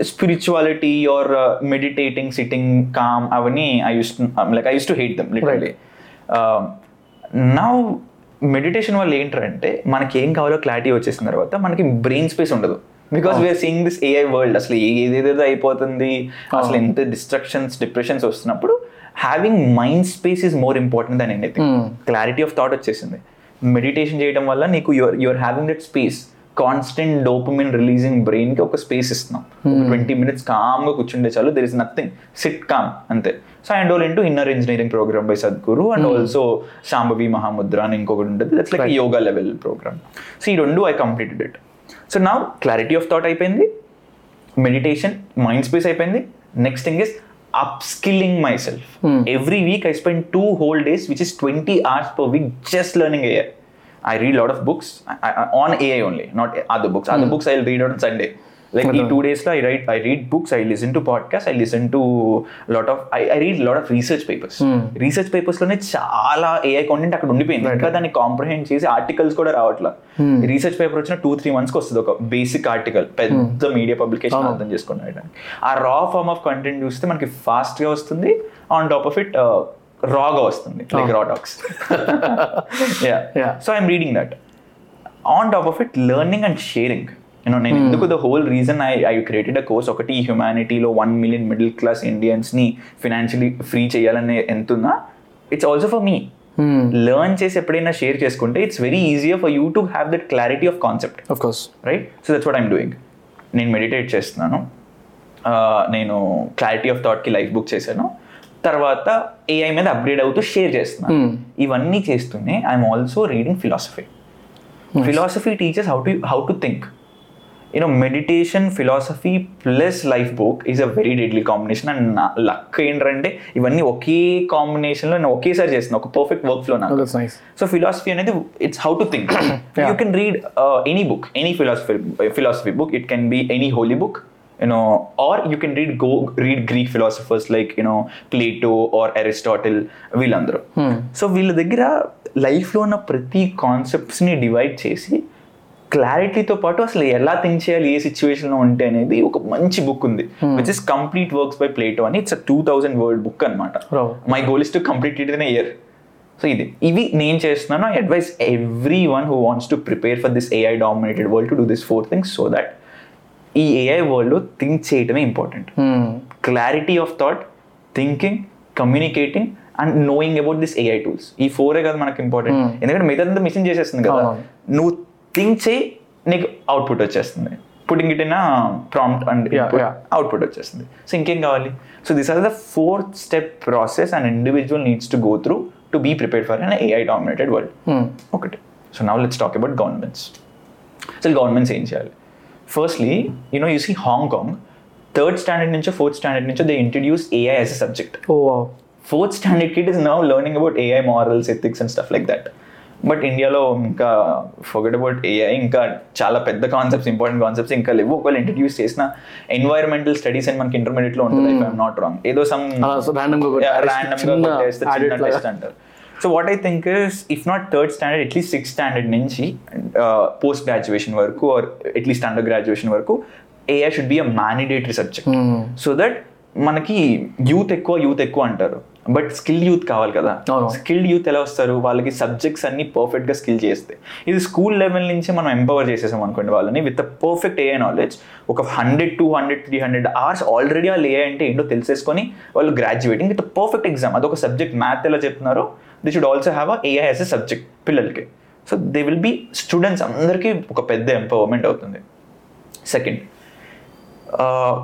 spirituality or meditating sitting calm అవన్నీ I used like I used to hate them literally నా meditation వల్ల ఏంటంటే మనకి ఏం కావాలో క్లారిటీ వచ్చేసిన తర్వాత మనకి బ్రెయిన్ స్పేస్ ఉండదు. Because we're seeing this AI world అసలు ఏ- ఏదేదేదో అయిపోతుంది. అసలు ఎంత డిస్ట్రక్షన్స్ డిప్రెషన్స్ వస్తున్నప్పుడు having mind space is more important than anything clarity of thought వచ్చేసింది. మెడిటేషన్ చేయడం వల్ల నీకు your your having that space constant dopamine releasing బ్రెయిన్కి ఒక స్పేస్ ఇస్తున్నాం. ట్వంటీ మినిట్స్ కామ్గా కూర్చుండే చాలు there is nothing sit calm అంతే so and all into inner engineering program by Sadhguru and also Shambhavi Mahamudra అని ఇంకొకటి ఉంటుంది. That's like yoga level program so ఈ రెండు ఐ కంప్లీటెడ్ ఇట్ సో నా క్లారిటీ ఆఫ్ థాట్ అయిపోయింది. Meditation mind space అయిపోయింది. Next thing is upskilling myself every week I spend two whole days which is twenty hours I read lot of books on AI only not other books other books I read on Sunday like ఈ two డేస్లో I write I read books I listen to podcast I listen to lot of I I read lot of research papers research పేపర్స్లోనే చాలా AI content అక్కడ ఉండిపోయింది. ఇంకా దాన్ని comprehend చేసి articles కూడా రావట్లా. రీసెర్చ్ పేపర్ వచ్చిన టూ త్రీ మంత్స్కి వస్తుంది ఒక బేసిక్ ఆర్టికల్ పెద్ద మీడియా పబ్లికేషన్ అర్థం చేసుకుని ఆ రా ఫార్మ్ ఆఫ్ కంటెంట్ చూస్తే మనకి ఫాస్ట్గా వస్తుంది. ఆన్ టాప్ ఆఫ్ ఇట్ రాగా వస్తుంది like raw talks. So I'm reading that on top of it learning and sharing you know నేను ఎందుకు the whole reason I I created a course ఒకటి హ్యుమానిటీలో వన్ మిలియన్ మిడిల్ క్లాస్ ఇండియన్స్ని financially free చేయాలనే ఎంతుందా it's also for me learn చేసి ఎప్పుడైనా share చేసుకుంటే it's very easier for you to have that clarity of concept right so that's what I'm doing నేను meditate చేస్తున్నాను. ఆ, నేను క్లారిటీ ఆఫ్ థాట్కి లైఫ్ బుక్ చేశాను. తర్వాత ఏఐ మీద అప్గ్రేడ్ అవుతూ షేర్ చేస్తున్నాను ఇవన్నీ చేస్తూనే I'm also reading philosophy philosophy teachers how to how to think you know meditation philosophy plus life book is a very deadly combination and నా luck ఏంటంటే ఇవన్నీ ఒకే కాంబినేషన్లో నేను ఒకేసారి చేస్తున్నాను ఒక పర్ఫెక్ట్ వర్క్ ఫ్లో నాకు సో ఫిలాసఫీ అనేది it's how to think you can read any book any philosophy philosophy book it can be any holy book you know or you can read go read Greek philosophers like you know Plato or Aristotle వీళ్ళందరూ. So వీళ్ళ దగ్గర లైఫ్లో ఉన్న ప్రతి కాన్సెప్ట్స్ని divide చేసి క్లారిటీతో పాటు అసలు ఎలా థింక్ చేయాలి ఏ సిచ్యువేషన్లో ఉంటే అనేది ఒక మంచి బుక్ ఉంది. Which is complete works by Plato అని. It's two thousand word book అనమాట. My goal is to complete it in year so ఇది. ఇవి నేను చేస్తున్నాను. I advise everyone who wants to prepare for this AI dominated world to do this four things so that ఈ AI వరల్డ్లో think చేయటమే important clarity of thought thinking communicating and knowing about this AI tools ఈ ఫోరే కదా మనకు important ఎందుకంటే మిగతా machine చేసేస్తుంది కదా. నువ్వు థింక్ చేయి నీకు అవుట్పుట్ వచ్చేస్తుంది. Putting it in prompt and. Output వచ్చేస్తుంది. సో ఇంకేం కావాలి? So this are the fourth step process and individual needs to go through to be prepare for an AI dominated world ఒకటి. So now let's talk about governments అసలు governments ఏం చేయాలి? Firstly you know you see Hong Kong third standard నుంచో fourth standard నుంచో they introduce AI as a subject oh fourth standard kid is now learning about AI morals ethics and stuff like that but ఇండియాలో ఇంకా forget about AI ఇంకా చాలా పెద్ద concepts important concepts ఇంకా లేవు ఒకవేళ ఇంట్రడ్యూస్ చేసిన ఎన్వైరన్మెంటల్ స్టడీస్ అని మనకి ఇంటర్మీడియట్ లో ఉంటుంది ఐఎమ్ నాట్ రాంగ్ ఏదో సమ్ అలా so random గా ఒక ర్యాండమ్ గా చిన్న కొట్టేస్తే added చిన్న లాగా. టెస్ట్ అంటారు so what I think is if not third standard at least sixth standard నుంచి పోస్ట్ గ్రాడ్యుయేషన్ వరకు or at least under graduation వరకు AI should be a mandatory subject so that మనకి యూత్ ఎక్కువ youth ఎక్కువ అంటారు. But skill youth కావాలి కదా. Skilled youth ఎలా వస్తారు? వాళ్ళకి సబ్జెక్ట్స్ అన్ని పర్ఫెక్ట్గా స్కిల్ చేస్తే. ఇది స్కూల్ లెవెల్ నుంచి మనం ఎంపవర్ చేసేసాం అనుకోండి వాళ్ళని విత్ పర్ఫెక్ట్ ఏఐ నాలెడ్జ్ ఒక hundred two hundred three hundred hours already వాళ్ళు ఏఐ అంటే ఏంటో తెలిసేసుకొని వాళ్ళు గ్రాడ్యుయేటింగ్ విత్ పర్ఫెక్ట్ ఎగ్జామ్ అదొక సబ్జెక్ట్ మ్యాథ్ ఎలా చెప్తున్నారో they should also have a AI as a subject పిల్లలకి. So they will be students అందరికీ ఒక పెద్ద ఎంపవర్మెంట్ అవుతుంది. సెకండ్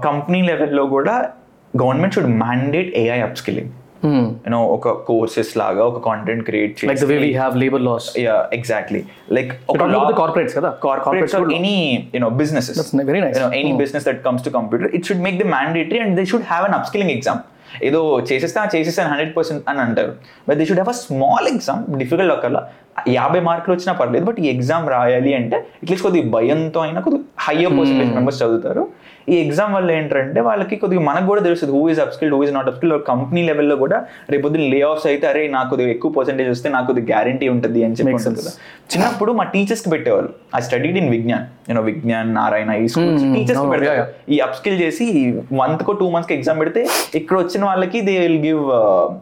కంపెనీ లెవెల్లో కూడా government should mandate AI upskilling you know ఒక కోర్సెస్ లాగా ఒక content create like the way we have labour laws yeah exactly like corporates కదా. corporates or any you know businesses. That's very nice. you know any Hmm. business that comes to computer it should make them mandatory and they should ఏదో చేసేస్తే "ఆ, చేసేస్తాను hundred percent అని అంటారు. But they should have a small exam difficult ఒకలా యాభై మార్కులు వచ్చినా పర్లేదు బట్ ఈ ఎగ్జామ్ రాయాలి అంటే అట్లీస్ట్ కొద్దిగా భయంతో అయినా కొద్దిగా హయ్యర్ పర్సెంటేజ్ మెంబర్స్ చదువుతారు. ఈ ఎగ్జామ్ వల్ల ఏంటంటే వాళ్ళకి కొద్దిగా మనకు కూడా తెలుస్తుంది who is upskilled who is not upskilled company లెవెల్లో కూడా రేపు లే ఆఫ్స్ అయితే అరే నాకు కొద్దిగా ఎక్కువ పర్సెంటేజ్ వస్తే నాకు కొద్దిగా గ్యారంటీ ఉంటుంది అని చెప్పి. కదా. చిన్నప్పుడు మా టీచర్స్కి పెట్టేవాళ్ళు. I studied in Vignan you know Vignan Narayana ఈ స్కూల్స్ Hmm, టీచర్స్ పెడతారు. ఈ అప్స్కిల్ చేసి మంత్ కో టూ మంత్స్కి ఎగ్జామ్ పెడితే ఇక్కడ వచ్చిన వాళ్ళకి they will give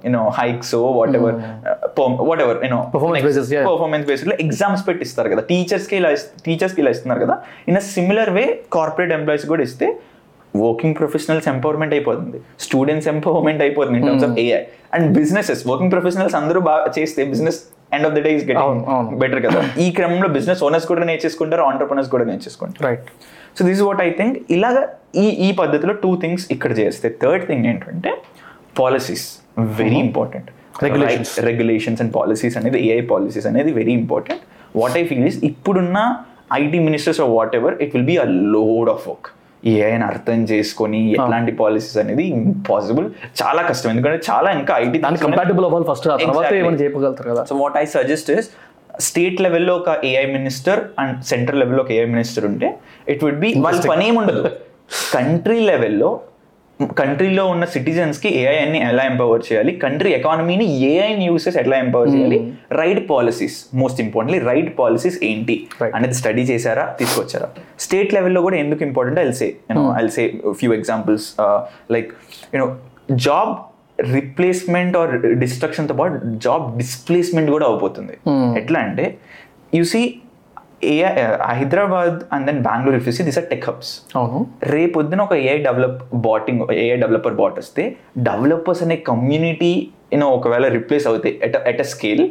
you know hikes whatever whatever you know. Performance బేస్డ్లో exams పెట్టి ఇస్తారు కదా. టీచర్స్కి ఇలా టీచర్స్కి ఇలా ఇస్తున్నారు కదా. In a similar way corporate employees కూడా ఇస్తే వర్కింగ్ ప్రొఫెషనల్స్ ఎంపవర్మెంట్ అయిపోతుంది. స్టూడెంట్స్ ఎంపవర్మెంట్ అయిపోతుంది in terms of AI and businesses working professionals అందరూ బాగా చేస్తే business end of the day is getting. Better కదా. ఈ క్రమంలో బిజినెస్ ఓనర్స్ కూడా నేర్చేసుకుంటారు ఆంటర్ప్రినర్స్ కూడా నేర్చేసుకుంటారు. Right so this what I think ఇలాగ ఈ ఈ పద్ధతిలో టూ థింగ్స్ ఇక్కడ చేస్తే థర్డ్ థింగ్ ఏంటంటే policies very important. Regulations and policies అనేది ఏఐ పాలసీస్ అనేది very important what I feel is ఇప్పుడున్న IT ministers of whatever it will be a load of work ఏఐని అర్థం చేసుకొని ఎట్లాంటి పాలసీస్ అనేది ఇంపాసిబుల్ చాలా కష్టం. ఎందుకంటే చాలా ఇంకా ఐటీ దానికి కంపాటబుల్ అవ్వాలి ఫస్ట్ తర్వాత. ఏమైనా చేయగలుగుతారు కదా? So what I suggest is state లెవెల్లో ఒక ఏఐ మినిస్టర్ అండ్ సెంట్రల్ లెవెల్లో ఒక ఏఐ మినిస్టర్ ఉంటే ఇట్ వుడ్ బి వాళ్ళ పని ఏమి ఉండదు కంట్రీ లెవెల్లో కంట్రీలో ఉన్న సిటిజన్స్కి ఏఐ ని ఎలా ఎంపవర్ చేయాలి? కంట్రీ ఎకానమీని ఏఐ యూసెస్ ఎట్లా ఎంపవర్ చేయాలి? Right policies most importantly right policies ఏంటి. అనేది స్టడీ చేశారా? తీసుకొచ్చారా? స్టేట్ లెవెల్లో కూడా ఎందుకు important I'll say you know I'll say few examples like you know job replacement or డిస్ట్రక్షన్తో పాటు జాబ్ డిస్ప్లేస్మెంట్ కూడా అవబోతుంది ఎట్లా అంటే you see a Hyderabad and then Bengaluru if this are tech hubs అవును. రేపొద్దున ఒక AI develop botting AI developer bot వస్తే developers అనే కమ్యూనిటీ యూనో ఒకవేళ రిప్లేస్ అవుతాయి at at a scale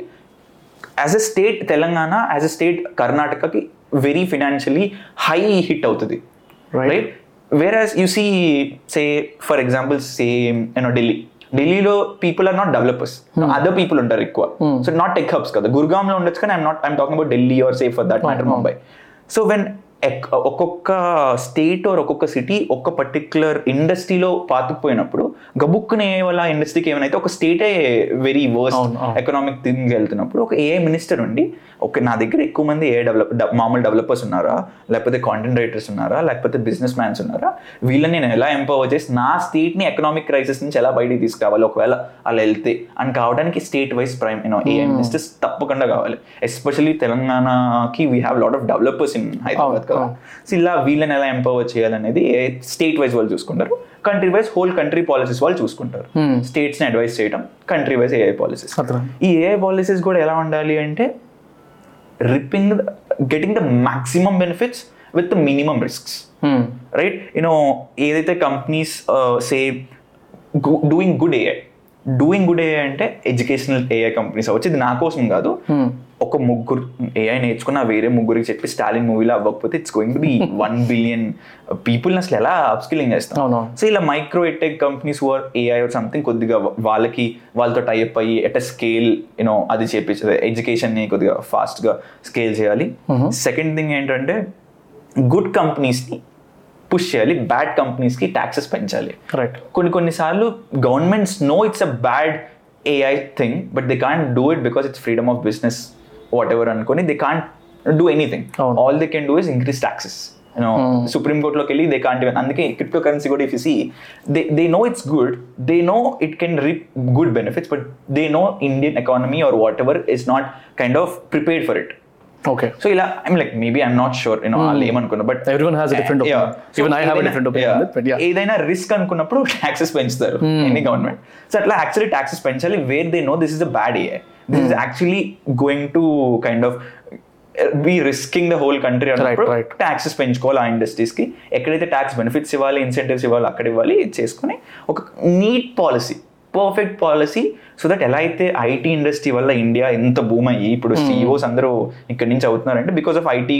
as a state Telangana as a state కర్ణాటకకి very financially high hit అవుతుంది. Right where as you see say for example same you know Delhi ఢిల్లీలో people are not developers other people ఉంటారు ఎక్కువ so not tech hubs కదా గుర్గాంలో ఉండొచ్చు కానీ I'm not I'm talking about Delhi or safe for that matter Mumbai so when ఒక్కొక్క state or ఒక్కొక్క city ఒక్క పర్టికులర్ ఇండస్ట్రీలో పాతుకుపోయినప్పుడు గబుక్కునే వాళ్ళ ఇండస్ట్రీకి ఏమైనా ఒక స్టేటే వెరీ వర్స్ట్ అవును. ఎకనామిక్ థింగ్ వెళ్తున్నప్పుడు ఒక ఏఐ మినిస్టర్ ఉండి ఓకే నా దగ్గర ఎక్కువ మంది ఏ డెవలప్ మామూలు డెవలపర్స్ ఉన్నారా? లేకపోతే కాంటెంట్ రైటర్స్ ఉన్నారా? లేకపోతే బిజినెస్ మ్యాన్స్ ఉన్నారా? వీళ్ళని నేను ఎలా ఎంపవర్ చేసి నా స్టేట్ని ఎకనామిక్ క్రైసిస్ నుంచి ఎలా బయటికి తీసుకురావాలి? ఒకవేళ అలా వెళ్తే అని కావడానికి state wise prime you know AI ministers తప్పకుండా కావాలి. ఎస్పెషల్లీ తెలంగాణకి we have lot of developers in Hyderabad కదా సో ఇలా వీళ్ళని ఎలా ఎంపవర్ చేయాలనేది స్టేట్ వైజ్ వాళ్ళు చూసుకుంటారు. Country wise whole country policies వాళ్ళు చూసుకుంటారు. స్టేట్స్ని అడ్వైస్ చేయడం కంట్రీ వైజ్ ఏఐ పాలసీస్. ఈ ఏఐ పాలసీస్ కూడా ఎలా ఉండాలి అంటే reaping getting the maximum benefits with the minimum risks right you know ఏదైతే companies say doing good AI doing good AI అంటే ఎడ్యుకేషనల్ ఏఐ కంపెనీస్ అవచ్చు ఇది నా కోసం కాదు. ఒక ముగ్గురు ఏఐ నేర్చుకున్న వేరే ముగ్గురికి చెప్పి స్టాలిన్ మూవీలో అవ్వకపోతే it's going be one billion people అసలు ఎలా అప్స్కిలింగ్ చేస్తాం. సో ఇలా మైక్రో ఎటెక్ కంపెనీస్ వర్ ఏఐ ఆర్ సంథింగ్ కొద్దిగా వాళ్ళకి వాళ్ళతో టైప్ అయ్యి ఎట్ స్కేల్ యూనో అది చేపించదు ఎడ్యుకేషన్ని కొద్దిగా ఫాస్ట్గా స్కేల్ చేయాలి. సెకండ్ థింగ్ ఏంటంటే గుడ్ కంపెనీస్ని పుష్ చేయాలి. బ్యాడ్ కంపెనీస్కి ట్యాక్సెస్ పెంచాలి. రైట్ కొన్ని కొన్నిసార్లు governments know it's a bad AI thing but they can't do it because it's freedom of business whatever అనుకొని దే కాంట్ డూ ఎనీథింగ్ అవును. All they can do is increase taxes you know supreme కోర్టులోకి వెళ్ళి they can't even అందుకే crypto currency కూడా if see they they know it's good they know it can reap good benefits but they know Indian economy or whatever is not kind of prepared for it okay so ఇలా I'm like maybe I'm not sure you know వాళ్ళు ఏమనుకున్నా but Everyone has a different opinion. Even I have a different opinion on it, but yeah. ఏదైనా risk అనుకున్నప్పుడు taxes పెంచుతారు any government so అట్లా actually taxes పెంచాలి where they know this is a bad a this is actually going to kind of be risking the whole country అన్నప్పుడు. Taxes పెంచుకోవాలి ఆ ఇండస్ట్రీస్కి ఎక్కడైతే ట్యాక్స్ బెనిఫిట్స్ ఇవ్వాలి ఇన్సెంటివ్స్ ఇవ్వాలి అక్కడ ఇవ్వాలి చేసుకొని ఒక neat policy perfect policy so that ఎలా అయితే ఐటీ ఇండస్ట్రీ వల్ల ఇండియా ఎంత భూమ్ అయ్యి ఇప్పుడు సిఇఓస్ అందరూ ఇక్కడ నుంచి అవుతున్నారంటే because of IT.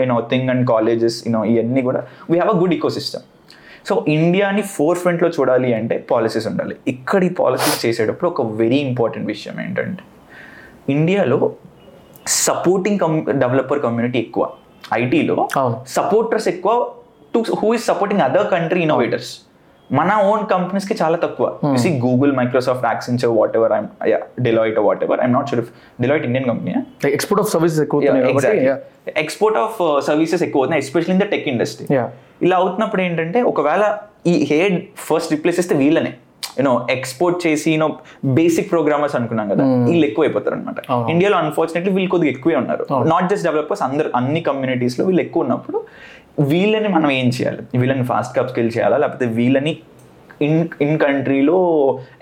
You know thing and colleges you know ఇవన్నీ కూడా we have a good ecosystem so ఇండియాని ఫోర్ ఫ్రంట్లో చూడాలి అంటే పాలసీస్ ఉండాలి. ఇక్కడ ఈ పాలసీస్ చేసేటప్పుడు ఒక వెరీ ఇంపార్టెంట్ విషయం ఏంటంటే ఇండియాలో సపోర్టింగ్ కమ్ డెవలపర్ కమ్యూనిటీ ఎక్కువ. ఐటీలో. సపోర్టర్స్ ఎక్కువ to who is supporting other country innovators మన ఓన్ కంపెనీస్కి చాలా తక్కువ. See Google Microsoft Accenture whatever I'm Deloitte whatever I'm not sure if Deloitte Indian company export of services ఎక్కువ. Export of services ఎక్కువ అవుతున్నాయి especially in the tech industry. ఇలా అవుతున్నప్పుడు ఏంటంటే ఒకవేళ ఈ హెడ్ ఫస్ట్ రిప్లేస్ చేస్తే వీళ్ళనే. యూనో ఎక్స్పోర్ట్ చేసి యూనో బేసిక్ ప్రోగ్రామర్స్ అనుకున్నాం కదా వీళ్ళు ఎక్కువ అయిపోతారు అనమాట. ఇండియాలో అన్ఫార్చునేట్లీ వీళ్ళు కొద్దిగా ఎక్కువే ఉన్నారు. నాట్ జస్ట్ డెవలపర్స్ అందరు అన్ని communities లో వీళ్ళు ఎక్కువ ఉన్నప్పుడు వీళ్ళని మనం ఏం చేయాలి? వీళ్ళని ఫాస్ట్గా స్కిల్ చేయాలా లేకపోతే వీళ్ళని ఇన్ ఇన్ కంట్రీలో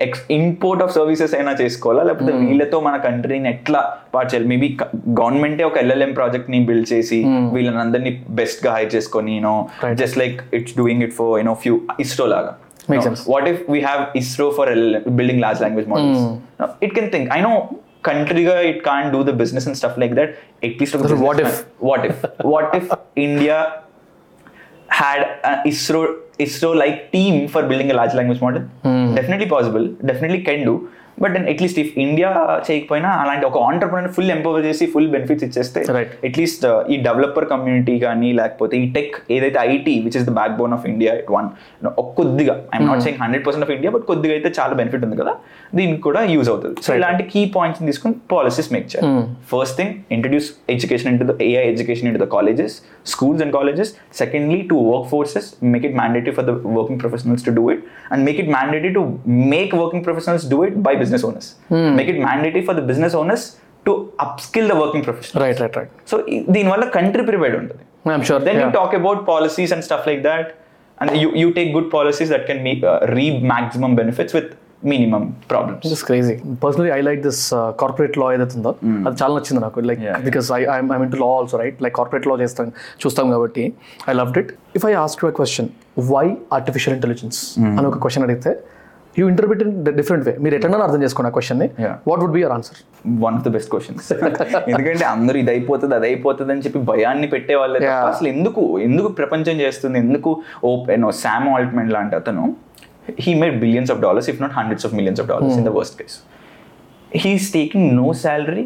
ఎక్స్ ఇంపోర్ట్ ఆఫ్ సర్వీసెస్ అయినా చేసుకోవాలా? లేకపోతే వీళ్ళతో మన కంట్రీని ఎట్లా పాటు చేయాలి? మేబీ గవర్నమెంటే ఒక ఎల్ఎల్ఎం ప్రాజెక్ట్ని బిల్డ్ చేసి వీళ్ళని అందరినీ బెస్ట్గా హైర్ చేసుకొని you know. Just like it's doing it for you know few ISRO లాగా. What if we have ISRO for building large language models it can think I know కంట్రీగా it can do the business and stuff like that at least what if? what if? What if india had an isro isro like team for building a large language model. Hmm. Definitely possible. Definitely can do but then at least if India చేయకపోయినా అలాంటి ఒక entrepreneur full empower చేసి full benefits ఇచ్చేస్తే. At least ఈ developer community కానీ లేకపోతే ఈ tech ఏదైతే IT which is the backbone of India it one కొద్దిగా. I'm not saying hundred percent of India but కొద్దిగా అయితే చాలా బెనిఫిట్ ఉంది కదా. దీనికి కూడా యూజ్ అవుతుంది. సో ఇలాంటి కీ పాయింట్స్ తీసుకుని పాలసీస్ మేక్ చేయాలి. First thing introduce education into the AI education into the colleges schools and colleges. Secondly, to workforces, make it mandatory for the working professionals to do it, and make it mandatory to make working professionals do it by business owners. Make it mandatory for the business owners to upskill the working professionals. Right right right So ఈ- దీనివల్ల country prepared ఉంటుంది I'm sure then you talk about policies and stuff like that and you, you take good policies that can make, uh, reap maximum benefits with minimum problems this crazy personally I like this corporate law ఏదైతే ఉందో అది చాలా నచ్చింది నాకు like Yeah. Because I I'm I'm into law also right like corporate law చేస్తాం చూస్తాం కాబట్టి I loved it if I ask you question why artificial intelligence అని ఒక క్వశ్చన్ అడిగితే you interpret in different way మీరు ఎటన్నా అర్థం క్వశ్చన్ని Yeah. What would be your answer one of the best questions ఎందుకంటే అందరూ ఇది అయిపోతుంది అది అయిపోతుంది అని చెప్పి భయాన్ని పెట్టే వాళ్ళే. అసలు ఎందుకు ఎందుకు ప్రపంచం చేస్తుంది? ఎందుకు ఓపెన్ శామ్ ఆల్ట్మెంట్ లాంటి అతను he made billions of dollars if not hundreds of millions of dollars in the worst case he's taking no salary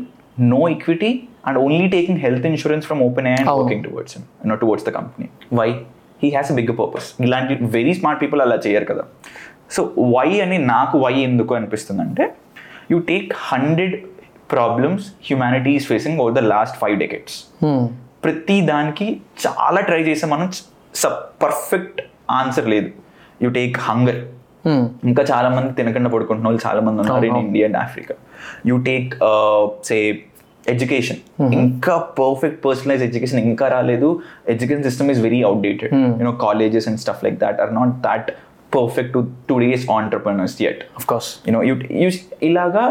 no equity and only taking health insurance from open and. Working towards no towards the company why he has a big purpose ఇలాంటి very smart people అలా చేయరు కదా. So why అని నాకు why ఎందుకు అనిపిస్తుందంటే you take hundred problems humanity is facing over the last five decades ప్రతి దానికి చాలా ట్రై చేసాం మనం పర్ఫెక్ట్ ఆన్సర్ లేదు. యూ టేక్ హంగర్ ఇంకా చాలా మంది తినకుండా పడుకుంటున్న వాళ్ళు చాలా మంది ఉన్నారు in. India and Africa you take say education ఇంకా పర్ఫెక్ట్ పర్సనలైజ్ ఎడ్యుకేషన్ ఇంకా రాలేదు. Education system is very outdated you know colleges and stuff like that are not that perfect to today's entrepreneurs yet of course you know you, you ilaga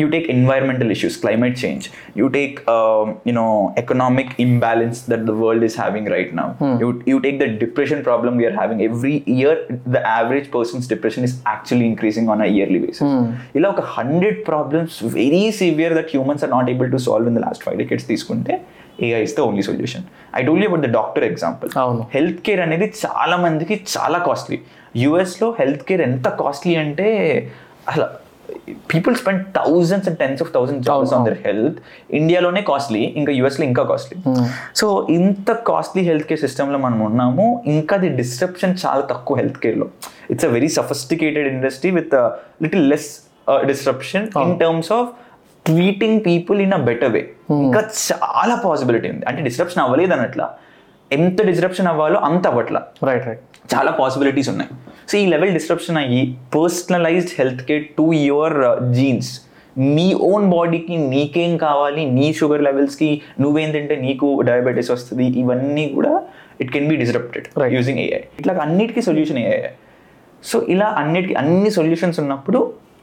you take environmental issues climate change you take um, you know economic imbalance that the world is having right now you, you take the depression problem we are having every year the average person's depression is actually increasing on a yearly basis ఇలా ఒక hundred problems very severe that humans are not able to solve in the last five decades తీసుకుంటే AI is the only solution I don't about the doctor example. Health care అనేది చాలా మందికి చాలా costly యూఎస్లో health care ఎంత costly అంటే అసలు people spend thousands and tens of thousand dollars on their health ఇండియాలోనే కాస్ట్లీ ఇంకా యూఎస్లో ఇంకా కాస్ట్లీ సో ఇంత కాస్ట్లీ హెల్త్ కేర్ సిస్టంలో మనం ఉన్నాము ఇంకా ది డిస్ట్రప్షన్ చాలా తక్కువ health కేర్లో it's a very sophisticated industry with little less disruption in terms of treating people in a better way ఇంకా చాలా పాసిబిలిటీ ఉంది. అంటే డిస్ట్రప్షన్ అవ్వలేదు అన్నట్ల. ఎంత డిస్ట్రప్షన్ అవ్వాలో అంత అవ్వట్లా. రైట్ రైట్ చాలా పాసిబిలిటీస్ ఉన్నాయి. సో ఈ లెవెల్ డిస్ట్రప్షన్ అయ్యి personalised health care to your genes నీ ఓన్ బాడీకి నీకేం కావాలి? నీ షుగర్ లెవెల్స్కి నువ్వేం తింటే నీకు డయాబెటీస్ వస్తుంది? ఇవన్నీ కూడా it can be disrupted. Using AI ఇట్లా అన్నిటికీ సొల్యూషన్ ఏఐ సో ఇలా అన్నిటికీ అన్ని సొల్యూషన్స్ ఉన్నప్పుడు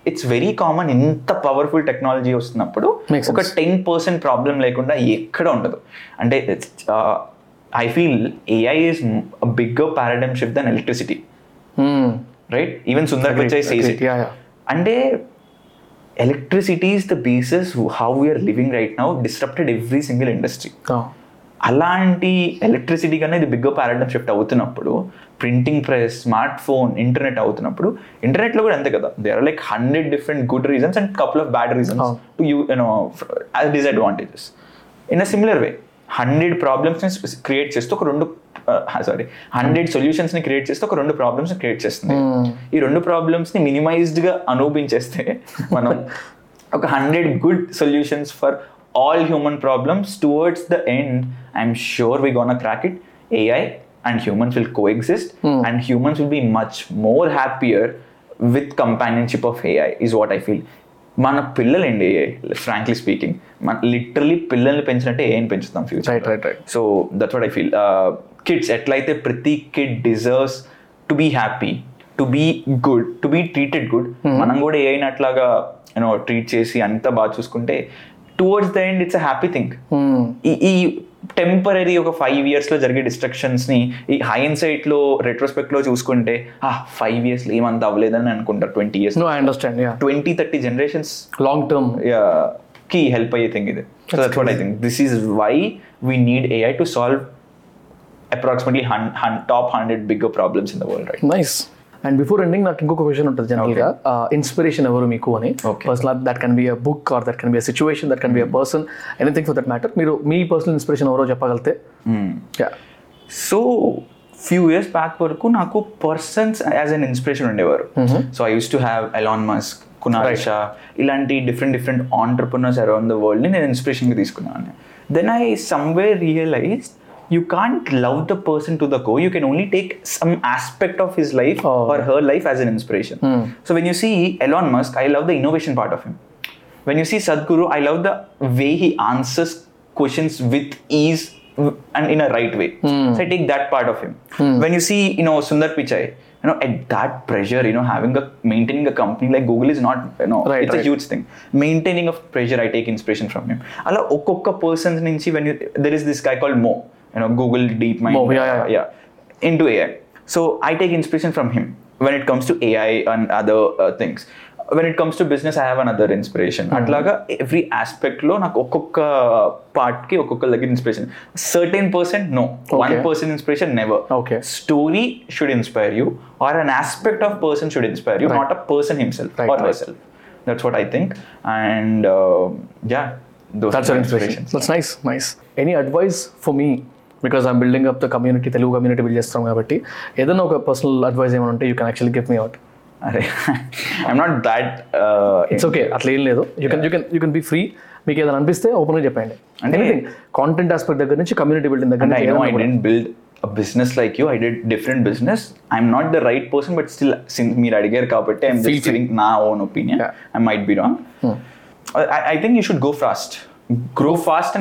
ఇట్స్ వెరీ కామన్ ఇంత పవర్ఫుల్ టెక్నాలజీ వస్తున్నప్పుడు ఒక. టెన్ పర్సెంట్ ప్రాబ్లం లేకుండా ఎక్కడ ఉండదు. అంటే I feel AI is bigger paradigm shift than electricity right even Sundar says it yeah అంటే electricity is the basis how we're living right now disrupted every single industry అలాంటి electricity కన్నా ఇది bigger paradigm shift అవుతున్నప్పుడు printing press smart phone internet అవుతున్నప్పుడు ఇంటర్నెట్లో కూడా అంతే కదా. There are like hundred different good reasons and couple of bad reasons. To you you know as disadvantages in a similar way hundred ప్రాబ్లమ్స్ని create చేస్తూ ఒక రెండు సారీ హండ్రెడ్ సొల్యూషన్స్ని క్రియేట్ చేస్తే ఒక రెండు ప్రాబ్లమ్స్ని క్రియేట్ చేస్తుంది. ఈ రెండు ప్రాబ్లమ్స్ని మినిమైజ్డ్గా అనుభవించేస్తే మనం ఒక hundred good solutions for all human problems towards the end I'm sure we gonna crack it AI and humans will coexist and humans will be much more happier with companionship of AI is what I feel మన పిల్లలండి frankly speaking మన literally పిల్లల్ని పెంచినట్టే ఏం పెంచుతాం future right right right so that's what I feel kids ఎట్లయితే ప్రతి kid deserves to be happy to be good to be treated good మనం కూడా ఏ అయినట్లాగా యూనో ట్రీట్ చేసి అంతా బాగా చూసుకుంటే towards the end it's a happy thing. ఈ ఈ టెంపరీ ఒక ఫైవ్ ఇయర్స్లో జరిగే డిస్ట్రక్షన్స్ని ఈ హైన్ సైట్లో రెట్రోస్పెక్ట్లో చూసుకుంటే ఆ ఫైవ్ ఇయర్స్లో ఏమంత అవ్వలేదని అనుకుంటారు twenty years no I understand twenty thirty generations long టర్మ్కి help అయ్యే థింగ్ ఇది. So that's what I think this is why we need AI to solve approximately top hundred bigger problems in the world right nice and before ending నాకు ఇంకొక question ఉంటుంది జనరల్గా inspiration ఎవరు మీకు అని. Personal that can be a book or that can be a situation that can be a person anything for that matter మీరు మీ personal inspiration ఎవరో చెప్పగలితే. సో ఫ్యూ ఇయర్స్ బ్యాక్ వరకు నాకు పర్సన్స్ యాజ్ అన్ ఇన్స్పిరేషన్ ఉండేవారు. So I used to have Elon Musk Kunal Shah ఇలాంటి different different entrepreneurs around the వరల్డ్ని నేను ఇన్స్పిరేషన్గా తీసుకున్నాను. Then I somewhere realise you can't love the person to the core. You can only take some aspect of his life oh. or her life as an inspiration. Hmm. So when you see Elon Musk, I love the innovation part of him. When you see Sadhguru, I love the way he answers questions with ease and in a right way. Hmm. So I take that part of him. Hmm. When you see, you know, Sundar Pichai, you know, at that pressure, you know, having a maintaining a company like Google is not, you know, right, it's right. a huge thing. Maintaining of pressure, I take inspiration from him. Allah okokka persons when you, there is this guy called Mo you know, Google DeepMind. Mo, yeah, yeah. yeah, into AI. So I take inspiration from him when it comes to AI and other uh, things. When it comes to business, I have another inspiration. అట్లాగా every aspect లో నాకు ఒక్కొక్క part కి ఒక్కొక్క దగ్గర inspiration certain percent no one Okay. Person inspiration never Okay. Story should inspire you or an aspect of person should inspire you Right. Not a person himself Right, or right. herself. That's what I think. And uh, yeah, those That's are your inspiration. inspirations. That's nice, nice. Any advice for me? Because I'm building up the community Telugu community build చేస్తాం కాబట్టి ఏదైనా ఒక personal advice ఏమైనా ఉంటే you can actually give me out అరే I'm not that it's okay అట్లా ఏం లేదు you can you can you can be free మీకు ఏదైనా అనిపిస్తే ఓపెన్గా చెప్పండి అంటే- కాంటెంట్ ఆస్పెక్ట్ దగ్గర నుంచి కమ్యూనిటీ బిల్డింగ్ దగ్గర నుంచి build a business like you. I did different business. I'm not the right person, but still, since మీరు అడిగారు కాబట్టి I'm Feel just giving my own opinion. Yeah. I might be wrong. I, I think you should go fast. Grow fast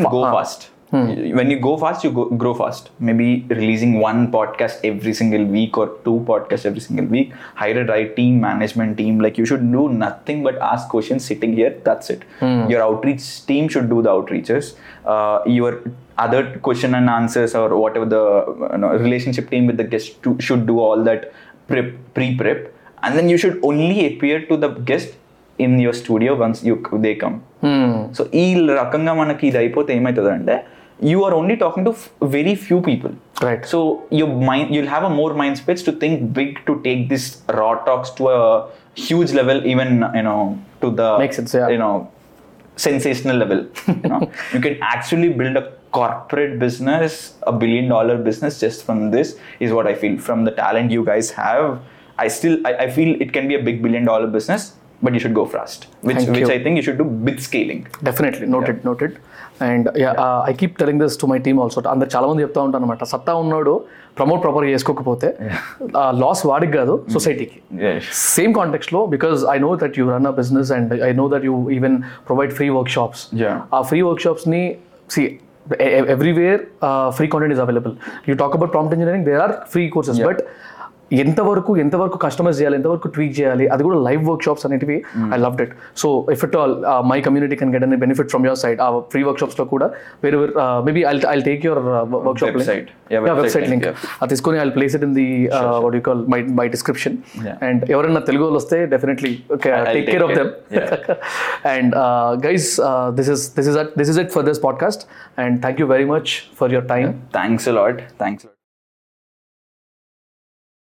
and go fast. When you go fast, you go, grow fast. Maybe releasing one podcast every single week or two podcasts every single week. Hire a right team, management team. Like you should do nothing but ask questions sitting here. That's it. Your outreach team should do the outreaches. Uh, your other question and answers or whatever the you know, relationship team with the guest to, should do all that prep, pre-prep. And then you should only appear to the guest in your studio once you they come. Hmm. So ఈ రకంగా మనకి ఇది అయిపోతే ఏమవుతుంది you are only talking to f- very few people. Right. So your mind you'll have a more mind space to think big to take this raw talks to a huge level even you know to the makes sense yeah. you know sensational level. You know? You can actually build a corporate business a billion dollar business just from this is what i feel. From the talent you guys have i still i, I feel it can be a big billion dollar business but you should go fast. Which Thank which you. i think you should do bit scaling. Definitely. Noted yeah. noted. And I keep telling this to my team also అందరు చాలా మంది చెప్తా ఉంటాను అనమాట సత్తా ఉన్నాడు promote ప్రాపర్గా చేసుకోకపోతే లాస్ వాడికి కాదు సొసైటీకి same కాంటెక్స్లో because I know that you run a business and I know that you even provide free workshops Yeah. ఆ ఫ్రీ వర్క్ షాప్స్ని see everywhere free content is available you talk about prompt engineering there are free courses but ఎంతవరకు ఎంతవరకు customise చేయాలి ఎంతవరకు tweak చేయాలి అది కూడా live workshops అనేటివి I love it so if it all my community can get an benefit from your side ఆ free వర్క్ షాప్స్లో కూడా వేరే maybe I I take your workshop website link. అది తీసుకొని I place it in the what you call my my description. And ఎవరైనా తెలుగు వాళ్ళు వస్తే definitely take care of. Them and guys this is this is this is it for this podcast and thank you very much for your lot. Thanks a lot.